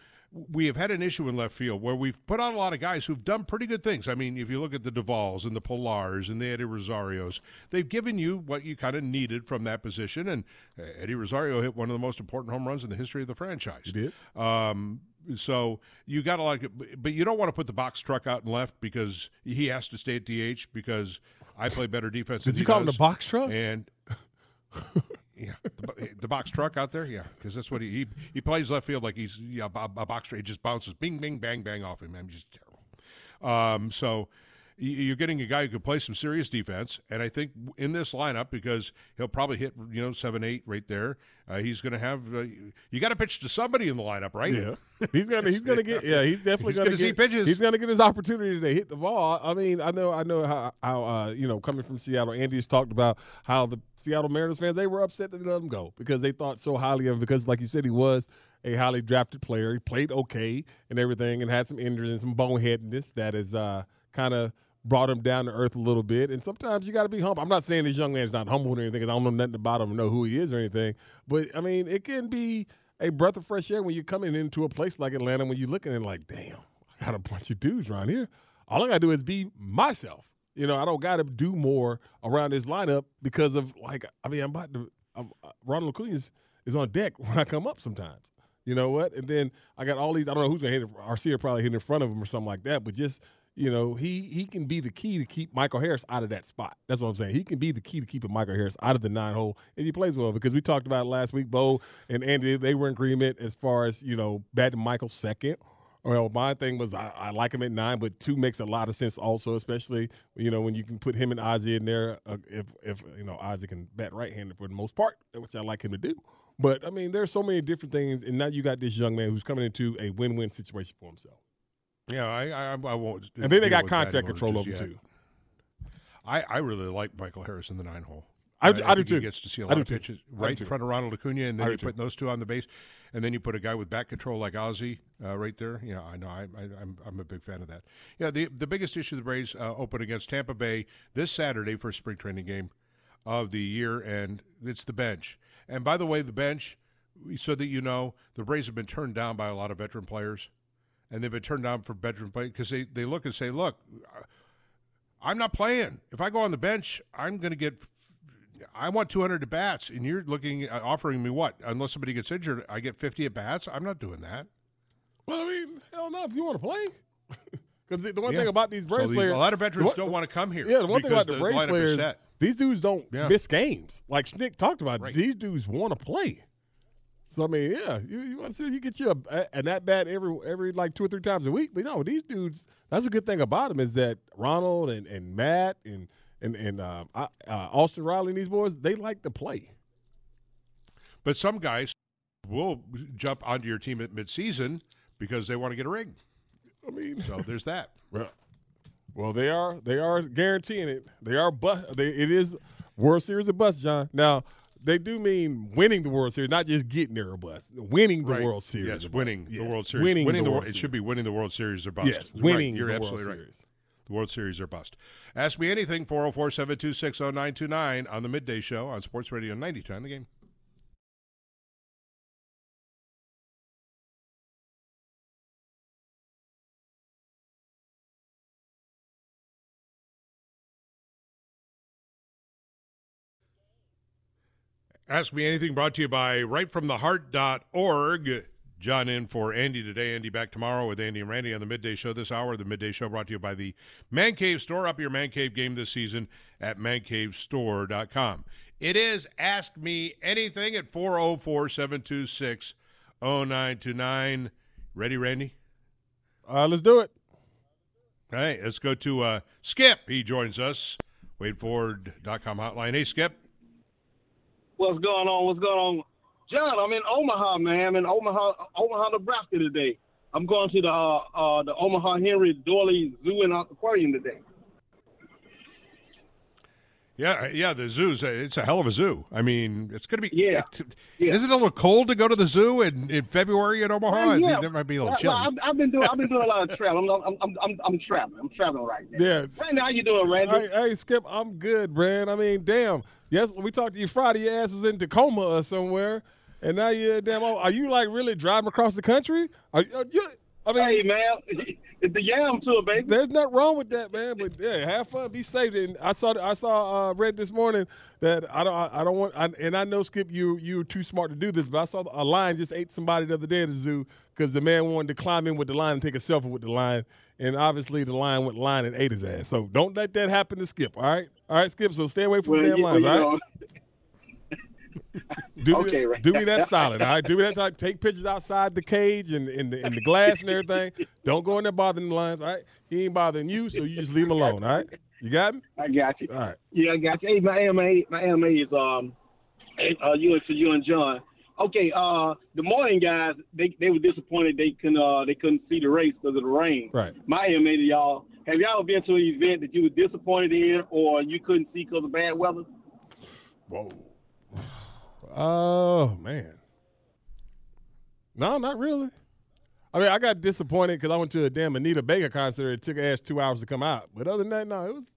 we have had an issue in left field where we've put out a lot of guys who've done pretty good things. I mean, if you look at the Duvalls and the Polars and the Eddie Rosarios, they've given you what you kind of needed from that position. And uh, Eddie Rosario hit one of the most important home runs in the history of the franchise. He did. Um, so you got to like, but you don't want to put the box truck out and left because he has to stay at DH because I play better defense. Did you call him the box truck? And yeah, the, the box truck out there. Yeah, because that's what he, he he plays left field like he's yeah, a, a box truck. It just bounces, bing, bing, bang, bang off him. I'm just terrible. Um, so you're getting a guy who could play some serious defense, and I think in this lineup because he'll probably hit you know seven, eight right there. Uh, he's going to have uh, you got to pitch to somebody in the lineup, right? Yeah, he's gonna he's gonna get yeah he's definitely He's gonna, gonna get, see pitches. He's gonna get his opportunity to hit the ball. I mean, I know I know how how uh, you know coming from Seattle, Andy's talked about how the Seattle Mariners fans they were upset that they let him go because they thought so highly of him because like you said he was a highly drafted player. He played okay and everything and had some injuries and some boneheadedness that is uh, kind of brought him down to earth a little bit. And sometimes you got to be humble. I'm not saying this young man's not humble or anything I don't know nothing about him or know who he is or anything. But I mean, it can be a breath of fresh air when you're coming into a place like Atlanta when you're looking and like, damn, I got a bunch of dudes around here. All I got to do is be myself. You know, I don't got to do more around this lineup because of like, I mean, I'm about to. I'm, uh, Ronald Acuna is, is on deck when I come up sometimes. You know what? And then I got all these. I don't know who's gonna hit. it. Arcia probably hit in front of him or something like that. But just you know, he he can be the key to keep Michael Harris out of that spot. That's what I'm saying. He can be the key to keeping Michael Harris out of the nine hole, if he plays well because we talked about last week. Bo and Andy they were in agreement as far as you know batting Michael second. Well, my thing was I, I like him at nine, but two makes a lot of sense also, especially you know when you can put him and Ozzie in there. Uh, if if you know Ozzie can bat right-handed for the most part, which I like him to do. But I mean, there's so many different things, and now you got this young man who's coming into a win-win situation for himself. Yeah, I I, I won't. And then they got with contract control over yet. I, I really like Michael Harris in the nine hole. I do- I do think he too. gets to see a I lot of too. pitches I right in front of Ronald Acuna, and then you put those two on the base, and then you put a guy with back control like Ozzie uh, right there. Yeah, I know. I, I, I'm I'm a big fan of that. Yeah, the the biggest issue the Braves uh, open against Tampa Bay this Saturday for a spring training game of the year, and it's the bench. And by the way, the bench, so that you know, the Braves have been turned down by a lot of veteran players, and they've been turned down for veteran play because they they look and say, look. I'm not playing. If I go on the bench, I'm going to get. I want 200 at bats, and you're looking offering me what? Unless somebody gets injured, I get 50 at bats. I'm not doing that. Well, I mean, hell no, if you want to play. Because the, the one Yeah. thing about these So Braves these- players, a lot of veterans one- don't wanna come here Yeah, the one thing about the the Braves players, these dudes don't Yeah. miss games. Like Schnick talked about, Right. these dudes want to play. So I mean, yeah, you, you want to see you get you a, an at bat every every like two or three times a week. But no, these dudes. That's a good thing about them is that Ronald and, and Matt and and and uh, uh, Austin Riley and these boys they like to play. But some guys will jump onto your team at midseason because they want to get a ring. I mean, so there's that. Well, well, they are they are guaranteeing it. They are bus. They, it is World Series of bus, John. Now they do mean winning the World Series, not just getting there a bus. Winning the Right. World Series. Yes, winning the World Series. Winning, the, the Wor- World It should be winning the World Series or bust. Yes, Right, winning You're the World absolutely right. Series. The World Series or bust. Ask me anything, 404 726 0929 on the midday show on Sports Radio 92 on the game. Ask Me Anything brought to you by rightfromtheheart.org. John in for Andy today. Andy back tomorrow with Andy and Randy on the midday show this hour. The midday show brought to you by the Man Cave Store. Up your Man Cave game this season at mancavestore.com. It is Ask Me Anything at 404 726 0929. Ready, Randy? Uh, let's do it. All right, let's go to uh, Skip. He joins us. WadeFord.com hotline. Hey, Skip. What's going on? What's going on? John, I'm in Omaha, man. I'm in Omaha, Omaha, Nebraska today. I'm going to the uh, uh, the Omaha Henry Doorly Zoo and Aquarium today. Yeah, yeah, the zoo's a, it's a hell of a zoo. I mean, it's going to be. Yeah. Is it a little cold to go to the zoo in, in February in Omaha? I Well, think yeah. That might be a little chilly. well, I've, I've been doing I've been doing a lot of traveling. I'm I'm I'm, I'm traveling. I'm traveling right now. Yes. Randy, how you doing, Randy? Hey, hey, Skip, I'm good, man. I mean, damn. Yes, we talked to you Friday. Your ass was in Tacoma or somewhere, and now you're damn. Are you like really driving across the country? Are, are you? I mean, hey, man, it's the yam tour, baby. There's nothing wrong with that, man. But yeah, have fun, be safe. And I saw, I saw, uh, read this morning that I don't, I, I don't want, I, and I know Skip, you, you were too smart to do this, but I saw a lion just ate somebody the other day at the zoo because the man wanted to climb in with the lion and take a selfie with the lion, and obviously the line went line and ate his ass. So don't let that happen to Skip. All right, all right, Skip. So stay away from Well, the damn you- you All right. Do, Okay, me, right. do me that solid, all right? Do me that solid. Take pictures outside the cage and in the, in the glass and everything. Don't go in there bothering the lines. all right? He ain't bothering you, so you just leave him alone, all right? You got me? I got you. All right. Yeah, I got you. Hey, my AMA, my AMA is um, uh, you and for you and John. Okay, uh, the morning guys, they they were disappointed they couldn't uh they couldn't see the race because of the rain. Right. My AMA to y'all, have y'all been to an event that you were disappointed in or you couldn't see because of bad weather? Whoa. Oh man. No, not really. I mean, I got disappointed because I went to a damn Anita Baker concert. It took ass two hours to come out. But other than that, no, it was.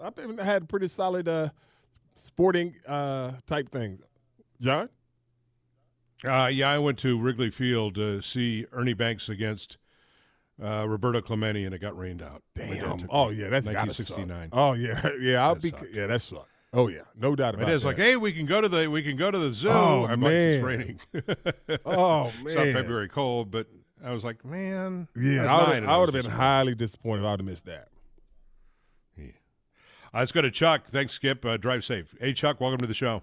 I, I've been- had pretty solid uh, sporting uh, type things. John. Uh, yeah, I went to Wrigley Field to see Ernie Banks against uh, Roberto Clemente, and it got rained out. Damn. Oh yeah, that's suck. 1969. Oh yeah, yeah. I'll That be. sucked. Yeah, that's suck. Oh yeah, no doubt about dad's that. like, "Hey, we can go to the we can go to the zoo." Oh, I'm like, "It's raining." Oh, It's not man. February cold, but I was like, "Man, yeah, I would, have been highly disappointed if I'd have missed that. Uh, let's go to Chuck. Thanks, Skip. Uh, drive safe. Hey, Chuck, welcome to the show.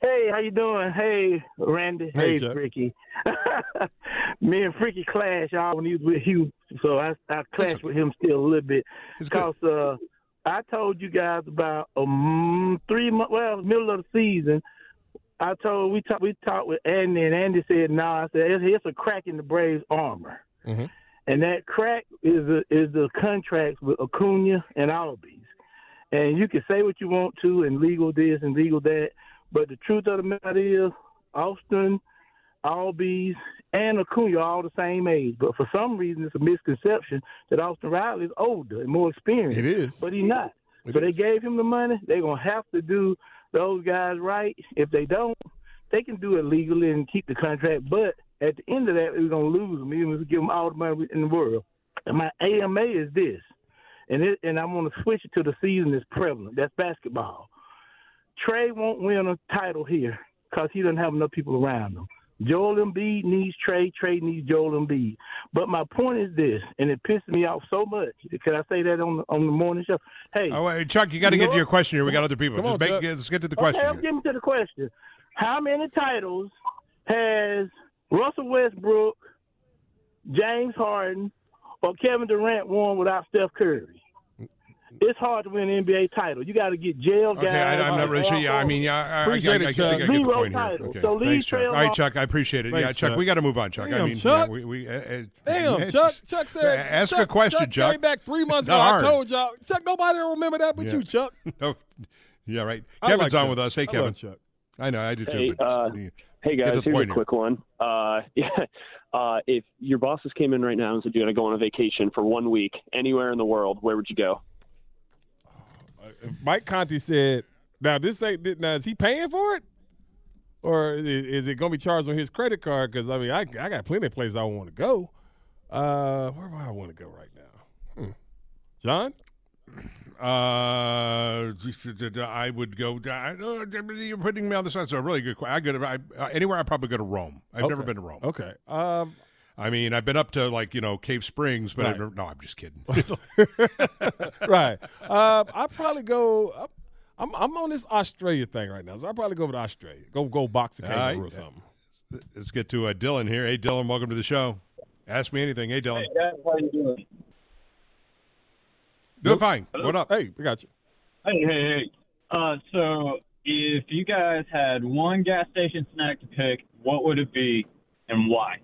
Hey, how you doing? Hey, Randy. Hey, Hey, Freaky. Me and Freaky clash y'all when he was with Hugh, so I I clashed with him still a little bit because uh, I told you guys about um three months, well, middle of the season. I told we talked we talked with Andy and Andy said no. I said it's, it's a crack in the Braves armor, and that crack is the is the contracts with Acuna and Albies. And you can say what you want to and legal this and legal that, but the truth of the matter is, Austin, Albies, and Acuna are all the same age. But for some reason, it's a misconception that Austin Riley is older and more experienced. It is. But he's not. It so they gave him the money. They're going to have to do those guys right. If they don't, they can do it legally and keep the contract. But at the end of that, we're going to lose them, even if we give them all the money in the world. And my AMA is this, and it, and I want to switch it to the season that's prevalent. That's basketball. Trey won't win a title here because he doesn't have enough people around him. Joel Embiid needs Trey. Trey needs Joel Embiid. But my point is this, and it pissed me off so much. Can I say that on the, on the morning show? Hey, Oh, wait, Chuck, you got to get to your question here. We got other people. Come Just on, make, Chuck. let's get to the Okay, question. I'm here. getting to the question. How many titles has Russell Westbrook, James Harden, or Kevin Durant won without Steph Curry? It's hard to win an NBA title. You got to get jail guys. Okay, I, I'm not really sure. Yeah, I mean, yeah, I, I, Appreciate I, I, it, I, Chuck. think I get the Zero point here. Okay, So leave thanks, Chuck. Trail All right. Chuck, I appreciate it. yeah, Chuck, Chuck. we got to move on, Chuck. I Damn, mean, Chuck. Yeah, we, we, uh, uh, Damn, yeah, Chuck. Chuck said. Ask Chuck, a question, Chuck. came back three months ago. hard. I told y'all. Chuck, nobody will remember that but Yeah. you, Chuck. no, yeah, right. Kevin's like on with us. Hey, I Kevin. love Chuck. I know, I do too. Hey, but uh, hey Get guys, the here's point a here. quick one. Uh, yeah, uh, if your bosses came in right now and said you're going to go on a vacation for one week anywhere in the world, where would you go? Mike Conti said, "Now this ain't now is he paying for it, or is, is it going to be charged on his credit card? Because I mean, I I got plenty of places I want to go. Uh, where do I want to go right now? Hmm. John, Uh, I would go. I, uh, you're putting me on the spot. So a really good question. I go to I, uh, anywhere. I probably go to Rome. I've never been to Rome. Okay. Um, I mean, I've been up to like you know Cave Springs, but I've Right. never, no, I'm just kidding. right. Uh, I probably go. I'm I'm on this Australia thing right now, so I probably go over to Australia. Go go box a All kangaroo right. or something. Let's get to uh, Dylan here. Hey, Dylan, welcome to the show. Ask me anything. Hey, Dylan. Hey, guys, how you doing? Doing fine. What up? Hey, we got you. Hey, hey, hey. Uh, so if you guys had one gas station snack to pick, what would it be and why?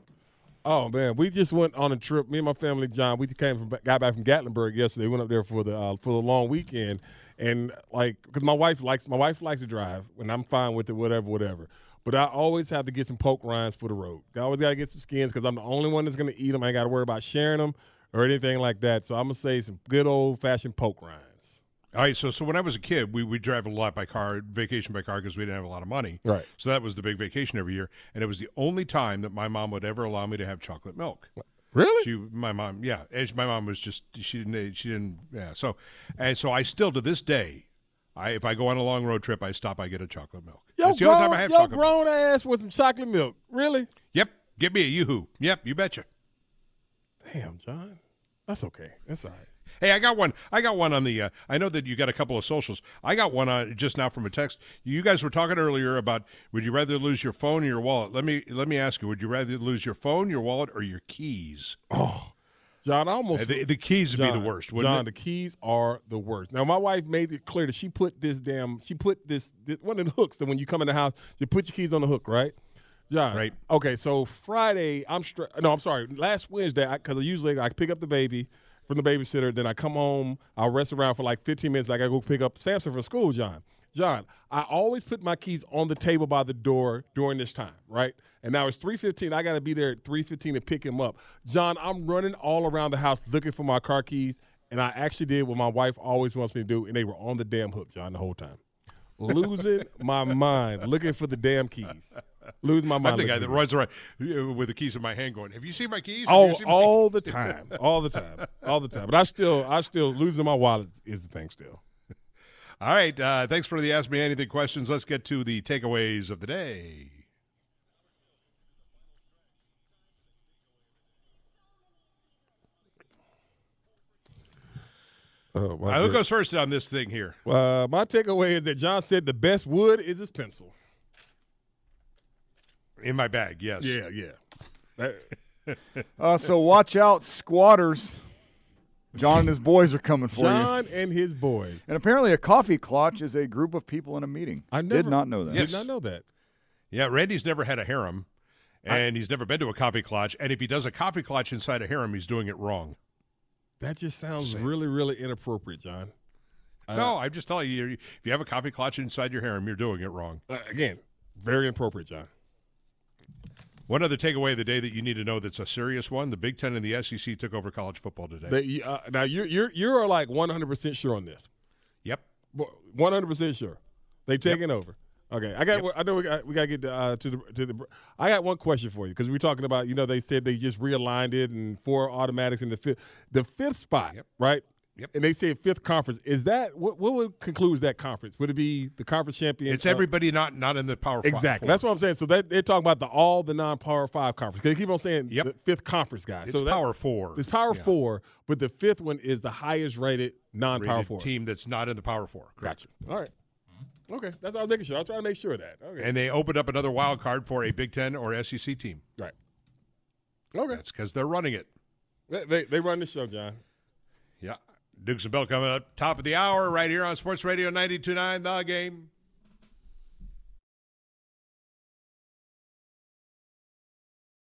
Oh man, we just went on a trip. Me and my family, John, we came from got back from Gatlinburg yesterday. Went up there for the uh, for the long weekend, and like because my wife likes my wife likes to drive, and I'm fine with it, whatever, whatever. But I always have to get some poke rinds for the road. I always got to get some skins because I'm the only one that's gonna eat them. I ain't got to worry about sharing them or anything like that. So I'm gonna say some good old fashioned poke rinds. All right, so so when I was a kid, we would drive a lot by car, vacation by car, because we didn't have a lot of money. Right. So that was the big vacation every year, and it was the only time that my mom would ever allow me to have chocolate milk. Really? She, my mom, yeah. and she- My mom was just she didn't she didn't yeah. So and so I still to this day, I if I go on a long road trip, I stop, I get a chocolate milk. Yo, That's the only time grown, I have yo, chocolate milk. grown ass with some chocolate milk. Really? Yep. Get me a yoo-hoo. Yep. You betcha. Damn, John. That's okay. That's all right. Hey, I got one. I got one on the. Uh, I know that you got a couple of socials. I got one on just now from a text. You guys were talking earlier about would you rather lose your phone or your wallet? Let me let me ask you. Would you rather lose your phone, your wallet, or your keys? Oh, John, I almost Uh, the, the keys would be the worst. Wouldn't John, it? the keys are the worst. Now, my wife made it clear that she put this damn, she put this, this one of the hooks that when you come in the house, you put your keys on the hook, right? John, Right. Okay, so Friday, I'm straight. No, I'm sorry. Last Wednesday, because usually I pick up the baby from the babysitter, then I come home, I'll rest around for like 15 minutes. I go pick up Samson from school, John. John, I always put my keys on the table by the door during this time, right? And now it's 3:15. I got to be there at 3:15 to pick him up. John, I'm running all around the house looking for my car keys, and I actually did what my wife always wants me to do, and they were on the damn hook, John, the whole time. Losing my mind looking for the damn keys. Losing my mind. I'm the guy that runs around with the keys in my hand, going, "Have you seen my keys?" Have all, seen my all keys?" the time, all the time, all the time. But I still, I still losing my wallet is the thing. Still, All right. Uh, thanks for the Ask Me Anything questions. Let's get to the takeaways of the day. Oh, All right, who goes first on this thing here? Uh, my takeaway is that John said the best wood is his pencil. In my bag, yes. Yeah, yeah. Uh, so watch out, squatters. John and his boys are coming for you. John and his boys. And apparently, a coffee clutch is a group of people in a meeting. I did not know that. Yes. Did not know that. Yeah, Randy's never had a harem, and he's never been to a coffee clutch. And if he does a coffee clutch inside a harem, he's doing it wrong. That just sounds really, really inappropriate, John. Uh, no, I'm just telling you, if you have a coffee clutch inside your harem, you're doing it wrong. Uh, again, very inappropriate, John. One other takeaway of the day that you need to know that's a serious one: the Big Ten and the SEC took over college football today. They, uh, now you're you're you're like 100 percent sure on this. Yep. 100 percent sure. They've taken over. Okay, I got. I know we got. We got to get uh, to the to the. I got one question for you because we're talking about. You know, they said they just realigned it and four automatics in the fifth. The fifth spot, right? Yep. And they say fifth conference. Is that what? What would conclude that conference? Would it be the conference champion? It's uh, everybody not not in the power. five- Exactly. four. That's what I'm saying. So that they're talking about the all the non-power five conference. They keep on saying the fifth conference guys. It's so that's- power four. It's power Yeah. four, but the fifth one is the highest rated non-power four team that's not in the power four. Gotcha. All right. Okay, that's all I was making sure. I was trying to make sure of that. Okay. And they opened up another wild card for a Big Ten or SEC team. Right. Okay. That's because they're running it. They, they they run the show, John. Yeah. Dukes and Bell coming up top of the hour right here on Sports Radio 92.9 The Game.